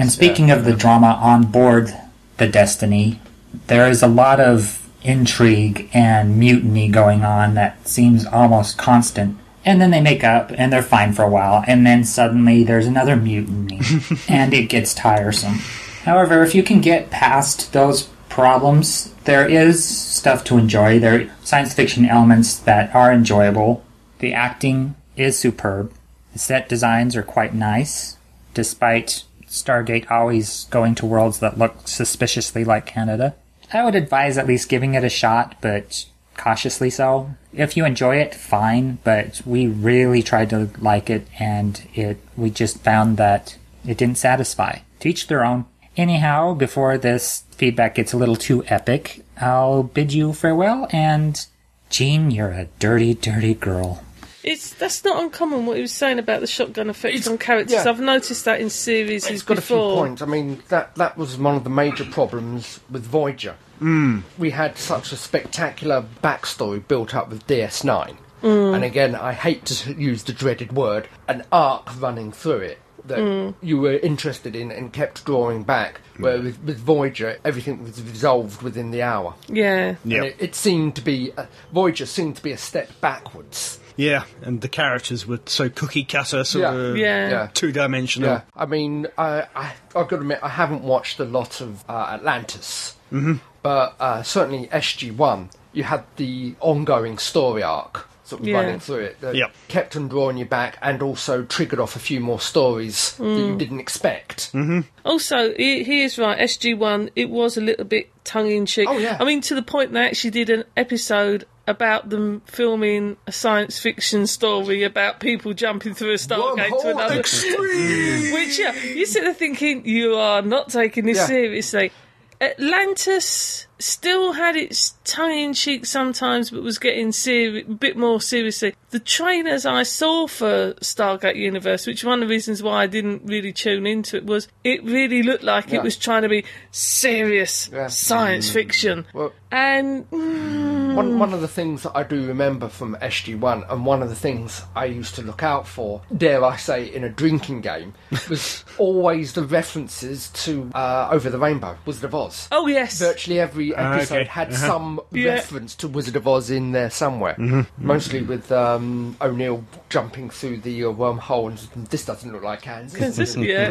And speaking of the drama on board the Destiny, there is a lot of intrigue and mutiny going on that seems almost constant. And then they make up and they're fine for a while, and then suddenly there's another mutiny, [laughs] and it gets tiresome. However, if you can get past those problems, there is stuff to enjoy. There are science fiction elements that are enjoyable. The acting is superb. The set designs are quite nice, despite Stargate always going to worlds that look suspiciously like Canada. I would advise at least giving it a shot, but cautiously so. If you enjoy it, fine, but we really tried to like it and it we just found that it didn't satisfy. To each their own. Anyhow, before this feedback gets a little too epic, I'll bid you farewell and Jean, you're a dirty, dirty girl. It's that's not uncommon what he was saying about the shotgun effect on characters. yeah. I've noticed that in series It's got a few before. points. I mean, that that was one of the major problems with Voyager. Mm. We had such a spectacular backstory built up with DS9, Mm. and again, I hate to use the dreaded word, an arc running through it that Mm. you were interested in and kept drawing back. Where with, with Voyager, everything was resolved within the hour. Yeah. And it, it seemed to be uh, Voyager seemed to be a step backwards. Yeah, and the characters were so cookie cutter, sort Yeah. of Yeah. Yeah. two dimensional. Yeah, I mean, I, I, I've got to admit, I haven't watched a lot of uh, Atlantis, hmm but uh, certainly SG1, you had the ongoing story arc sort of Yeah. running through it that Yep. kept on drawing you back and also triggered off a few more stories that you Mm. didn't expect. Mm-hmm. Also, he, he is right. SG One, it was a little bit tongue in cheek. Oh, yeah. I mean, to the point they actually did an episode about them filming a science fiction story about people jumping through a Stargate to another. Extreme! [laughs] Which, yeah, you sit there thinking you are not taking this Yeah. seriously. Atlantis still had its tongue in cheek sometimes, but was getting seri- a bit more seriously. The trailers I saw for Stargate Universe, which one of the reasons why I didn't really tune into it, was it really looked like Yeah. it was trying to be serious Yeah. science fiction. Well, And mm, One, one of the things that I do remember from SG1, and one of the things I used to look out for, dare I say, in a drinking game, [laughs] was always the references to uh, Over the Rainbow, Wizard of Oz. oh yes, Virtually every Ah, episode okay. had Uh-huh. some Yeah. reference to Wizard of Oz in there somewhere. Mhm. Mostly with um, O'Neill jumping through the uh, wormhole and this doesn't look like Kansas. [laughs] Yeah.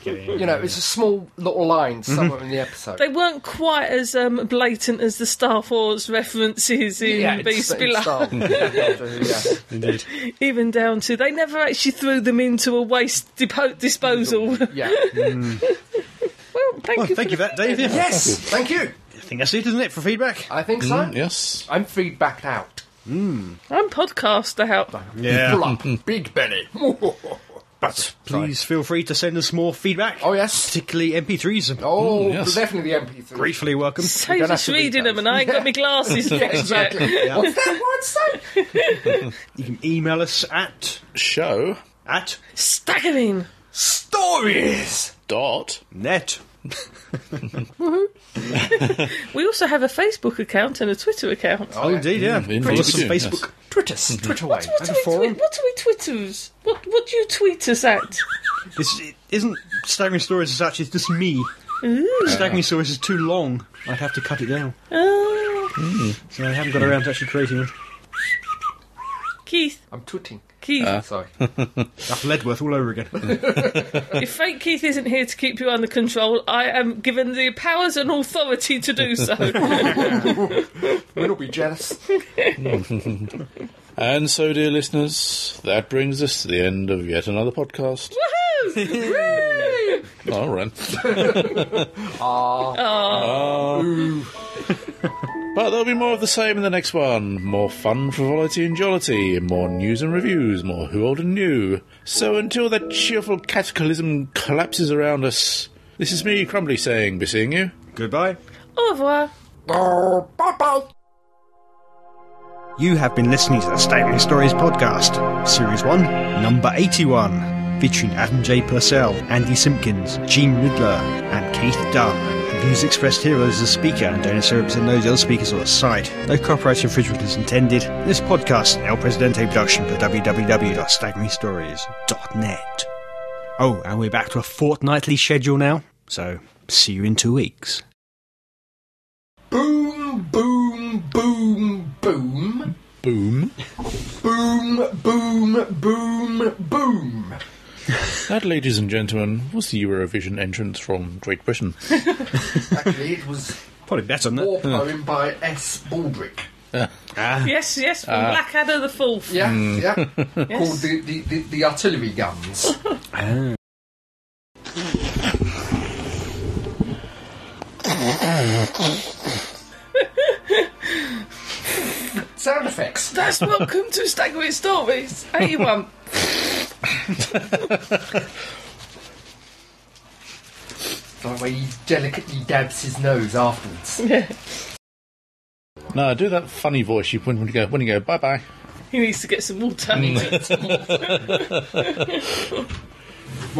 Okay. You know, it's a small little line Mm-hmm. somewhere in the episode. they weren't quite as um, blatant as the Star Wars references in yeah, Beast Below. Star [laughs] yeah. Indeed. even down to they never actually threw them into a waste depo- disposal. Yeah. [laughs] well, thank Well, you. thank for you for that, Dave. Yes, thank you. Think that's it, isn't it, for feedback? I think so. Mm, yes. I'm feedbacked out. I'm podcast out. Yeah. [laughs] Full up. Big belly. [laughs] But please feel free to send us more feedback. Oh, yes. Particularly MP3s. Oh, yes. definitely the MP3. Gratefully welcome. So don't just reading them, and I ain't got my glasses [laughs] Yeah, exactly. yet. What's that word say? You can email us at Show at Staggering. Stories. dot net. [laughs] We also have a Facebook account and a Twitter account. Oh, indeed, yeah. indeed Follow us we on do, Facebook. Twitter. Twitter way. What do, we forum? tweet, what do we Twitters? What What do you tweet us at? This isn't Staggering Stories as such, it's just me. Staggering Stories is too long. I'd have to cut it down. Uh, So I haven't got around to actually creating it. Keith. I'm twitting. Keith. Uh. Sorry. [laughs] That's Leadworth all over again. [laughs] if fake Keith isn't here to keep you under control, I am given the powers and authority to do so. [laughs] We'll be jealous. And so, dear listeners, that brings us to the end of yet another podcast. Woohoo! All right. Ah. Ah. But there'll be more of the same in the next one. More fun, frivolity, and jollity. More news and reviews. More who old and new. So until that cheerful cataclysm collapses around us, this is me, Crumbly, saying, be seeing you. Goodbye. Au revoir. Oh, bye bye. You have been listening to the Staggering Stories podcast, Series 1, Number 81, featuring Adam J. Purcell, Andy Simpkins, Jean Riddler, and Keith Dunn. The views expressed here are as a speaker and don't necessarily represent those other speakers or the site. No copyright infringement is intended. This podcast is an El Presidente production for www.staggeringstories.net. Oh, and we're back to a fortnightly schedule now, so see you in two weeks. Boom, boom, boom, boom. Boom. Boom, boom, boom, boom. That, ladies and gentlemen, was the Eurovision entrance from Great Britain. [laughs] Actually, it was Probably better than that. war poem by S. Baldrick. Yes, yes, from Ah. Blackadder the Fourth. Yeah, Hmm. yeah. [laughs] Called the, the, the, the artillery guns. [laughs] Sound effects. That's welcome to Staggering Stories. 81. The way he delicately dabs his nose afterwards. [laughs] No, do that funny voice you when when you go when you go bye bye. He needs to get some water. [laughs] My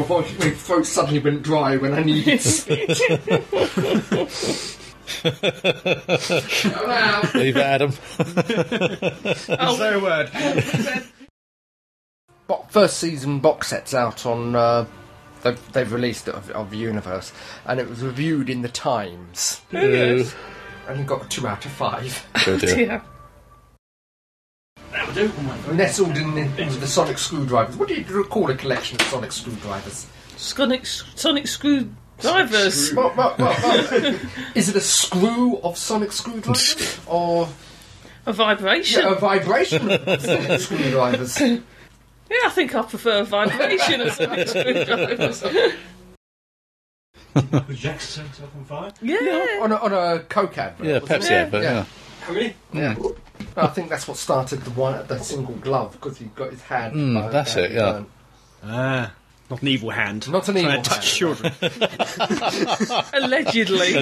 voice, my throat suddenly went dry when I needed [laughs] to. Hello. Leave it, Adam. [laughs] Oh, Say a word. Bo- first season box sets out on. Uh, they've, they've released it of, of Universe, and it was reviewed in the Times, Oh, and it got a two out of five. oh dear. dear. Nestled in the, into the sonic screwdrivers. What do you call a collection of sonic screwdrivers? Sonic, sonic screwdrivers. Well, well, well, well, [laughs] is it a screw of sonic screwdrivers or A vibration. yeah, a vibration of sonic [laughs] screwdrivers? Yeah, I think I prefer a vibration of sonic screwdrivers. Jackson himself on fire? Yeah. on a, on a Coke advert. Yeah, wasn't Pepsi it? advert, Yeah. yeah. Really? Yeah. I think that's what started the one, the single glove because he got his hand. Mm, by- that's it, yeah. burnt. Ah, not an evil hand. Not an evil to touch hand. children. [laughs] Allegedly.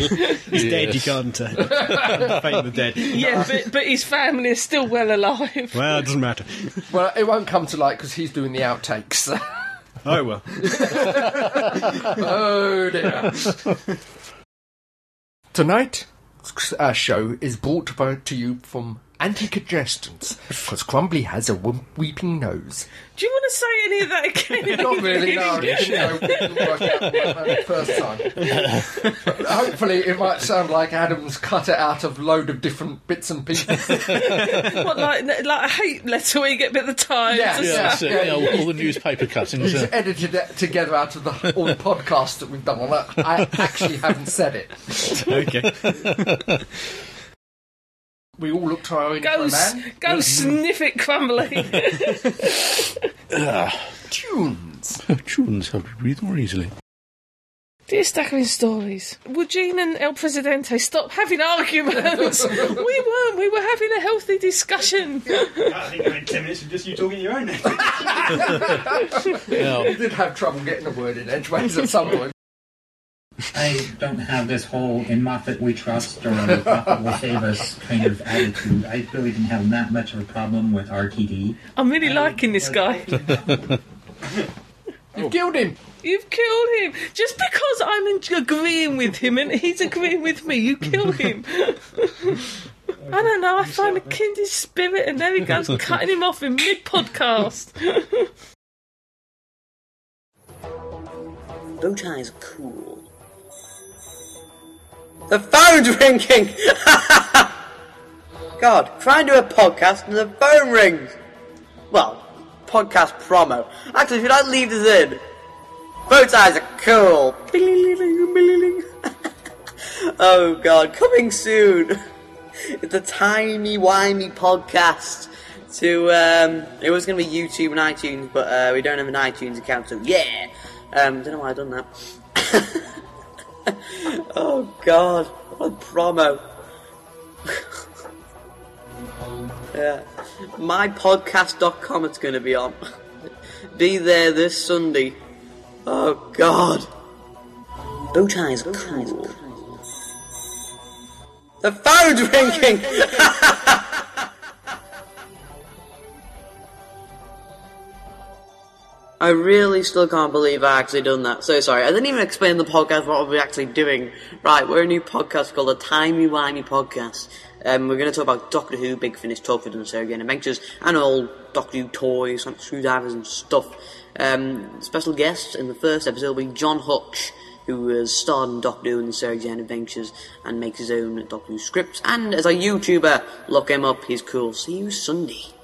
He's dead, you Yes. can't. Uh, [laughs] fate of the dead. yeah, but, but his family is still well alive. Well, it doesn't matter. Well, it won't come to light because he's doing the outtakes. [laughs] Oh well. oh dear. Tonight, our show is brought by, to you from anti-congestants because Crumbly has a w- weeping nose. Do you want to say any of that again? [laughs] Not really, no. [laughs] It didn't, know, it didn't work out the first time. But hopefully, it might sound like Adam's cut it out of load of different bits and pieces. [laughs] What, like, like a hate letter where you get a bit of the times? Yeah, and Yeah, stuff? that's it. Yeah, all, all the newspaper cuttings. He's uh, edited it together out of the, all the podcasts that we've done on that. I actually haven't said it. Okay. We all look to our own Go, for a s- man. go sniff it, crumbly. [laughs] Ah. Tunes. [laughs] tunes help you breathe more easily. Dear Staggering Stories, would Jean and El Presidente stop having arguments? [laughs] we weren't, we were having a healthy discussion. I think I had 10 minutes of just you talking your own You did have trouble getting a word in edgeways at some point. I don't have this whole in Moffat we trust or Moffat will save us kind of attitude. I really didn't have that much of a problem with RTD. I'm really liking this guy. You've killed him. You've killed him. Just because I'm agreeing with him and he's agreeing with me, you kill him. [laughs] I don't know, I find a kindred spirit and there he goes, cutting him off in mid podcast. Bow ties are cool. The phone's ringing! [laughs] God, try and do a podcast and the phone rings! Well, podcast promo. Actually, should I leave this in? Bow ties are cool! [laughs] oh God, coming soon! [laughs] It's a Timey Wimey podcast to, um, it was to be YouTube and iTunes, but uh, we don't have an iTunes account, so yeah! Um, don't know why I've done that. [laughs] oh God, what a promo. [laughs] yeah. MyPodcast.com it's going to be on. [laughs] Be there this Sunday. Oh God. Bow ties cool. The phone's ringing! I really still can't believe I actually done that. So sorry. I didn't even explain the podcast what we're actually doing. Right, we're a new podcast called the Timey Wimey Podcast. Um, we're going to talk about Doctor Who, Big Finish, Torchwood and Jane Adventures, and all Doctor Who toys, like screwdrivers and stuff. Um, special guest in the first episode will be John Hutch, who has starred in Doctor Who and Jane Adventures and makes his own Doctor Who scripts. And as a YouTuber, look him up, he's cool. See you Sunday.